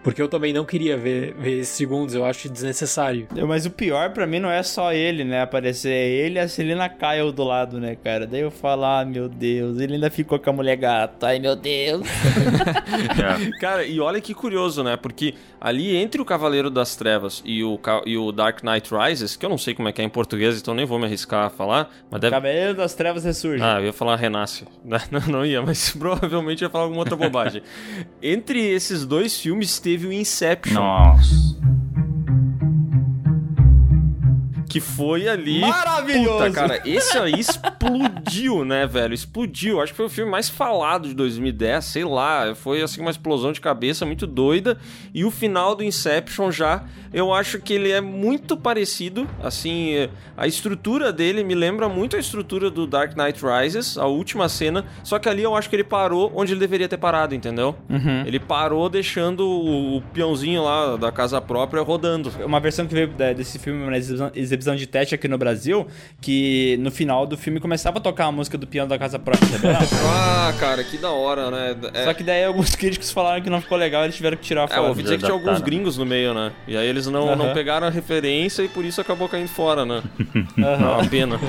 [SPEAKER 2] É, Porque eu também não queria ver, ver esses segundos, eu acho desnecessário.
[SPEAKER 1] Mas o pior pra mim não é só ele, né? Aparecer é ele e a Selena Kyle do lado, né, cara? Daí eu falo, ah, meu Deus, ele ainda ficou com a mulher gata. Ai, meu Deus. [laughs]
[SPEAKER 4] Cara, e olha que curioso, né? Porque ali entre o Cavaleiro das Trevas e o, e o Dark Knight Rises, que eu não sei como é que é em português, então nem vou me arriscar a falar, mas deve...
[SPEAKER 1] Cavaleiro das Trevas ressurge.
[SPEAKER 4] Ah, eu ia falar Renasce. [laughs] Não, não ia, mas [laughs] provavelmente ia falar alguma outra bobagem. Entre esses dois filmes teve o Inception.
[SPEAKER 5] Nossa.
[SPEAKER 4] Que foi ali.
[SPEAKER 1] Maravilhoso!
[SPEAKER 4] Puta, cara, esse aí explodiu, né, velho? Explodiu. Acho que foi o filme mais falado de 2010, sei lá. Foi assim uma explosão de cabeça muito doida. E o final do Inception já, eu acho que ele é muito parecido. Assim, eh, a estrutura dele me lembra muito a estrutura do Dark Knight Rises, a última cena. Só que ali eu acho que ele parou onde ele deveria ter parado, entendeu?
[SPEAKER 1] Uhum.
[SPEAKER 4] Ele parou deixando o, peãozinho lá da casa própria rodando.
[SPEAKER 1] Uma versão que veio da- desse filme, uma exibição, exibição de teste aqui no Brasil, que no final do filme começava a tocar a música do piano da casa própria, sabia? [laughs]
[SPEAKER 4] Ah, cara, que da hora, né? É-
[SPEAKER 1] Só que daí alguns [laughs] críticos falaram que não ficou legal, eles tiveram que tirar
[SPEAKER 4] É, eu
[SPEAKER 1] fora.
[SPEAKER 4] ouvi dizer que tinha alguns gringos no meio, né? E aí eles não, não pegaram a referência e por isso acabou caindo fora, né? [laughs]
[SPEAKER 1] Aham.
[SPEAKER 4] É uma pena.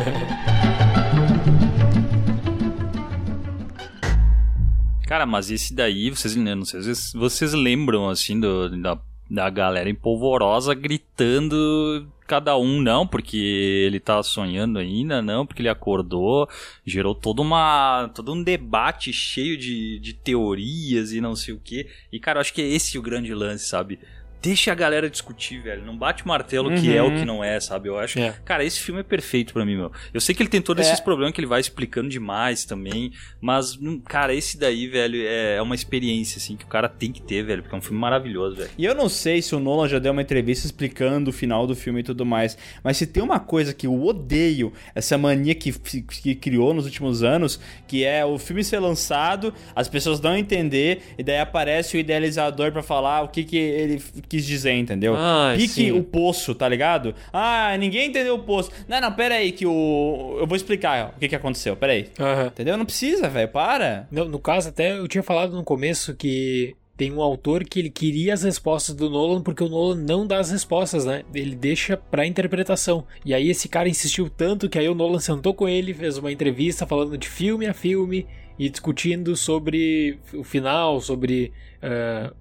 [SPEAKER 5] Cara, mas esse daí, vocês, eu não sei se vocês lembram, assim, do, da, da galera empolvorosa gritando, cada um não, porque ele tá sonhando ainda, não, porque ele acordou, gerou toda uma, todo um debate cheio de, de teorias e não sei o que. E, cara, eu acho que é esse o grande lance, sabe? Deixa a galera discutir, velho. Não bate o martelo que é o
[SPEAKER 1] Uhum.
[SPEAKER 5] que não é, sabe? Eu acho.
[SPEAKER 2] É.
[SPEAKER 5] Cara, esse filme é perfeito pra mim, meu. Eu sei que ele tem todos
[SPEAKER 1] É.
[SPEAKER 5] esses problemas que ele vai explicando demais também, mas, hum, cara, esse daí, velho, é é uma experiência, assim, que o cara tem que ter, velho, porque é um filme maravilhoso, velho.
[SPEAKER 1] E eu não sei se o Nolan já deu uma entrevista explicando o final do filme e tudo mais, mas se tem uma coisa que eu odeio, essa mania que, que criou nos últimos anos, que é o filme ser lançado, as pessoas não entender, e daí aparece o idealizador pra falar o que, que ele quis dizer, entendeu?
[SPEAKER 4] Ai,
[SPEAKER 1] Pique
[SPEAKER 4] sim.
[SPEAKER 1] o poço, tá ligado? Ah, ninguém entendeu o poço. Não, não, pera aí que o... Eu vou explicar ó, o que, que aconteceu, pera aí.
[SPEAKER 2] Aham.
[SPEAKER 1] Entendeu? Não precisa, velho, para.
[SPEAKER 2] No, no caso, até eu tinha falado no começo que tem um autor que ele queria as respostas do Nolan porque o Nolan não dá as respostas, né? Ele deixa pra interpretação. E aí esse cara insistiu tanto que aí o Nolan sentou com ele, fez uma entrevista falando de filme a filme e discutindo sobre o final, sobre, so-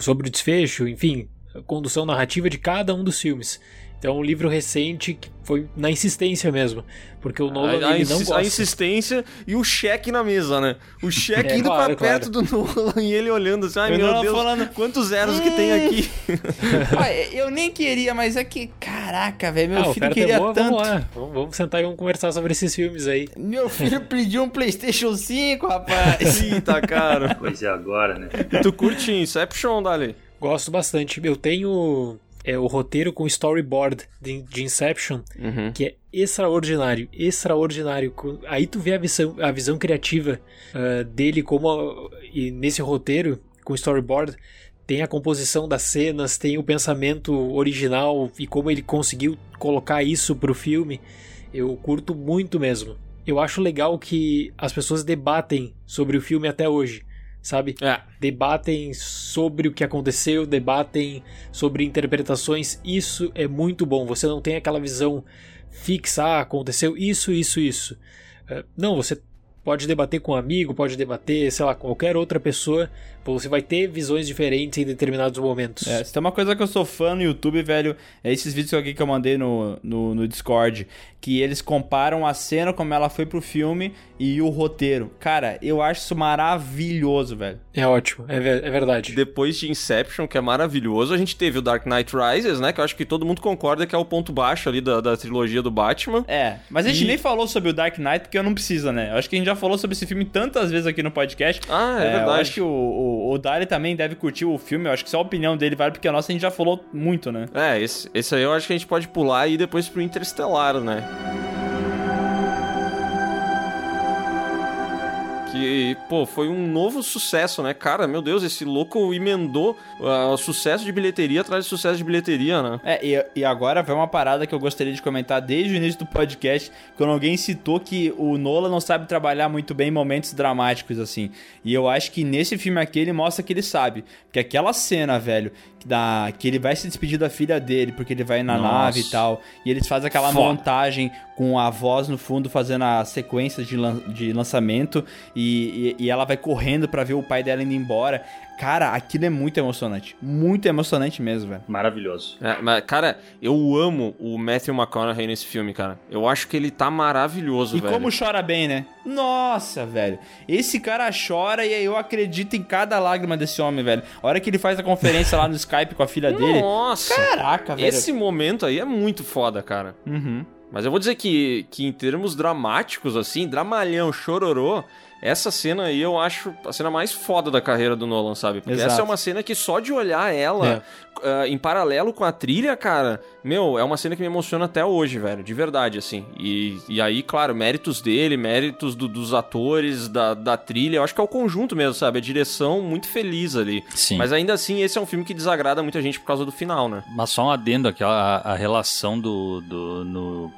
[SPEAKER 2] sobre o desfecho, enfim, a condução narrativa de cada um dos filmes. Então, é um livro recente que foi na insistência mesmo, porque o Nolan
[SPEAKER 4] A, a
[SPEAKER 2] ele não gosta.
[SPEAKER 4] a insistência e o cheque na mesa, né? O cheque
[SPEAKER 2] É,
[SPEAKER 4] indo
[SPEAKER 2] claro,
[SPEAKER 4] pra perto do [laughs] Nolan e ele olhando assim, ai
[SPEAKER 1] O
[SPEAKER 4] meu Deus,
[SPEAKER 1] falando,
[SPEAKER 4] quantos zeros que tem aqui?
[SPEAKER 1] Ah, eu nem queria, mas é que, caraca, velho, meu
[SPEAKER 2] Ah,
[SPEAKER 1] filho queria
[SPEAKER 2] é boa,
[SPEAKER 1] tanto.
[SPEAKER 2] Vamos lá, vamos, vamos sentar e vamos conversar sobre esses filmes aí.
[SPEAKER 1] Meu filho [laughs] pediu um PlayStation 5, rapaz. [laughs]
[SPEAKER 4] Eita, cara.
[SPEAKER 5] Pois é, agora, né?
[SPEAKER 4] tu curte Inception, Dali?
[SPEAKER 2] Gosto bastante. Eu tenho é, o roteiro com storyboard de, de Inception,
[SPEAKER 4] Uhum.
[SPEAKER 2] que é extraordinário, extraordinário. Aí tu vê a visão, a visão criativa ah, dele como a- e nesse roteiro com storyboard tem a composição das cenas, tem o pensamento original e como ele conseguiu colocar isso pro filme. Eu curto muito mesmo. Eu acho legal que as pessoas debatem sobre o filme até hoje, sabe?
[SPEAKER 4] É.
[SPEAKER 2] Debatem sobre o que aconteceu, debatem sobre interpretações. Isso é muito bom. Você não tem aquela visão fixa, ah, aconteceu isso, isso, isso. Eh, Não, você pode debater com um amigo, pode debater, sei lá, qualquer outra pessoa. Você vai ter visões diferentes em determinados momentos.
[SPEAKER 1] É, se tem uma coisa que eu sou fã no YouTube, velho, é esses vídeos aqui que eu mandei no, no, no Discord, que eles comparam a cena como ela foi pro filme e o roteiro. Cara, eu acho isso maravilhoso, velho.
[SPEAKER 2] É ótimo, é, ver- é verdade.
[SPEAKER 4] Depois de Inception, que é maravilhoso, a gente teve o Dark Knight Rises, né? Que eu acho que todo mundo concorda que é o ponto baixo ali da, da trilogia do Batman.
[SPEAKER 1] É, mas a gente
[SPEAKER 4] E-
[SPEAKER 1] nem falou sobre o Dark Knight porque eu não precisa, né? Eu acho que a gente já falou sobre esse filme tantas vezes aqui no podcast.
[SPEAKER 4] Ah, é
[SPEAKER 1] Eu
[SPEAKER 4] verdade.
[SPEAKER 1] acho que o, o, o Dari também deve curtir o filme. Eu acho que só a opinião dele vale porque a nossa a gente já falou muito, né?
[SPEAKER 4] É, esse, esse aí eu acho que a gente pode pular e ir depois pro Interestelar, né? Que, pô, foi um novo sucesso, né? Cara, meu Deus, esse louco emendou uh, sucesso de bilheteria atrás de sucesso de bilheteria, né?
[SPEAKER 1] É, e, e agora vai uma parada que eu gostaria de comentar desde o início do podcast, quando alguém citou que o Nola não sabe trabalhar muito bem em momentos dramáticos, assim. E eu acho que nesse filme aqui ele mostra que ele sabe. Porque aquela cena, velho, da, que ele vai se despedir da filha dele, porque ele vai na
[SPEAKER 5] Nossa.
[SPEAKER 1] nave e tal, e eles fazem aquela
[SPEAKER 5] Foda.
[SPEAKER 1] montagem com a voz no fundo fazendo a sequência de, lan- de lançamento, e, e, e ela vai correndo pra ver o pai dela indo embora. Cara, aquilo é muito emocionante. Muito emocionante mesmo, velho.
[SPEAKER 5] Maravilhoso.
[SPEAKER 4] É, mas, cara, eu amo o Matthew McConaughey nesse filme, cara. Eu acho que ele tá maravilhoso,
[SPEAKER 1] E
[SPEAKER 4] velho.
[SPEAKER 1] como chora bem, né? Nossa, velho. Esse cara chora e eu acredito em cada lágrima desse homem, velho. A hora que ele faz a conferência lá no Skype com a filha dele.
[SPEAKER 4] Nossa!
[SPEAKER 1] Caraca, velho.
[SPEAKER 4] Esse momento aí é muito foda, cara.
[SPEAKER 1] Uhum.
[SPEAKER 4] Mas eu vou dizer que, que em termos dramáticos, assim, dramalhão, chororô, essa cena aí eu acho a cena mais foda da carreira do Nolan, sabe? Porque
[SPEAKER 1] Exato.
[SPEAKER 4] essa é uma cena que só de olhar ela ah, em paralelo com a trilha, cara, meu, é uma cena que me emociona até hoje, velho, de verdade, assim. E, e aí, claro, méritos dele, méritos do- dos atores, da, da trilha, eu acho que é o conjunto mesmo, sabe? A direção muito feliz ali.
[SPEAKER 5] Sim.
[SPEAKER 4] Mas ainda assim, esse é um filme que desagrada muita gente por causa do final, né?
[SPEAKER 5] Mas só um adendo aqui, ó, a, a relação do, do no,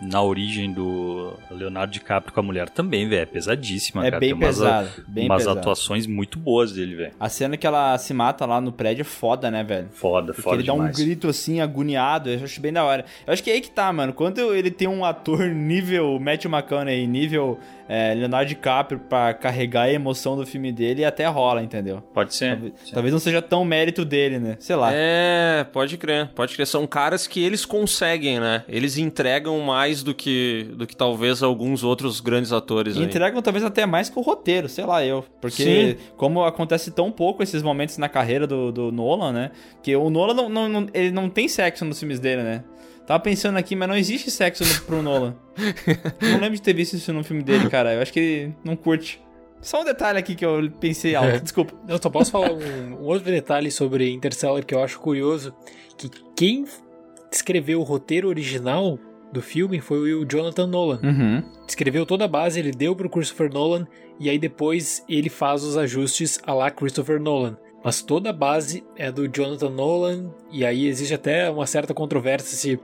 [SPEAKER 5] na origem do Leonardo DiCaprio com a mulher também, velho, é pesadíssima,
[SPEAKER 1] É
[SPEAKER 5] cara.
[SPEAKER 1] bem
[SPEAKER 5] Tem umas,
[SPEAKER 1] pesado, bem
[SPEAKER 5] umas
[SPEAKER 1] pesado.
[SPEAKER 5] atuações muito boas dele, velho.
[SPEAKER 1] A cena que ela se mata lá no prédio é foda, né, velho?
[SPEAKER 5] Foda,
[SPEAKER 1] Porque
[SPEAKER 5] foda
[SPEAKER 1] ele dá um
[SPEAKER 5] demais.
[SPEAKER 1] grito assim, agoniado, eu acho bem da hora. Eu acho que é aí que tá, mano. Quando ele tem um ator nível Matthew McConaughey, nível é, Leonardo DiCaprio pra carregar a emoção do filme dele, até rola, entendeu?
[SPEAKER 5] Pode ser.
[SPEAKER 1] Talvez, talvez não seja tão mérito dele, né? Sei lá.
[SPEAKER 4] É, pode crer, pode crer. São caras que eles conseguem, né? Eles entregam mais do que, do que talvez alguns outros grandes atores
[SPEAKER 1] E
[SPEAKER 4] aí.
[SPEAKER 1] entregam talvez até mais que o roteiro, sei lá eu. Porque
[SPEAKER 4] Sim.
[SPEAKER 1] como acontece tão pouco esses momentos na carreira do, do Nolan, né? Que o Nolan não, não- não- ele não tem sexo nos filmes dele, né? Tava pensando aqui, mas não existe sexo no, pro Nolan. [laughs] não lembro de ter visto isso no filme dele, cara. Eu acho que ele não curte. Só um detalhe aqui que eu pensei alto, desculpa.
[SPEAKER 2] Eu só posso falar um, um outro detalhe sobre Interstellar que eu acho curioso, que quem escreveu o roteiro original do filme foi o Jonathan Nolan.
[SPEAKER 1] Uhum.
[SPEAKER 2] Escreveu toda a base, ele deu pro Christopher Nolan e aí depois ele faz os ajustes a lá Christopher Nolan. Mas toda a base é do Jonathan Nolan e aí existe até uma certa controvérsia se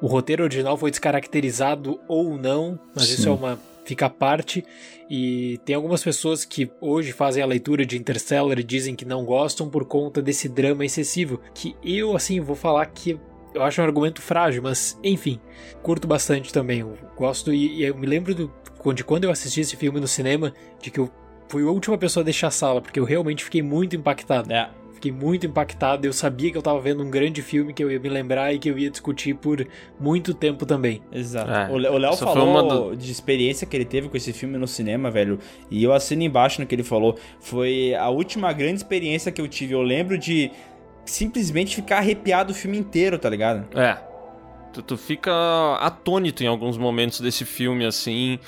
[SPEAKER 2] o roteiro original foi descaracterizado ou não, mas isso
[SPEAKER 1] Sim.
[SPEAKER 2] é uma fica à parte e tem algumas pessoas que hoje fazem a leitura de Interstellar e dizem que não gostam por conta desse drama excessivo, que eu assim vou falar que eu acho um argumento frágil, mas enfim, curto bastante também. Eu gosto e, e eu me lembro do, de quando eu assisti esse filme no cinema, de que eu fui a última pessoa a deixar a sala, porque eu realmente fiquei muito impactado.
[SPEAKER 1] É.
[SPEAKER 2] Fiquei muito impactado, eu sabia que eu tava vendo um grande filme que eu ia me lembrar e que eu ia discutir por muito tempo também.
[SPEAKER 1] Exato.
[SPEAKER 4] É,
[SPEAKER 1] o Léo falou
[SPEAKER 4] uma do-
[SPEAKER 1] de experiência que ele teve com esse filme no cinema, velho. E eu assino embaixo no que ele falou. Foi a última grande experiência que eu tive. Eu lembro de simplesmente ficar arrepiado o filme inteiro, tá ligado?
[SPEAKER 4] É. Tu, tu fica atônito em alguns momentos desse filme, assim.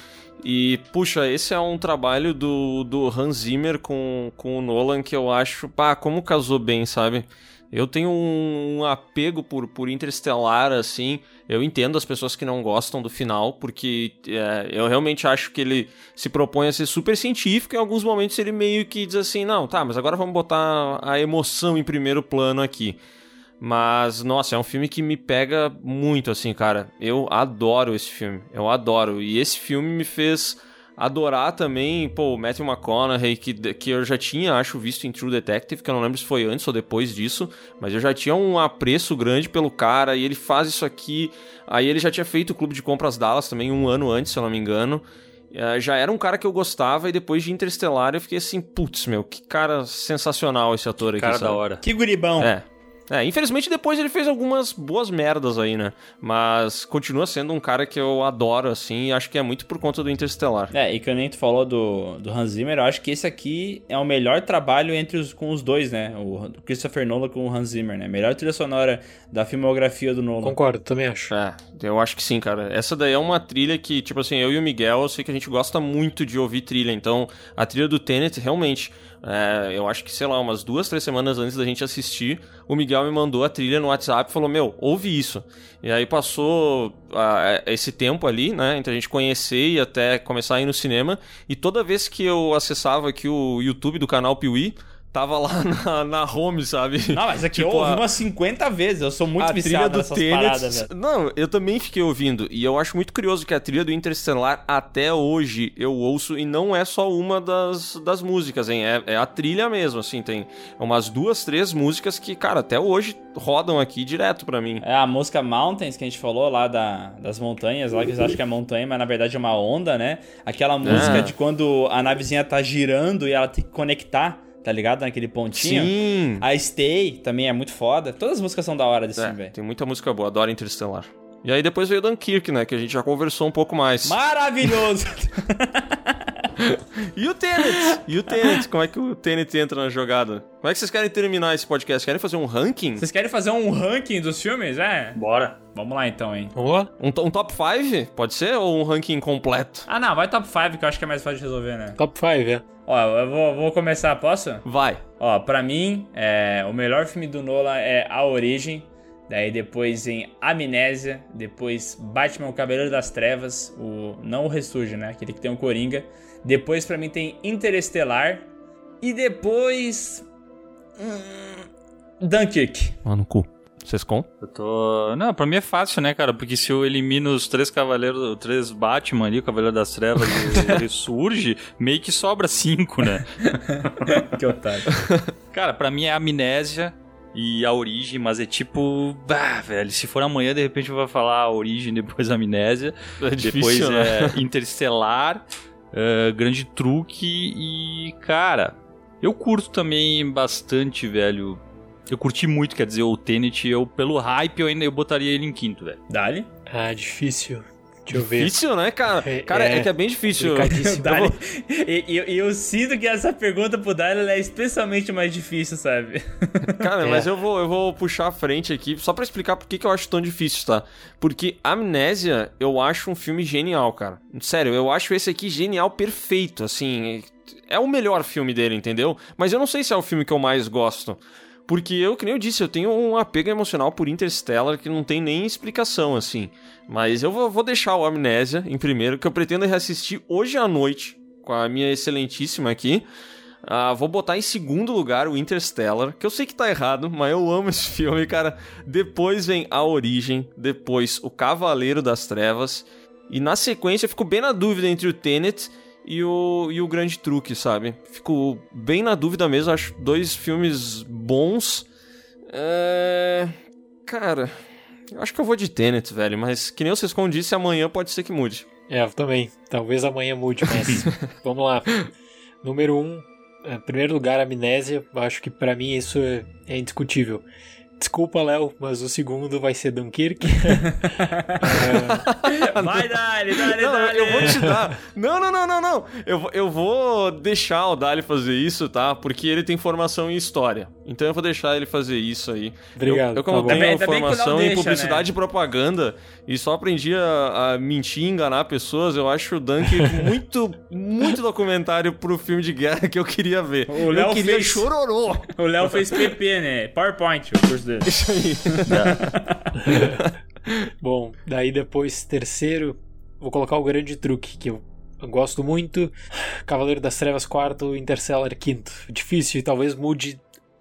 [SPEAKER 4] E, puxa, esse é um trabalho do, do Hans Zimmer com, com o Nolan que eu acho, pá, como casou bem, sabe? Eu tenho um, um apego por, por Interestelar, assim. Eu entendo as pessoas que não gostam do final, porque é, eu realmente acho que ele se propõe a ser super científico. Em alguns momentos ele meio que diz assim: não, tá, mas agora vamos botar a emoção em primeiro plano aqui. Mas, nossa, é um filme que me pega muito, assim, cara. Eu adoro esse filme. Eu adoro. E esse filme me fez adorar também, pô, o Matthew McConaughey, que, que eu já tinha, acho, visto em True Detective, que eu não lembro se foi antes ou depois disso, mas eu já tinha um apreço grande pelo cara, e ele faz isso aqui. Aí ele já tinha feito o Clube de Compras Dallas também um ano antes, se eu não me engano. Eh, já era um cara que eu gostava, e depois de Interstellar eu fiquei assim, putz, meu, que cara sensacional esse ator aqui,
[SPEAKER 5] Cara
[SPEAKER 4] sabe?
[SPEAKER 5] da hora.
[SPEAKER 1] Que guribão.
[SPEAKER 4] É. É, infelizmente depois ele fez algumas boas merdas aí, né? Mas continua sendo um cara que eu adoro, assim, e acho que é muito por conta do Interstellar.
[SPEAKER 1] É, e que nem tu falou do, do Hans Zimmer, eu acho que esse aqui é o melhor trabalho entre os, com os dois, né? O Christopher Nolan com o Hans Zimmer, né? Melhor trilha sonora da filmografia do Nolan.
[SPEAKER 2] Concordo, também acho.
[SPEAKER 4] É, eu acho que sim, cara. Essa daí é uma trilha que, tipo assim, eu e o Miguel, eu sei que a gente gosta muito de ouvir trilha. Então, a trilha do Tenet, realmente, É, eu acho que, sei lá, umas duas, três semanas antes da gente assistir, o Miguel me mandou a trilha no WhatsApp e falou: Meu, ouve isso. E aí passou esse tempo ali, né, entre a gente conhecer e até começar a ir no cinema. E toda vez que eu acessava aqui o YouTube do canal Piuí, tava lá [laughs] na, na home, sabe?
[SPEAKER 1] Não, mas aqui
[SPEAKER 4] Tipo,
[SPEAKER 1] eu ouvi
[SPEAKER 4] a-
[SPEAKER 1] umas 50 vezes. Eu sou muito
[SPEAKER 4] a
[SPEAKER 1] viciado
[SPEAKER 4] do
[SPEAKER 1] nessas
[SPEAKER 4] Tenet.
[SPEAKER 1] paradas, velho.
[SPEAKER 4] Não, eu também fiquei ouvindo. E eu acho muito curioso que a trilha do Interstellar, até hoje, eu ouço. E não é só uma das, das músicas, hein? É, é a trilha mesmo, assim. Tem umas duas, três músicas que, cara, até hoje rodam aqui direto pra mim.
[SPEAKER 1] É a música Mountains que a gente falou lá da, das montanhas, lá que eles acham que é montanha, mas na verdade é uma onda, né? Aquela música
[SPEAKER 4] É.
[SPEAKER 1] de quando a navezinha tá girando e ela tem que conectar, tá ligado? Naquele pontinho.
[SPEAKER 4] Sim.
[SPEAKER 1] A Stay também é muito foda. Todas as músicas são da hora desse
[SPEAKER 4] É,
[SPEAKER 1] filme, velho.
[SPEAKER 4] tem muita música boa, adoro Interstellar. E aí depois veio Dunkirk, né? Que a gente já conversou um pouco mais.
[SPEAKER 1] Maravilhoso! [laughs] [laughs]
[SPEAKER 4] E o Tenet? E o Tenet? Como é que o Tenet entra na jogada? Como é que vocês querem terminar esse podcast? Querem fazer um ranking?
[SPEAKER 1] Vocês querem fazer um ranking dos filmes? É? Bora. Vamos lá então, hein?
[SPEAKER 2] Lá?
[SPEAKER 4] Um, um top 5? Pode ser? Ou um ranking completo?
[SPEAKER 1] Ah, não, vai top 5 que eu acho que é mais fácil de resolver, né?
[SPEAKER 2] Top 5, é.
[SPEAKER 1] Ó, eu vou, vou começar, posso?
[SPEAKER 4] Vai.
[SPEAKER 1] Ó, pra mim, é, o melhor filme do Nolan é A Origem. Daí depois em Amnésia. Depois Batman, o Cavaleiro das Trevas. O, não o Ressurge, né? Aquele que tem o Coringa. Depois pra mim tem Interestelar. E depois... Hum, Dunkirk.
[SPEAKER 4] Mano, no cu. Vocês com?
[SPEAKER 5] Eu tô. Não, pra mim é fácil, né, cara? Porque se eu elimino os três cavaleiros, os três Batman ali, o Cavaleiro das Trevas e [laughs] o Ressurge, meio que sobra cinco, né? [laughs]
[SPEAKER 1] que otário.
[SPEAKER 5] Cara, pra mim é Amnésia e a Origem, mas é tipo. Bah, velho, se for amanhã, de repente eu vou falar a Origem, depois a Amnésia.
[SPEAKER 4] É
[SPEAKER 5] depois
[SPEAKER 4] difícil, né?
[SPEAKER 5] é Interestelar, [laughs] é, Grande Truque e. Cara, eu curto também bastante, velho. Eu curti muito, quer dizer, o Tenet, eu, pelo hype, eu ainda eu botaria ele em quinto, velho.
[SPEAKER 1] Dali?
[SPEAKER 2] Ah, difícil. Deixa eu ver.
[SPEAKER 4] Difícil, né, cara?
[SPEAKER 2] É-
[SPEAKER 4] cara, é,
[SPEAKER 2] é
[SPEAKER 4] que é bem difícil. [laughs]
[SPEAKER 1] Dali. E, e- e eu sinto que essa pergunta pro Dali ela é especialmente mais difícil, sabe? [laughs]
[SPEAKER 4] Cara,
[SPEAKER 2] É.
[SPEAKER 4] mas eu vou, eu vou puxar a frente aqui, só pra explicar por que que eu acho tão difícil, tá? Porque Amnésia, eu acho um filme genial, cara. Sério, eu acho esse aqui genial, perfeito, assim. É o melhor filme dele, entendeu? Mas eu não sei se é o filme que eu mais gosto. Porque eu, que nem eu disse, eu tenho um apego emocional por Interstellar que não tem nem explicação, assim. Mas eu vou, deixar o Amnésia em primeiro, que eu pretendo reassistir hoje à noite, com a minha excelentíssima aqui. Ah, vou botar em segundo lugar o Interstellar, que eu sei que tá errado, mas eu amo esse [laughs] filme, cara. Depois vem A Origem, depois O Cavaleiro das Trevas. E na sequência eu fico bem na dúvida entre o Tenet e o, e o Grande Truque, sabe? Fico bem na dúvida mesmo, acho dois filmes bons. É... Cara, eu acho que eu vou de Tenet, velho, mas que nem o Sescon disse, amanhã pode ser que mude.
[SPEAKER 2] É, eu também. Talvez amanhã mude, mas [laughs] vamos lá. Número 1, um, em primeiro lugar, Amnésia. Acho que pra mim isso é, é indiscutível. Desculpa, Léo, mas o segundo vai ser Dunkirk. [laughs]
[SPEAKER 1] Vai, Dali, Dali,
[SPEAKER 4] Não,
[SPEAKER 1] Dali.
[SPEAKER 4] eu vou te dar. Não, não, não, não, não. Eu, vou- eu vou deixar o Dali fazer isso, tá? Porque ele tem formação em história. Então eu vou deixar ele fazer isso aí.
[SPEAKER 2] Obrigado,
[SPEAKER 4] Eu, eu como
[SPEAKER 2] tá
[SPEAKER 4] tenho formação em
[SPEAKER 1] deixa,
[SPEAKER 4] publicidade
[SPEAKER 1] né?
[SPEAKER 4] e propaganda e só aprendi a, a mentir e enganar pessoas, eu acho o Dunk [laughs] muito, muito documentário pro filme de guerra que eu queria ver.
[SPEAKER 1] O Léo
[SPEAKER 4] eu queria
[SPEAKER 1] fez-
[SPEAKER 4] chororô.
[SPEAKER 1] O Léo fez PP, né? PowerPoint, o curso dele.
[SPEAKER 4] Isso aí. [laughs]
[SPEAKER 2] Bom, daí depois, terceiro, vou colocar o Grande Truque, que eu gosto muito. Cavaleiro das Trevas, quarto. Interstellar, quinto. Difícil, e talvez mude.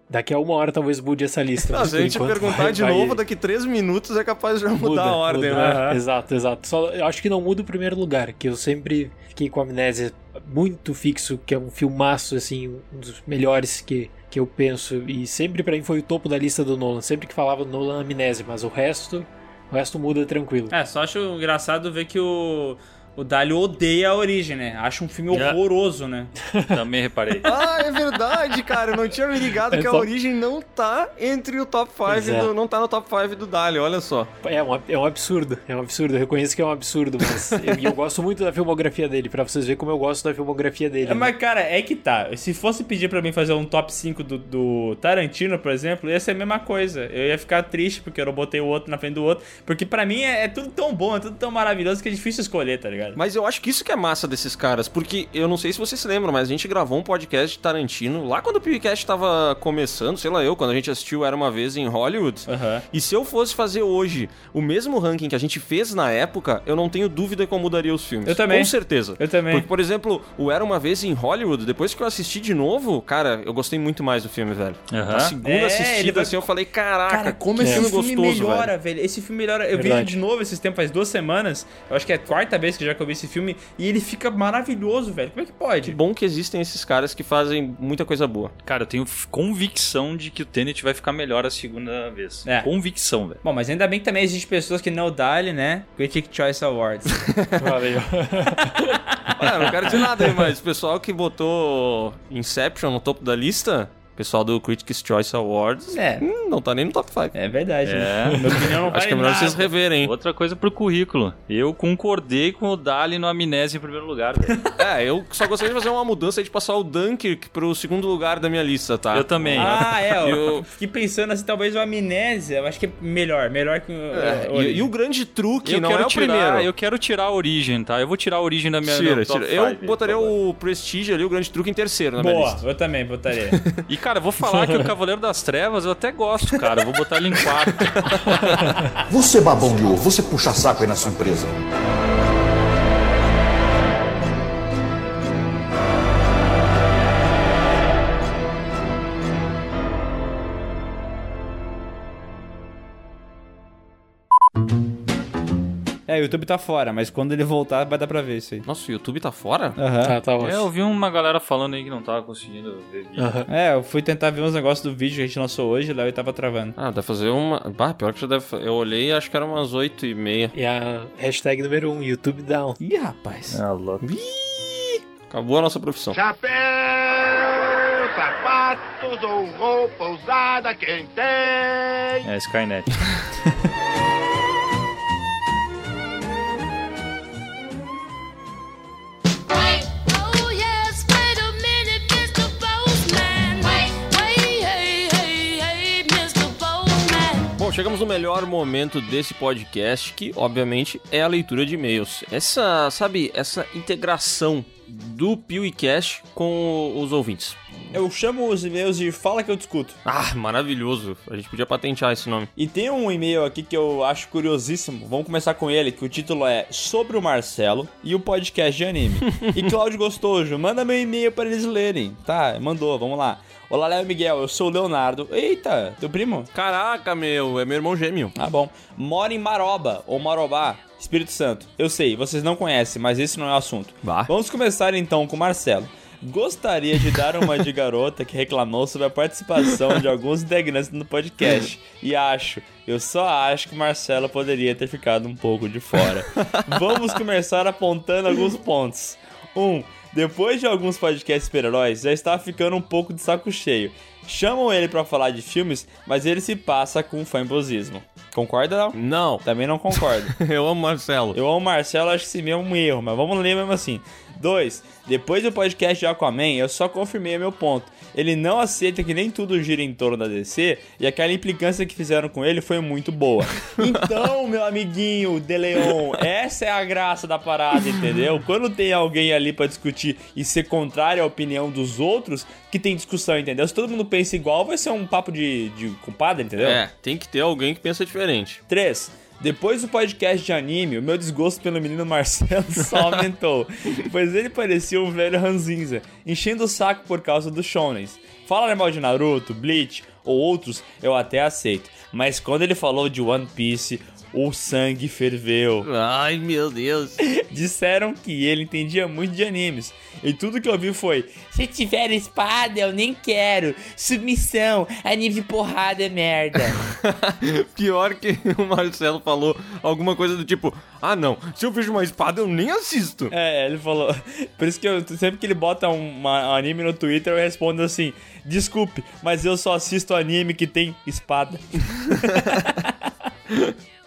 [SPEAKER 2] Daqui a uma hora talvez mude essa lista.
[SPEAKER 4] Não, se a gente perguntar
[SPEAKER 2] vai-
[SPEAKER 4] de
[SPEAKER 2] vai-
[SPEAKER 4] novo, daqui três minutos é capaz de já mudar
[SPEAKER 2] Muda,
[SPEAKER 4] a ordem,
[SPEAKER 2] muda.
[SPEAKER 4] né?
[SPEAKER 2] Exato, exato. Só, eu acho que não muda o primeiro lugar, que eu sempre fiquei com Amnésia muito fixo, que é um filmaço, assim, um dos melhores que, que eu penso. E sempre pra mim foi o topo da lista do Nolan. Sempre que falava Nolan Amnésia, mas o resto, o resto muda tranquilo.
[SPEAKER 1] É, só acho engraçado ver que o, o Dali odeia a origem, né? Acha um filme horroroso, né? [laughs]
[SPEAKER 5] Também reparei.
[SPEAKER 4] Ah, é verdade, cara. Eu não tinha me ligado [laughs]
[SPEAKER 2] É
[SPEAKER 4] que a
[SPEAKER 2] só-
[SPEAKER 4] origem não tá entre o top 5
[SPEAKER 2] Pois é.
[SPEAKER 4] do. Não tá no top 5 do Dali, olha só.
[SPEAKER 2] É um, é um absurdo, é um absurdo. Eu reconheço que é um absurdo, mas [laughs] eu, e eu gosto muito da filmografia dele, pra vocês verem como eu gosto da filmografia dele.
[SPEAKER 1] É,
[SPEAKER 2] né?
[SPEAKER 1] mas, cara, é que tá. Se fosse pedir pra mim fazer um top 5 do, do Tarantino, por exemplo, ia ser a mesma coisa. Eu ia ficar triste porque eu não botei o outro na frente do outro. Porque pra mim é, é tudo tão bom, é tudo tão maravilhoso que é difícil escolher, tá ligado? Ligado?
[SPEAKER 4] Mas eu acho que isso que é massa desses caras, porque eu não sei se vocês se lembram, mas a gente gravou um podcast de Tarantino lá quando o PewCast tava começando, sei lá eu, quando a gente assistiu Era Uma Vez em Hollywood.
[SPEAKER 1] Aham.
[SPEAKER 4] E se eu fosse fazer hoje o mesmo ranking que a gente fez na época, eu não tenho dúvida que eu mudaria os filmes.
[SPEAKER 1] Eu também.
[SPEAKER 4] Com certeza.
[SPEAKER 1] Eu também.
[SPEAKER 4] Porque, por exemplo, o Era Uma Vez em Hollywood, depois que eu assisti de novo, cara, eu gostei muito mais do filme, velho.
[SPEAKER 5] Aham.
[SPEAKER 4] Na segunda
[SPEAKER 1] É,
[SPEAKER 4] assistida,
[SPEAKER 1] vai-
[SPEAKER 4] assim, eu falei, caraca,
[SPEAKER 1] Cara, como esse filme,
[SPEAKER 4] gostoso,
[SPEAKER 1] melhora,
[SPEAKER 4] velho.
[SPEAKER 1] velho. Esse filme melhora. Eu vi
[SPEAKER 2] Verdade.
[SPEAKER 1] ele de novo esses tempos, faz duas semanas. Eu acho que é a quarta vez que já que eu vi esse filme. E ele fica maravilhoso, velho. Como é que pode?
[SPEAKER 4] Que bom que existem esses caras que fazem muita coisa boa.
[SPEAKER 5] Cara, eu tenho convicção de que o Tenet vai ficar melhor a segunda vez.
[SPEAKER 1] É.
[SPEAKER 5] Convicção, velho.
[SPEAKER 1] Bom, mas ainda bem que também existem pessoas que não dali, né? Critic Choice Awards. [laughs]
[SPEAKER 2] Valeu.
[SPEAKER 4] Olha, não quero dizer nada aí, mas o pessoal que botou Inception no topo da lista, pessoal do Critics' Choice Awards,
[SPEAKER 1] É.
[SPEAKER 4] hum, não tá nem no top 5.
[SPEAKER 1] É verdade.
[SPEAKER 5] É.
[SPEAKER 1] Né? Na [laughs] minha opinião, não
[SPEAKER 4] Acho que é melhor
[SPEAKER 1] nada.
[SPEAKER 4] vocês reverem.
[SPEAKER 5] Outra coisa pro currículo. Eu concordei com o Dali no Amnésia em primeiro lugar. [laughs]
[SPEAKER 4] É, eu só gostaria de fazer uma mudança aí de passar o Dunkirk pro segundo lugar da minha lista, tá?
[SPEAKER 5] Eu também.
[SPEAKER 1] Ah, é, ó.
[SPEAKER 4] Eu-
[SPEAKER 1] Fiquei pensando assim, talvez o Amnésia. Eu acho que é melhor. Melhor que o.
[SPEAKER 4] É,
[SPEAKER 1] o-
[SPEAKER 4] e, e o grande truque
[SPEAKER 5] eu
[SPEAKER 4] não
[SPEAKER 5] quero
[SPEAKER 4] é o
[SPEAKER 5] tirar,
[SPEAKER 4] primeiro.
[SPEAKER 5] eu quero tirar a origem, tá? Eu vou tirar a origem da minha
[SPEAKER 4] Tira, tira. Eu botaria o Prestige ali, o grande truque, em terceiro na minha
[SPEAKER 1] Boa,
[SPEAKER 4] lista.
[SPEAKER 1] eu também botaria. [laughs]
[SPEAKER 5] E cara, eu vou falar que o [laughs] Cavaleiro das Trevas eu até gosto, cara. Eu vou botar ele em quarto.
[SPEAKER 12] Você babão de ovo, você puxa saco aí na sua empresa.
[SPEAKER 1] É, o YouTube tá fora, mas quando ele voltar vai dar pra ver isso aí.
[SPEAKER 4] Nossa, o YouTube tá fora?
[SPEAKER 1] Aham.
[SPEAKER 2] Tá, tá
[SPEAKER 5] É, eu vi uma galera falando aí que não tava conseguindo ver vídeo.
[SPEAKER 2] Aham.
[SPEAKER 1] É, eu fui tentar ver uns negócios do vídeo que a gente lançou hoje, lá e tava travando.
[SPEAKER 4] Ah, deve fazer uma... Bah, pior que já deve... Eu olhei e acho que era umas oito e meia.
[SPEAKER 2] E a hashtag número 1, um, YouTube Down.
[SPEAKER 1] Ih, rapaz.
[SPEAKER 5] Ah, louco.
[SPEAKER 4] Acabou a nossa profissão.
[SPEAKER 13] Chapéu, sapatos ou roupa usada, quem tem?
[SPEAKER 5] É, Skynet. [laughs]
[SPEAKER 4] chegamos no melhor momento desse podcast, que obviamente é a leitura de e-mails. Essa, sabe, essa integração do PewCast com os ouvintes.
[SPEAKER 1] Eu chamo os e-mails de Fala que eu discuto.
[SPEAKER 4] Ah, maravilhoso. A gente podia patentear esse nome.
[SPEAKER 1] E tem um e-mail aqui que eu acho curiosíssimo. Vamos começar com ele, que o título é Sobre o Marcelo e o podcast de anime. [laughs] e Cláudio Gostoso, manda meu e-mail para eles lerem. Tá, mandou, vamos lá. Olá, Léo Miguel, eu sou o Leonardo. Eita, teu primo?
[SPEAKER 4] Caraca, meu, é meu irmão gêmeo.
[SPEAKER 1] Ah, bom. Mora em Maroba, ou Marobá, Espírito Santo. Eu sei, vocês não conhecem, mas esse não é o assunto.
[SPEAKER 4] Bah.
[SPEAKER 1] Vamos começar então com o Marcelo. Gostaria de dar uma de garota que reclamou sobre a participação de alguns integrantes no podcast. E acho, eu só acho que o Marcelo poderia ter ficado um pouco de fora. Vamos começar apontando alguns pontos. 1. Um, depois de alguns podcasts super-heróis, já está ficando um pouco de saco cheio. Chamam ele pra falar de filmes, mas ele se passa com fanbosismo. Concorda não?
[SPEAKER 4] Não,
[SPEAKER 1] Também não concordo. [laughs]
[SPEAKER 4] eu amo Marcelo.
[SPEAKER 1] Eu amo Marcelo, acho que esse meu é um erro, mas vamos ler mesmo assim. 2. Depois do podcast de Aquaman, eu só confirmei meu ponto. Ele não aceita que nem tudo gira em torno da DC e aquela implicância que fizeram com ele foi muito boa. [laughs] Então, meu amiguinho De Leon, essa é a graça da parada, entendeu? Quando tem alguém ali pra discutir e ser contrário à opinião dos outros, que tem discussão, entendeu? Se todo mundo pensa igual, vai ser um papo de, de compadre, entendeu?
[SPEAKER 4] É, tem que ter alguém que pensa diferente.
[SPEAKER 1] 3. Depois do podcast de anime, o meu desgosto pelo menino Marcelo [laughs] só aumentou, pois ele parecia um velho ranzinza, enchendo o saco por causa dos shonens. Falar mal de Naruto, Bleach ou outros, eu até aceito, mas quando ele falou de One Piece, o sangue ferveu.
[SPEAKER 4] Ai, meu Deus. [laughs]
[SPEAKER 1] Disseram que ele entendia muito de animes. E tudo que eu vi foi: Se tiver espada, eu nem quero. Submissão, anime de porrada é merda. [laughs]
[SPEAKER 4] Pior que [laughs] o Marcelo falou alguma coisa do tipo: Ah, não, se eu vejo uma espada eu nem assisto.
[SPEAKER 1] É, ele falou. Por isso que eu, sempre que ele bota um, uma- um anime no Twitter, eu respondo assim: Desculpe, mas eu só assisto anime que tem espada.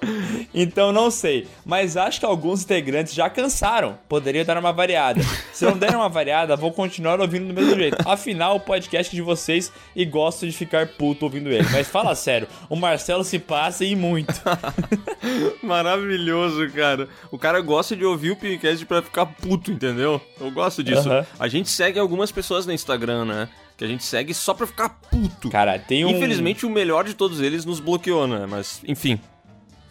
[SPEAKER 1] [laughs] Então não sei, mas acho que alguns integrantes já cansaram. Poderia dar uma variada. Se não der uma variada, vou continuar ouvindo do mesmo jeito. Afinal, o podcast é de vocês e gosto de ficar puto ouvindo ele. Mas fala sério, o Marcelo se passa e muito. [laughs]
[SPEAKER 4] Maravilhoso, cara. O cara gosta de ouvir o podcast pra ficar puto, entendeu? Eu gosto disso.
[SPEAKER 1] Aham.
[SPEAKER 4] A gente segue algumas pessoas no Instagram, né? Que a gente segue só pra ficar puto.
[SPEAKER 1] Cara, tem um.
[SPEAKER 4] Infelizmente, o melhor de todos eles nos bloqueou, né? Mas, enfim.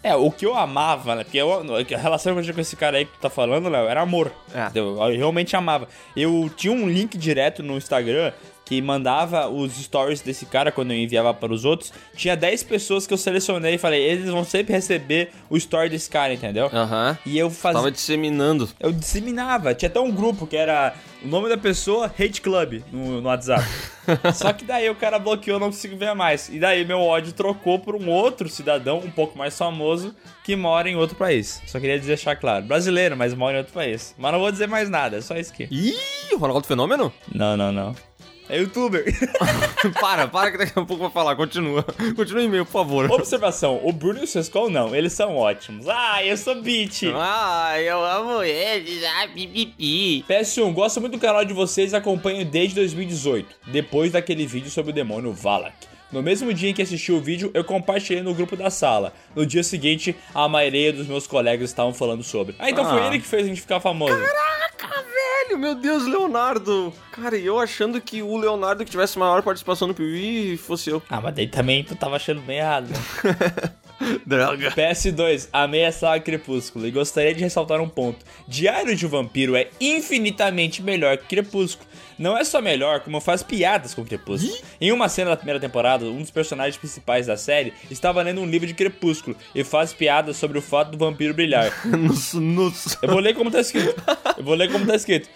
[SPEAKER 1] É, o que eu amava, né? Porque eu, a relação que eu tinha com esse cara aí que tu tá falando, Léo, era amor.
[SPEAKER 4] É.
[SPEAKER 1] Eu, eu realmente amava. Eu tinha um link direto no Instagram que mandava os stories desse cara quando eu enviava para os outros. Tinha 10 pessoas que eu selecionei e falei, eles vão sempre receber o story desse cara, entendeu?
[SPEAKER 4] Aham.
[SPEAKER 1] E eu fazia.
[SPEAKER 4] Tava disseminando.
[SPEAKER 1] Eu disseminava. Tinha até um grupo que era o nome da pessoa, Hate Club, no, no WhatsApp. [laughs] Só que daí o cara bloqueou, eu não consigo ver mais. E daí meu ódio trocou por um outro cidadão um pouco mais famoso que mora em outro país. Só queria deixar claro. Brasileiro, mas mora em outro país. Mas não vou dizer mais nada, é só isso aqui.
[SPEAKER 4] Ih, o Ronaldo Fenômeno?
[SPEAKER 1] Não, não, não. É youtuber. [laughs]
[SPEAKER 4] para, para que daqui a pouco vai falar. Continua. Continua em e-mail, por favor.
[SPEAKER 1] Observação: o Bruno e o Sescol não, eles são ótimos. Ah, eu sou beat.
[SPEAKER 4] Ah, eu amo eles. Ah, pipipi.
[SPEAKER 1] PS1, gosto muito do canal de vocês e acompanho desde 2018, depois daquele vídeo sobre o demônio Valak. No mesmo dia em que assisti o vídeo, eu compartilhei no grupo da sala. No dia seguinte, a maioria dos meus colegas estavam falando sobre. Ah, então foi
[SPEAKER 4] Ah.
[SPEAKER 1] ele que fez a gente ficar famoso.
[SPEAKER 4] Caraca, velho, meu Deus, Leonardo. Cara, e eu achando que o Leonardo que tivesse maior participação no Piuí fosse eu.
[SPEAKER 1] Ah, mas daí também tu tava achando bem errado. Né? [laughs]
[SPEAKER 4] Droga.
[SPEAKER 1] PS2, amei a saga Crepúsculo e gostaria de ressaltar um ponto. Diário de um Vampiro é infinitamente melhor que Crepúsculo. Não é só melhor, como faz piadas com Crepúsculo. Em uma cena da primeira temporada, um dos personagens principais da série estava lendo um livro de Crepúsculo e faz piadas sobre o fato do vampiro brilhar. [laughs]
[SPEAKER 4] Nossa, nossa.
[SPEAKER 1] Eu vou ler como tá escrito. Eu vou ler como tá escrito.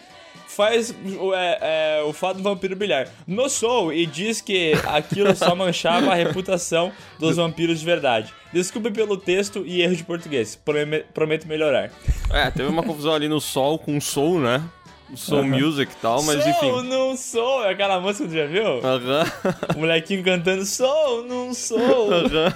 [SPEAKER 1] Faz o- é, é, o fato do vampiro brilhar. No Soul e diz que aquilo só manchava a reputação dos vampiros de verdade. Desculpe pelo texto e erro de português. Prome- prometo melhorar.
[SPEAKER 4] É, teve uma confusão ali no Sol com o Soul, né? Soul
[SPEAKER 1] Aham.
[SPEAKER 4] Music e tal, mas
[SPEAKER 1] Soul,
[SPEAKER 4] enfim.
[SPEAKER 1] não sou. É aquela música que tu já viu?
[SPEAKER 4] Aham.
[SPEAKER 1] O molequinho cantando Sou, não sou.
[SPEAKER 4] Aham.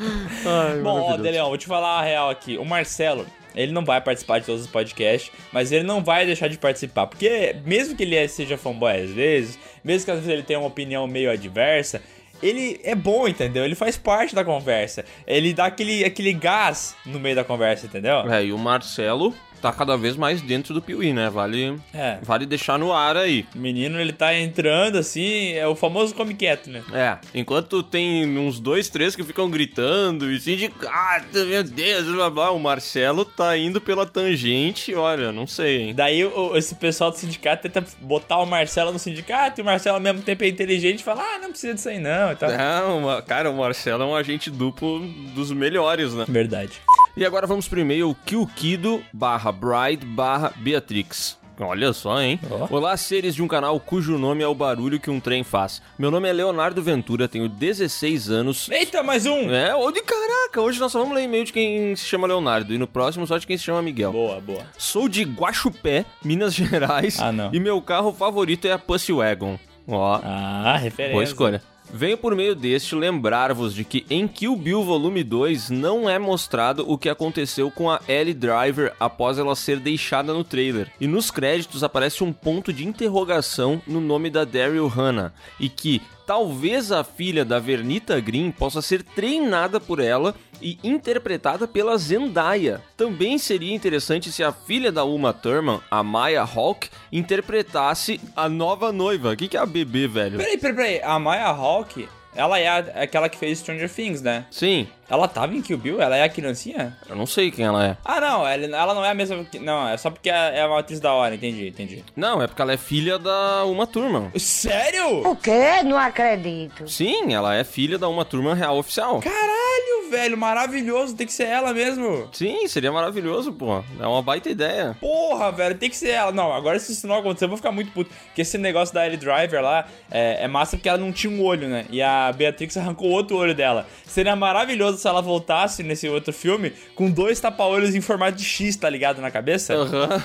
[SPEAKER 4] Ai,
[SPEAKER 1] Bom, ó. Deleão, vou te falar a real aqui. O Marcelo, ele não vai participar de todos os podcasts, mas ele não vai deixar de participar. Porque mesmo que ele seja fanboy às vezes, mesmo que às vezes ele tenha uma opinião meio adversa, ele é bom, entendeu? Ele faz parte da conversa. Ele dá aquele, aquele gás no meio da conversa, entendeu?
[SPEAKER 4] É, e o Marcelo tá cada vez mais dentro do Piuí, né? Vale,
[SPEAKER 1] É.
[SPEAKER 4] vale deixar no ar aí.
[SPEAKER 1] O menino, ele tá entrando assim, é o famoso come quieto, né?
[SPEAKER 4] É, enquanto tem uns dois, três que ficam gritando e sindicato, meu Deus, blá, blá, o Marcelo tá indo pela tangente, olha, não sei, hein?
[SPEAKER 1] Daí o- esse pessoal do sindicato tenta botar o Marcelo no sindicato e o Marcelo ao mesmo tempo é inteligente e fala, ah, não precisa disso aí não e tal.
[SPEAKER 4] Não, cara, o Marcelo é um agente duplo dos melhores, né?
[SPEAKER 1] Verdade.
[SPEAKER 4] E agora vamos pro e-mail Kilkido barra Bride barra Beatrix. Olha só, hein? Olá, seres de um canal cujo nome é o barulho que um trem faz. Meu nome é Leonardo Ventura, tenho 16 anos.
[SPEAKER 1] Eita, mais um!
[SPEAKER 4] É, ô de caraca, hoje nós só vamos ler e-mail de quem se chama Leonardo e no próximo só de quem se chama Miguel.
[SPEAKER 1] Boa, boa.
[SPEAKER 4] Sou de Guaxupé, Minas [laughs] Gerais.
[SPEAKER 1] Ah, não.
[SPEAKER 4] E meu carro favorito é a Pussy Wagon. Ó.
[SPEAKER 1] Ah, referência.
[SPEAKER 4] Boa escolha. Venho por meio deste lembrar-vos de que em Kill Bill Volume 2 não é mostrado o que aconteceu com a Ellie Driver após ela ser deixada no trailer. E nos créditos aparece um ponto de interrogação no nome da Daryl Hannah. E que talvez a filha da Vernita Green possa ser treinada por ela e interpretada pela Zendaya. Também seria interessante se a filha da Uma Thurman, a Maya Hawke, interpretasse a nova noiva. O que, que é a bebê, velho?
[SPEAKER 1] Peraí, peraí, peraí. A Maya Hawke, ela é a- aquela que fez Stranger Things, né?
[SPEAKER 4] Sim.
[SPEAKER 1] Ela tava em Kill Bill? Ela é a criancinha?
[SPEAKER 4] Eu não sei quem ela é.
[SPEAKER 1] Ah, não, ela, ela não é a mesma. que- Não, é só porque é é uma atriz da hora, entendi, entendi.
[SPEAKER 4] Não, é porque ela é filha da Uma Turma.
[SPEAKER 1] Sério?
[SPEAKER 14] O quê? Não acredito.
[SPEAKER 4] Sim, ela é filha da Uma Turma Real Oficial.
[SPEAKER 1] Caralho, velho, maravilhoso, tem que ser ela mesmo.
[SPEAKER 4] Sim, seria maravilhoso, pô. É uma baita ideia.
[SPEAKER 1] Porra, velho, tem que ser ela. Não, agora se isso não acontecer, eu vou ficar muito puto. Porque esse negócio da Ellie Driver lá é, é massa porque ela não tinha um olho, né? E a Beatrix arrancou outro olho dela. Seria maravilhoso se ela voltasse nesse outro filme com dois tapa-olhos em formato de X, tá ligado? Na cabeça.
[SPEAKER 4] Aham.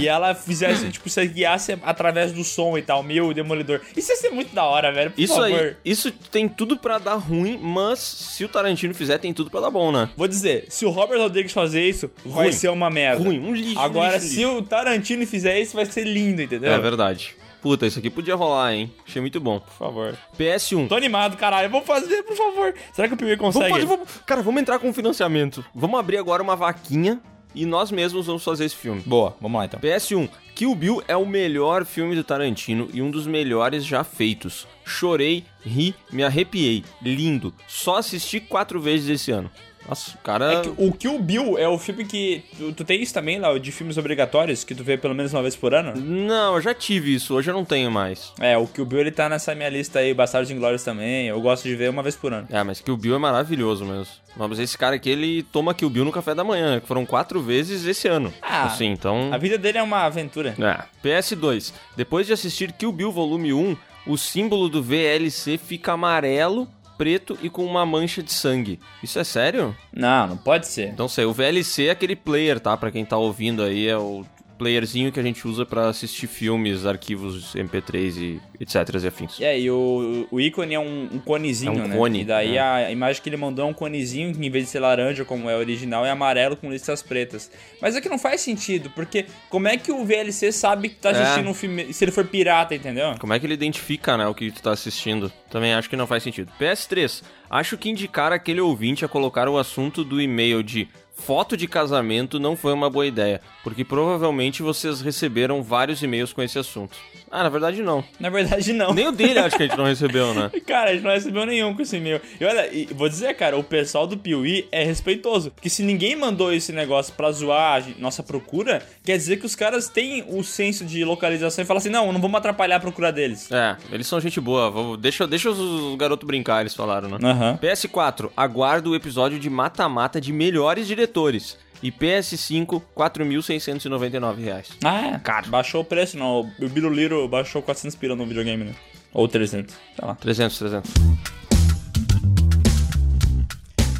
[SPEAKER 1] e ela fizesse, tipo, se guiasse através do som e tal, meio demolidor. Isso ia ser muito da hora, velho. Por
[SPEAKER 4] Isso
[SPEAKER 1] favor.
[SPEAKER 4] aí, isso tem tudo pra dar ruim, mas se o Tarantino fizer, tem tudo pra dar bom, né?
[SPEAKER 1] Vou dizer, se o Robert Rodrigues fazer isso, vai
[SPEAKER 4] Ruim.
[SPEAKER 1] ser uma merda.
[SPEAKER 4] Ruim, um lixo,
[SPEAKER 1] Agora,
[SPEAKER 4] lixo,
[SPEAKER 1] se o Tarantino fizer isso, vai ser lindo, entendeu?
[SPEAKER 4] É verdade. Puta, isso aqui podia rolar, hein? Achei muito bom.
[SPEAKER 1] Por favor.
[SPEAKER 4] PS1.
[SPEAKER 1] Tô animado, caralho. Vamos fazer, por favor. Será que o Piuí consegue?
[SPEAKER 4] Vamos fazer, vamos- Cara, vamos entrar com financiamento. Vamos abrir agora uma vaquinha e nós mesmos vamos fazer esse filme.
[SPEAKER 1] Boa, vamos lá então.
[SPEAKER 4] PS1. Kill Bill é o melhor filme do Tarantino e um dos melhores já feitos. Chorei, ri, me arrepiei. Lindo. Só assisti quatro vezes esse ano. Nossa, o cara.
[SPEAKER 1] É que o Kill Bill é o filme que. Tu, tu tem isso também, Léo, de filmes obrigatórios que tu vê pelo menos uma vez por ano?
[SPEAKER 4] Não, eu já tive isso, hoje eu não tenho mais.
[SPEAKER 1] É, o Kill Bill ele tá nessa minha lista aí, Bastardos Inglórios também. Eu gosto de ver uma vez por ano.
[SPEAKER 4] É, mas Kill Bill é maravilhoso mesmo. Mas esse cara aqui, ele toma Kill Bill no café da manhã, que foram quatro vezes esse ano.
[SPEAKER 1] Ah,
[SPEAKER 4] assim, então...
[SPEAKER 1] A vida dele é uma aventura.
[SPEAKER 4] É. PS2. Depois de assistir Kill Bill Volume 1, o símbolo do VLC fica amarelo, preto e com uma mancha de sangue. Isso é sério?
[SPEAKER 1] Não, não pode ser.
[SPEAKER 4] Então sei, o VLC é aquele player, tá? Pra quem tá ouvindo aí, é o playerzinho que a gente usa pra assistir filmes, arquivos MP3 e etc e afins.
[SPEAKER 1] E aí, o, o ícone é um, um conezinho,
[SPEAKER 4] É um
[SPEAKER 1] né?
[SPEAKER 4] cone,
[SPEAKER 1] E daí
[SPEAKER 4] né?
[SPEAKER 1] a imagem que ele mandou é um conezinho, que em vez de ser laranja, como é original, é amarelo com listas pretas. Mas é que não faz sentido, porque como é que o VLC sabe que tá
[SPEAKER 4] É.
[SPEAKER 1] assistindo um filme, se ele for pirata, entendeu?
[SPEAKER 4] Como é que ele identifica, né, o que tu tá assistindo? Também acho que não faz sentido. PS3. Acho que indicar aquele ouvinte a colocar o assunto do e-mail de foto de casamento não foi uma boa ideia, porque provavelmente vocês receberam vários e-mails com esse assunto. Ah, na verdade não.
[SPEAKER 1] Na verdade, não.
[SPEAKER 4] Nem o dele acho que a gente não recebeu, né? [laughs]
[SPEAKER 1] Cara, a gente não recebeu nenhum com esse e-mail. E olha, e vou dizer, cara, o pessoal do Piuí é respeitoso. Porque se ninguém mandou esse negócio pra zoar a nossa procura, quer dizer que os caras têm o senso de localização e falam assim: não, não vamos atrapalhar a procura deles.
[SPEAKER 4] É, eles são gente boa. vou- deixa, deixa os, os garotos brincar, eles falaram, né?
[SPEAKER 1] Aham.
[SPEAKER 4] PS4, aguardo o episódio de mata-mata de melhores diretores. E PS5, 4.699 reais.
[SPEAKER 1] Ah, é. Cara, baixou o preço, não. O Biruliro baixou 400 pila no videogame, né? Ou 300, sei lá.
[SPEAKER 4] 300, 300.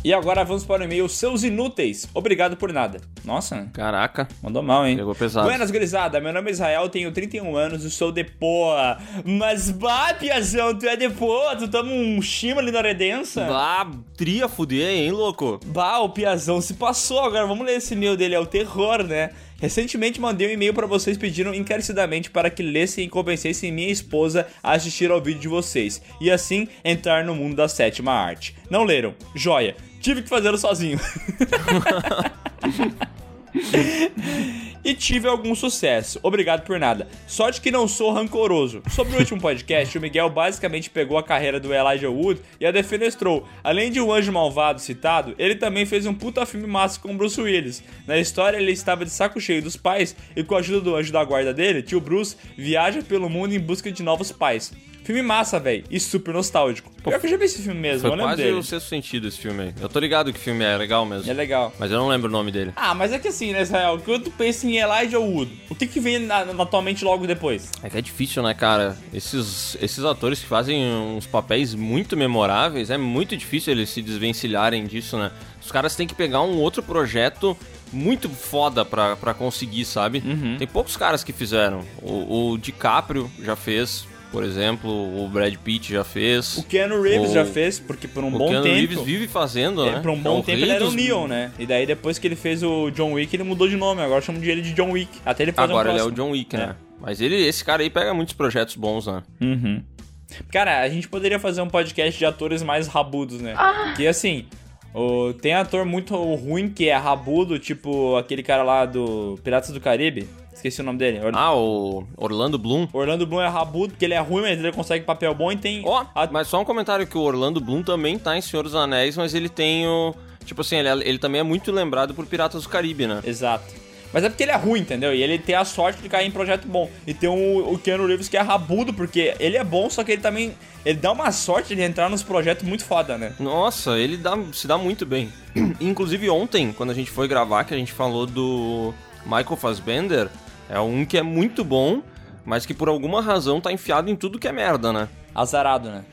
[SPEAKER 1] E agora vamos para o e-mail Seus Inúteis. Obrigado por nada. Nossa,
[SPEAKER 4] Caraca,
[SPEAKER 1] mandou mal, hein?
[SPEAKER 4] pegou pesado.
[SPEAKER 1] Buenas, gurizada. Meu nome é Israel, tenho 31 anos e sou de Poa. Mas, bah, Piazão, tu é de Poa? Tu toma um chima ali na Redença?
[SPEAKER 4] Ah, tria fuder, hein, louco?
[SPEAKER 1] Bah, o Piazão se passou. Agora vamos ler esse e-mail dele. É o terror, né? Recentemente mandei um e-mail pra vocês pedindo encarecidamente para que lessem e convencessem minha esposa a assistir ao vídeo de vocês e assim entrar no mundo da sétima arte. Não leram? Joia. Tive que fazê-lo sozinho. [laughs] E tive algum sucesso. Obrigado por nada. Sorte que não sou rancoroso. Sobre o último podcast, o Miguel basicamente pegou a carreira do Elijah Wood e a defenestrou. Além de O Anjo Malvado citado, ele também fez um puta filme massa com Bruce Willis. Na história, ele estava de saco cheio dos pais e com a ajuda do anjo da guarda dele, tio Bruce viaja pelo mundo em busca de novos pais. Filme massa, velho, e super nostálgico. Pior que eu já vi esse filme mesmo,
[SPEAKER 4] Foi
[SPEAKER 1] eu lembro
[SPEAKER 4] quase
[SPEAKER 1] dele.
[SPEAKER 4] o sexto sentido esse filme aí. Eu tô ligado que o filme é legal mesmo.
[SPEAKER 1] É legal.
[SPEAKER 4] Mas eu não lembro o nome dele.
[SPEAKER 1] Ah, mas é que assim, né, Israel? Quando tu pensa em Elijah Wood, o que que vem na, na tua mente logo depois?
[SPEAKER 4] É que é difícil, né, cara? Esses, esses atores que fazem uns papéis muito memoráveis, é muito difícil eles se desvencilharem disso, né? Os caras têm que pegar um outro projeto muito foda pra, pra conseguir, sabe?
[SPEAKER 1] Uhum.
[SPEAKER 4] Tem poucos caras que fizeram. O, o DiCaprio já fez, por exemplo, o Brad Pitt já fez.
[SPEAKER 1] O Keanu Reeves
[SPEAKER 4] O-
[SPEAKER 1] já fez, porque por um
[SPEAKER 4] o
[SPEAKER 1] bom
[SPEAKER 4] Keanu
[SPEAKER 1] tempo...
[SPEAKER 4] Reeves vive fazendo,
[SPEAKER 1] É,
[SPEAKER 4] né?
[SPEAKER 1] por um
[SPEAKER 4] É
[SPEAKER 1] bom
[SPEAKER 4] o
[SPEAKER 1] tempo ele era o
[SPEAKER 4] dos-
[SPEAKER 1] Neon, né? E daí depois que ele fez o John Wick, ele mudou de nome. Agora chamam de ele de John Wick. Até ele fazer
[SPEAKER 4] Agora
[SPEAKER 1] um
[SPEAKER 4] ele é o. John Wick,
[SPEAKER 1] É.
[SPEAKER 4] né? Mas ele, esse cara aí pega muitos projetos bons, né?
[SPEAKER 1] Uhum. Cara, a gente poderia fazer um podcast de atores mais rabudos, né? Que assim, o- tem ator muito ruim que é rabudo, tipo aquele cara lá do Piratas do Caribe. Esqueci o nome dele. Or-
[SPEAKER 4] Ah, o Orlando Bloom.
[SPEAKER 1] Orlando Bloom é rabudo, porque ele é ruim, mas ele consegue papel bom e tem.
[SPEAKER 4] Ó, mas só um comentário que o Orlando Bloom também tá em Senhor dos Anéis, mas ele tem o... Tipo assim, ele, é- ele também é muito lembrado por Piratas do Caribe, né?
[SPEAKER 1] Exato. Mas é porque ele é ruim, entendeu? E ele tem a sorte de cair em projeto bom. E tem o, o Keanu Reeves que é rabudo, porque ele é bom, só que ele também. Ele dá uma sorte de entrar nos projetos muito foda, né?
[SPEAKER 4] Nossa, ele dá, se dá muito bem. [clears throat] Inclusive ontem, quando a gente foi gravar, que a gente falou do Michael Fassbender, é um que é muito bom, mas que por alguma razão tá enfiado em tudo que é merda, né?
[SPEAKER 1] Azarado, né?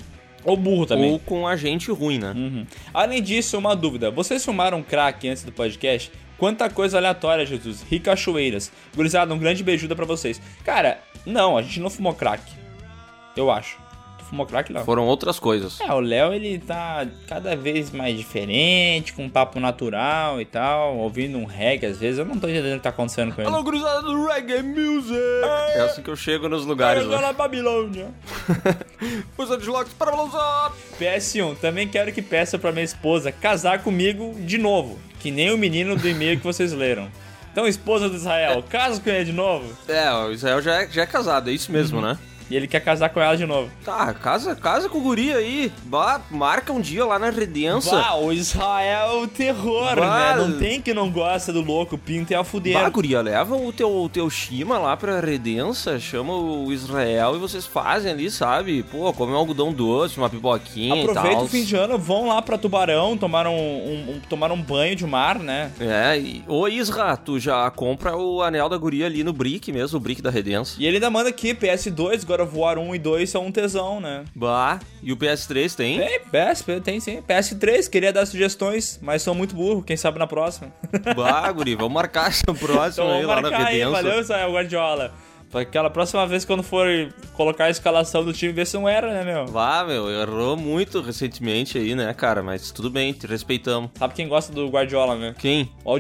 [SPEAKER 1] Ou burro também.
[SPEAKER 4] Ou com a gente ruim, né?
[SPEAKER 1] Uhum. Além disso, uma dúvida. Vocês filmaram crack antes do podcast? Quanta coisa aleatória, Jesus. Ricachoeiras. Gurizada, um grande beijuda pra vocês. Cara, não, a gente não fumou crack. Eu acho. Fumou crack, não.
[SPEAKER 4] Foram outras coisas.
[SPEAKER 1] É, o Léo, ele tá cada vez mais diferente, com um papo natural e tal, ouvindo um reggae às vezes. Eu não tô entendendo o que tá acontecendo com ele.
[SPEAKER 4] Alô, gurizada do Reggae Music! É assim que eu chego nos lugares, né?
[SPEAKER 1] na Babilônia. [laughs]
[SPEAKER 4] Força de para balançar!
[SPEAKER 1] PS1, também quero que peça pra minha esposa casar comigo de novo, que nem o menino do e-mail que vocês leram. Então, esposa do Israel, casa com ele de novo?
[SPEAKER 4] É, o Israel já é, já é casado, é isso mesmo, né?
[SPEAKER 1] E ele quer casar com ela de novo.
[SPEAKER 4] Tá, casa, casa com o guri aí. Bah, marca um dia lá na Redença.
[SPEAKER 1] Bah, o Israel é o terror,
[SPEAKER 4] Bah.
[SPEAKER 1] né? Não tem que não gosta do louco, pinto e a fuder.
[SPEAKER 4] Bah, guria, leva o teu, o teu Shima lá pra Redença, chama o Israel e vocês fazem ali, sabe? Pô, come um algodão doce, uma pipoquinha
[SPEAKER 1] Aproveita o fim de ano, vão lá pra Tubarão, tomar um, um- um- tomar um banho de mar, né?
[SPEAKER 4] É, e... Ô Isra, tu já compra o anel da guria ali no Brick mesmo, o Brick da Redença.
[SPEAKER 1] E ele ainda manda aqui, PS2, God of War 1 e 2 são um tesão, né?
[SPEAKER 4] Bah, e o PS3 tem?
[SPEAKER 1] Tem, PS, tem sim. PS3, queria dar sugestões, mas sou muito burro, quem sabe na próxima. [laughs]
[SPEAKER 4] Bah, guri, vamos marcar essa próxima
[SPEAKER 1] Então
[SPEAKER 4] aí lá na
[SPEAKER 1] aí, valeu, Israel Guardiola. Pra aquela próxima vez quando for colocar a escalação do time, ver se não era, né, meu?
[SPEAKER 4] Vá, meu, errou muito recentemente aí, né, cara? Mas tudo bem, te respeitamos.
[SPEAKER 1] Sabe quem gosta do Guardiola, né?
[SPEAKER 4] Quem?
[SPEAKER 1] O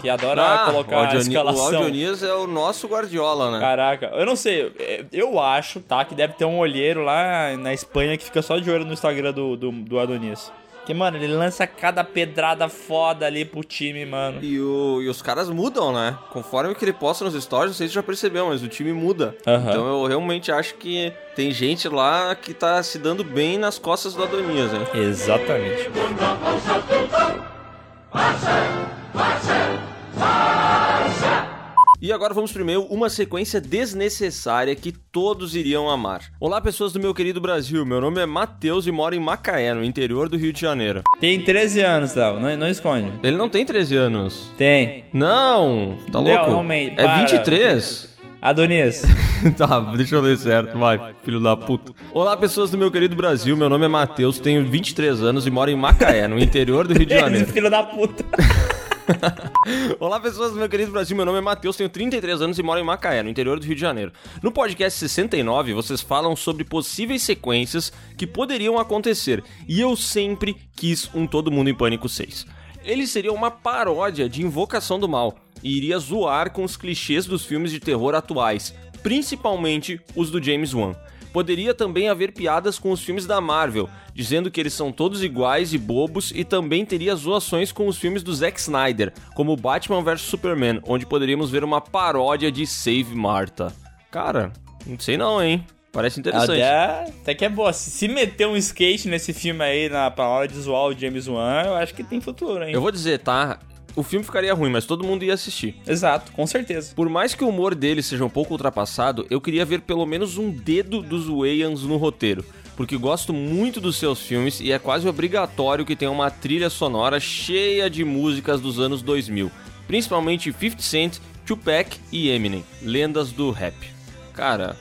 [SPEAKER 1] Que adora
[SPEAKER 4] Ah,
[SPEAKER 1] colocar
[SPEAKER 4] o
[SPEAKER 1] a escalação.
[SPEAKER 4] O Aldionias é o nosso Guardiola, né?
[SPEAKER 1] Caraca, eu não sei, é, eu acho, tá, que deve ter um olheiro lá na Espanha que fica só de olho no Instagram do, do, do Adonis. Que, mano, ele lança cada pedrada foda ali pro time, mano.
[SPEAKER 4] E, o- e os caras mudam, né? Conforme o que ele posta nos stories, não sei se já percebeu, mas o time muda.
[SPEAKER 1] Aham.
[SPEAKER 4] Então eu realmente acho que tem gente lá que tá se dando bem nas costas do Adonias, hein?
[SPEAKER 1] Exatamente.
[SPEAKER 4] E agora vamos primeiro uma sequência desnecessária que todos iriam amar. Olá, pessoas do meu querido Brasil. Meu nome é Matheus e moro em Macaé, no interior do Rio de Janeiro.
[SPEAKER 1] Tem 13 anos, Léo, não, não esconde.
[SPEAKER 4] Ele não tem 13 anos.
[SPEAKER 1] Tem.
[SPEAKER 4] Não, tá
[SPEAKER 1] Léo,
[SPEAKER 4] louco?
[SPEAKER 1] não mente,
[SPEAKER 4] é
[SPEAKER 1] para.
[SPEAKER 4] 23.
[SPEAKER 1] Adonis. [laughs]
[SPEAKER 4] tá, deixa eu ler certo, vai, filho da puta. Olá, pessoas do meu querido Brasil. Meu nome é Matheus, tenho 23 anos e moro em Macaé, no interior do Rio de [laughs] Janeiro.
[SPEAKER 1] Filho da puta. [laughs]
[SPEAKER 4] Olá, pessoas do meu querido Brasil. Meu nome é Matheus, tenho 33 anos e moro em Macaé, no interior do Rio de Janeiro. No podcast 69, vocês falam sobre possíveis sequências que poderiam acontecer, e eu sempre quis um Todo Mundo em Pânico 6. Ele seria uma paródia de Invocação do Mal e iria zoar com os clichês dos filmes de terror atuais, principalmente os do James Wan. Poderia também haver piadas com os filmes da Marvel, dizendo que eles são todos iguais e bobos, e também teria zoações com os filmes do Zack Snyder, como Batman vs Superman, onde poderíamos ver uma paródia de Save Martha. Cara, não sei não, hein? Parece interessante.
[SPEAKER 1] Até, até que é boa. Se, se meter um skate nesse filme aí na hora de zoar o James Wan, eu acho que tem futuro, hein?
[SPEAKER 4] Eu vou dizer, tá? O filme ficaria ruim, mas todo mundo ia assistir.
[SPEAKER 1] Exato, com certeza.
[SPEAKER 4] Por mais que o humor dele seja um pouco ultrapassado, eu queria ver pelo menos um dedo dos Wayans no roteiro, porque gosto muito dos seus filmes e é quase obrigatório que tenha uma trilha sonora cheia de músicas dos anos 2000, principalmente 50 Cent, Tupac e Eminem, lendas do rap. Cara,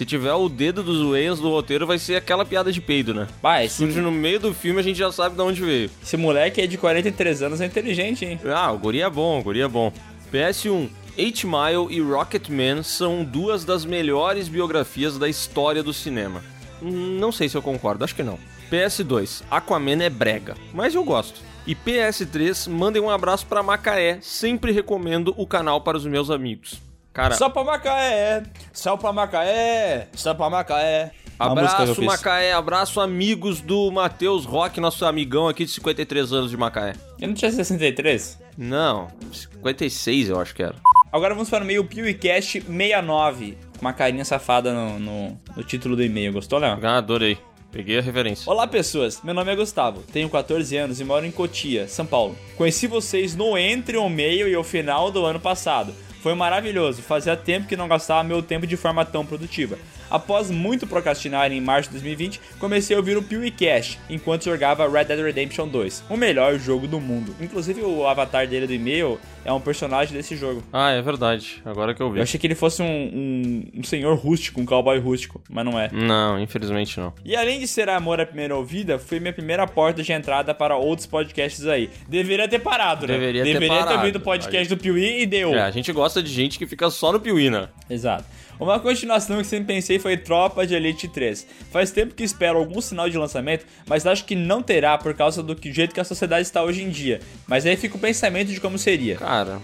[SPEAKER 4] se tiver o dedo dos Wayans no roteiro, vai ser aquela piada de peido, né?
[SPEAKER 1] Vai, esse,
[SPEAKER 4] Surge no meio do filme, a gente já sabe de onde veio.
[SPEAKER 1] esse moleque aí de 43 anos é inteligente, hein?
[SPEAKER 4] Ah, o guri é bom, o guri é bom. PS1, 8 Mile e Rocketman são duas das melhores biografias da história do cinema. Hum, Não sei se eu concordo, acho que não. PS2, Aquaman é brega, mas eu gosto. E PS3, mandem um abraço pra Macaé, sempre recomendo o canal para os meus amigos. Cara,
[SPEAKER 1] Só pra Macaé, só pra Macaé, só pra Macaé.
[SPEAKER 4] Abraço. Macaé, abraço amigos do Matheus Rock, nosso amigão aqui de 53 anos de Macaé.
[SPEAKER 1] Eu não tinha 63?
[SPEAKER 4] Não, 56 eu acho que era.
[SPEAKER 1] Agora vamos para o e-mail PewCast 69. Com uma carinha safada no, no, no título do e-mail. Gostou, Léo?
[SPEAKER 4] Ah, adorei. Peguei a referência.
[SPEAKER 1] Olá pessoas, meu nome é Gustavo, tenho 14 anos e moro em Cotia, São Paulo. Conheci vocês no entre o meio e o final do ano passado. Foi maravilhoso, fazia tempo que não gastava meu tempo de forma tão produtiva. Após muito procrastinar em março de 2020, comecei a ouvir o PewCast enquanto jogava Red Dead Redemption 2, o melhor jogo do mundo. Inclusive o avatar dele do e-mail é um personagem desse jogo.
[SPEAKER 4] Ah, é verdade. Agora que eu vi.
[SPEAKER 1] Eu achei que ele fosse um, um, um senhor rústico, um cowboy rústico, mas não é.
[SPEAKER 4] Não, infelizmente não.
[SPEAKER 1] E além de ser amor à primeira ouvida, foi minha primeira porta de entrada para outros podcasts aí. Deveria ter parado, né?
[SPEAKER 4] Deveria ter
[SPEAKER 1] Deveria ter
[SPEAKER 4] parado.
[SPEAKER 1] ouvido o podcast do Piuí e deu.
[SPEAKER 4] É, a gente gosta de gente que fica só no Piuí, né?
[SPEAKER 1] Exato. Uma continuação que sempre pensei foi Tropa de Elite 3. Faz tempo que espero algum sinal de lançamento, mas acho que não terá por causa do que- jeito que a sociedade está hoje em dia. Mas aí fica o pensamento de como seria.
[SPEAKER 4] Cara,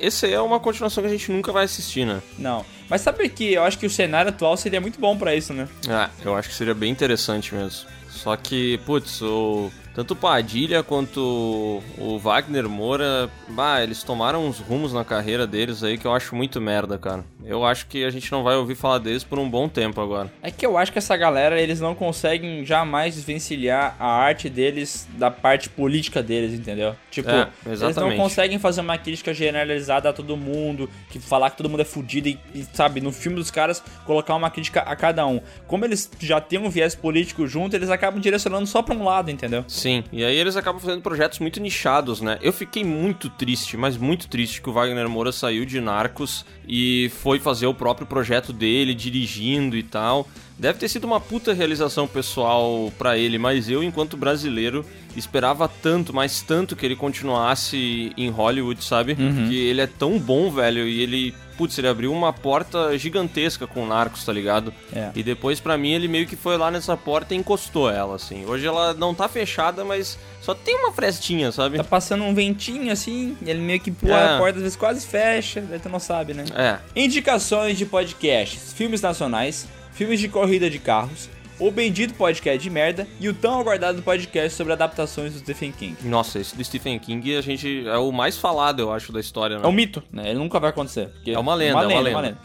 [SPEAKER 4] esse aí é uma continuação que a gente nunca vai assistir, né?
[SPEAKER 1] Não. Mas sabe que eu acho que o cenário atual seria muito bom pra isso, né?
[SPEAKER 4] Ah, eu acho que seria bem interessante mesmo. Só que, putz, o... tanto o Padilha quanto o Wagner Moura, bah, eles tomaram uns rumos na carreira deles aí que eu acho muito merda, cara. Eu acho que a gente não vai ouvir falar deles por um bom tempo agora.
[SPEAKER 1] É que eu acho que essa galera, eles não conseguem jamais desvencilhar a arte deles da parte política deles, entendeu? Tipo,
[SPEAKER 4] É,
[SPEAKER 1] eles não conseguem fazer uma crítica generalizada a todo mundo, que falar que todo mundo é fudido e, e, sabe, no filme dos caras, colocar uma crítica a cada um. Como eles já têm um viés político junto, eles acabam direcionando só pra um lado, entendeu?
[SPEAKER 4] Sim, e aí eles acabam fazendo projetos muito nichados, né? Eu fiquei muito triste, mas muito triste que o Wagner Moura saiu de Narcos e foi fazer o próprio projeto dele, dirigindo e tal. Deve ter sido uma puta realização pessoal pra ele, mas eu, enquanto brasileiro, esperava tanto, mas tanto que ele continuasse em Hollywood, sabe? Porque ele é tão bom, velho, e ele, putz, ele abriu uma porta gigantesca com Narcos, tá ligado?
[SPEAKER 1] É.
[SPEAKER 4] E depois, pra mim, ele meio que foi lá nessa porta e encostou ela, assim. Hoje ela não tá fechada, mas só tem uma frestinha, sabe?
[SPEAKER 1] Tá passando um ventinho assim, ele meio que pula
[SPEAKER 4] É.
[SPEAKER 1] a porta, às vezes quase fecha, daí tu não sabe, né?
[SPEAKER 4] É.
[SPEAKER 1] Indicações de podcasts: filmes nacionais, filmes de corrida de carros, o bendito podcast de merda e o tão aguardado podcast sobre adaptações do Stephen King.
[SPEAKER 4] Nossa, esse do Stephen King a gente é o mais falado, eu acho, da história, né?
[SPEAKER 1] É um mito, né? Ele nunca vai acontecer. porque-
[SPEAKER 4] É uma lenda, é uma lenda.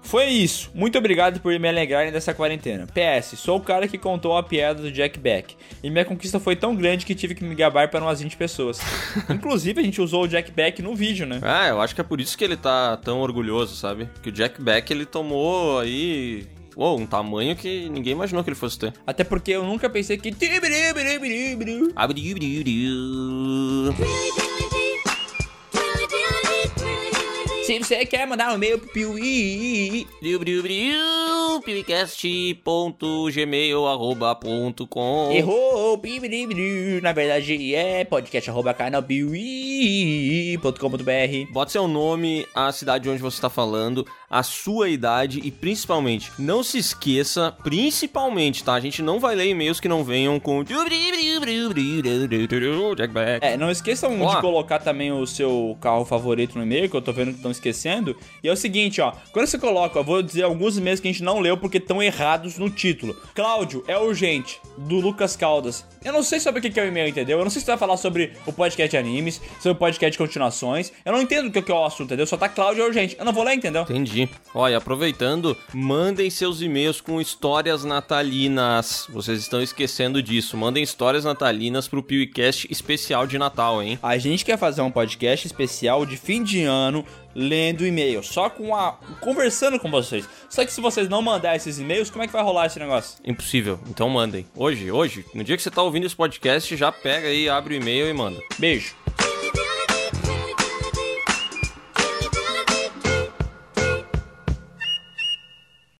[SPEAKER 1] Foi isso. Muito obrigado por me alegrarem dessa quarentena. PS, sou o cara que contou a piada do Jack Beck. E minha conquista foi tão grande que tive que me gabar para umas 20 pessoas. [laughs] Inclusive, a gente usou o Jack Beck no vídeo, né?
[SPEAKER 4] Ah, eu acho que é por isso que ele tá tão orgulhoso, sabe? Que o Jack Beck, ele tomou aí... Uou, um tamanho que ninguém imaginou que ele fosse ter.
[SPEAKER 1] Até porque eu nunca pensei que. Se você quer mandar um e-mail pro Piuí.
[SPEAKER 4] piuicast.gmail.com
[SPEAKER 1] Errou! Piuí. Na verdade é podcast arroba canalpiuí.com.br.
[SPEAKER 4] Bota seu nome, a cidade onde você está falando, a sua idade e principalmente, não se esqueça, principalmente, tá? A gente não vai ler e-mails que não venham com.
[SPEAKER 1] É, não esqueçam
[SPEAKER 4] Ó.
[SPEAKER 1] de colocar também o seu carro favorito no e-mail, que eu tô vendo que estão esquecendo. E é o seguinte, ó. Quando você coloca, eu vou dizer alguns e-mails que a gente não leu porque estão errados no título. Cláudio, é urgente, do Lucas Caldas. Eu não sei sobre o que é o e-mail, entendeu? Eu não sei se você vai falar sobre o podcast de animes, sobre o podcast de continuações. Eu não entendo o que que é o assunto, entendeu? Só tá Cláudio, é urgente. Eu não vou ler, entendeu?
[SPEAKER 4] Entendi. Olha, aproveitando, mandem seus e-mails com histórias natalinas. Vocês estão esquecendo disso. Mandem histórias natalinas pro PewCast especial de Natal, hein?
[SPEAKER 1] A gente quer fazer um podcast especial de fim de ano, lendo e-mail, só com a. conversando com vocês. Só que se vocês não mandarem esses e-mails, como é que vai rolar esse negócio?
[SPEAKER 4] Impossível. Então mandem. Hoje, hoje, no dia que você tá ouvindo esse podcast, já pega aí, abre o e-mail e manda.
[SPEAKER 1] Beijo.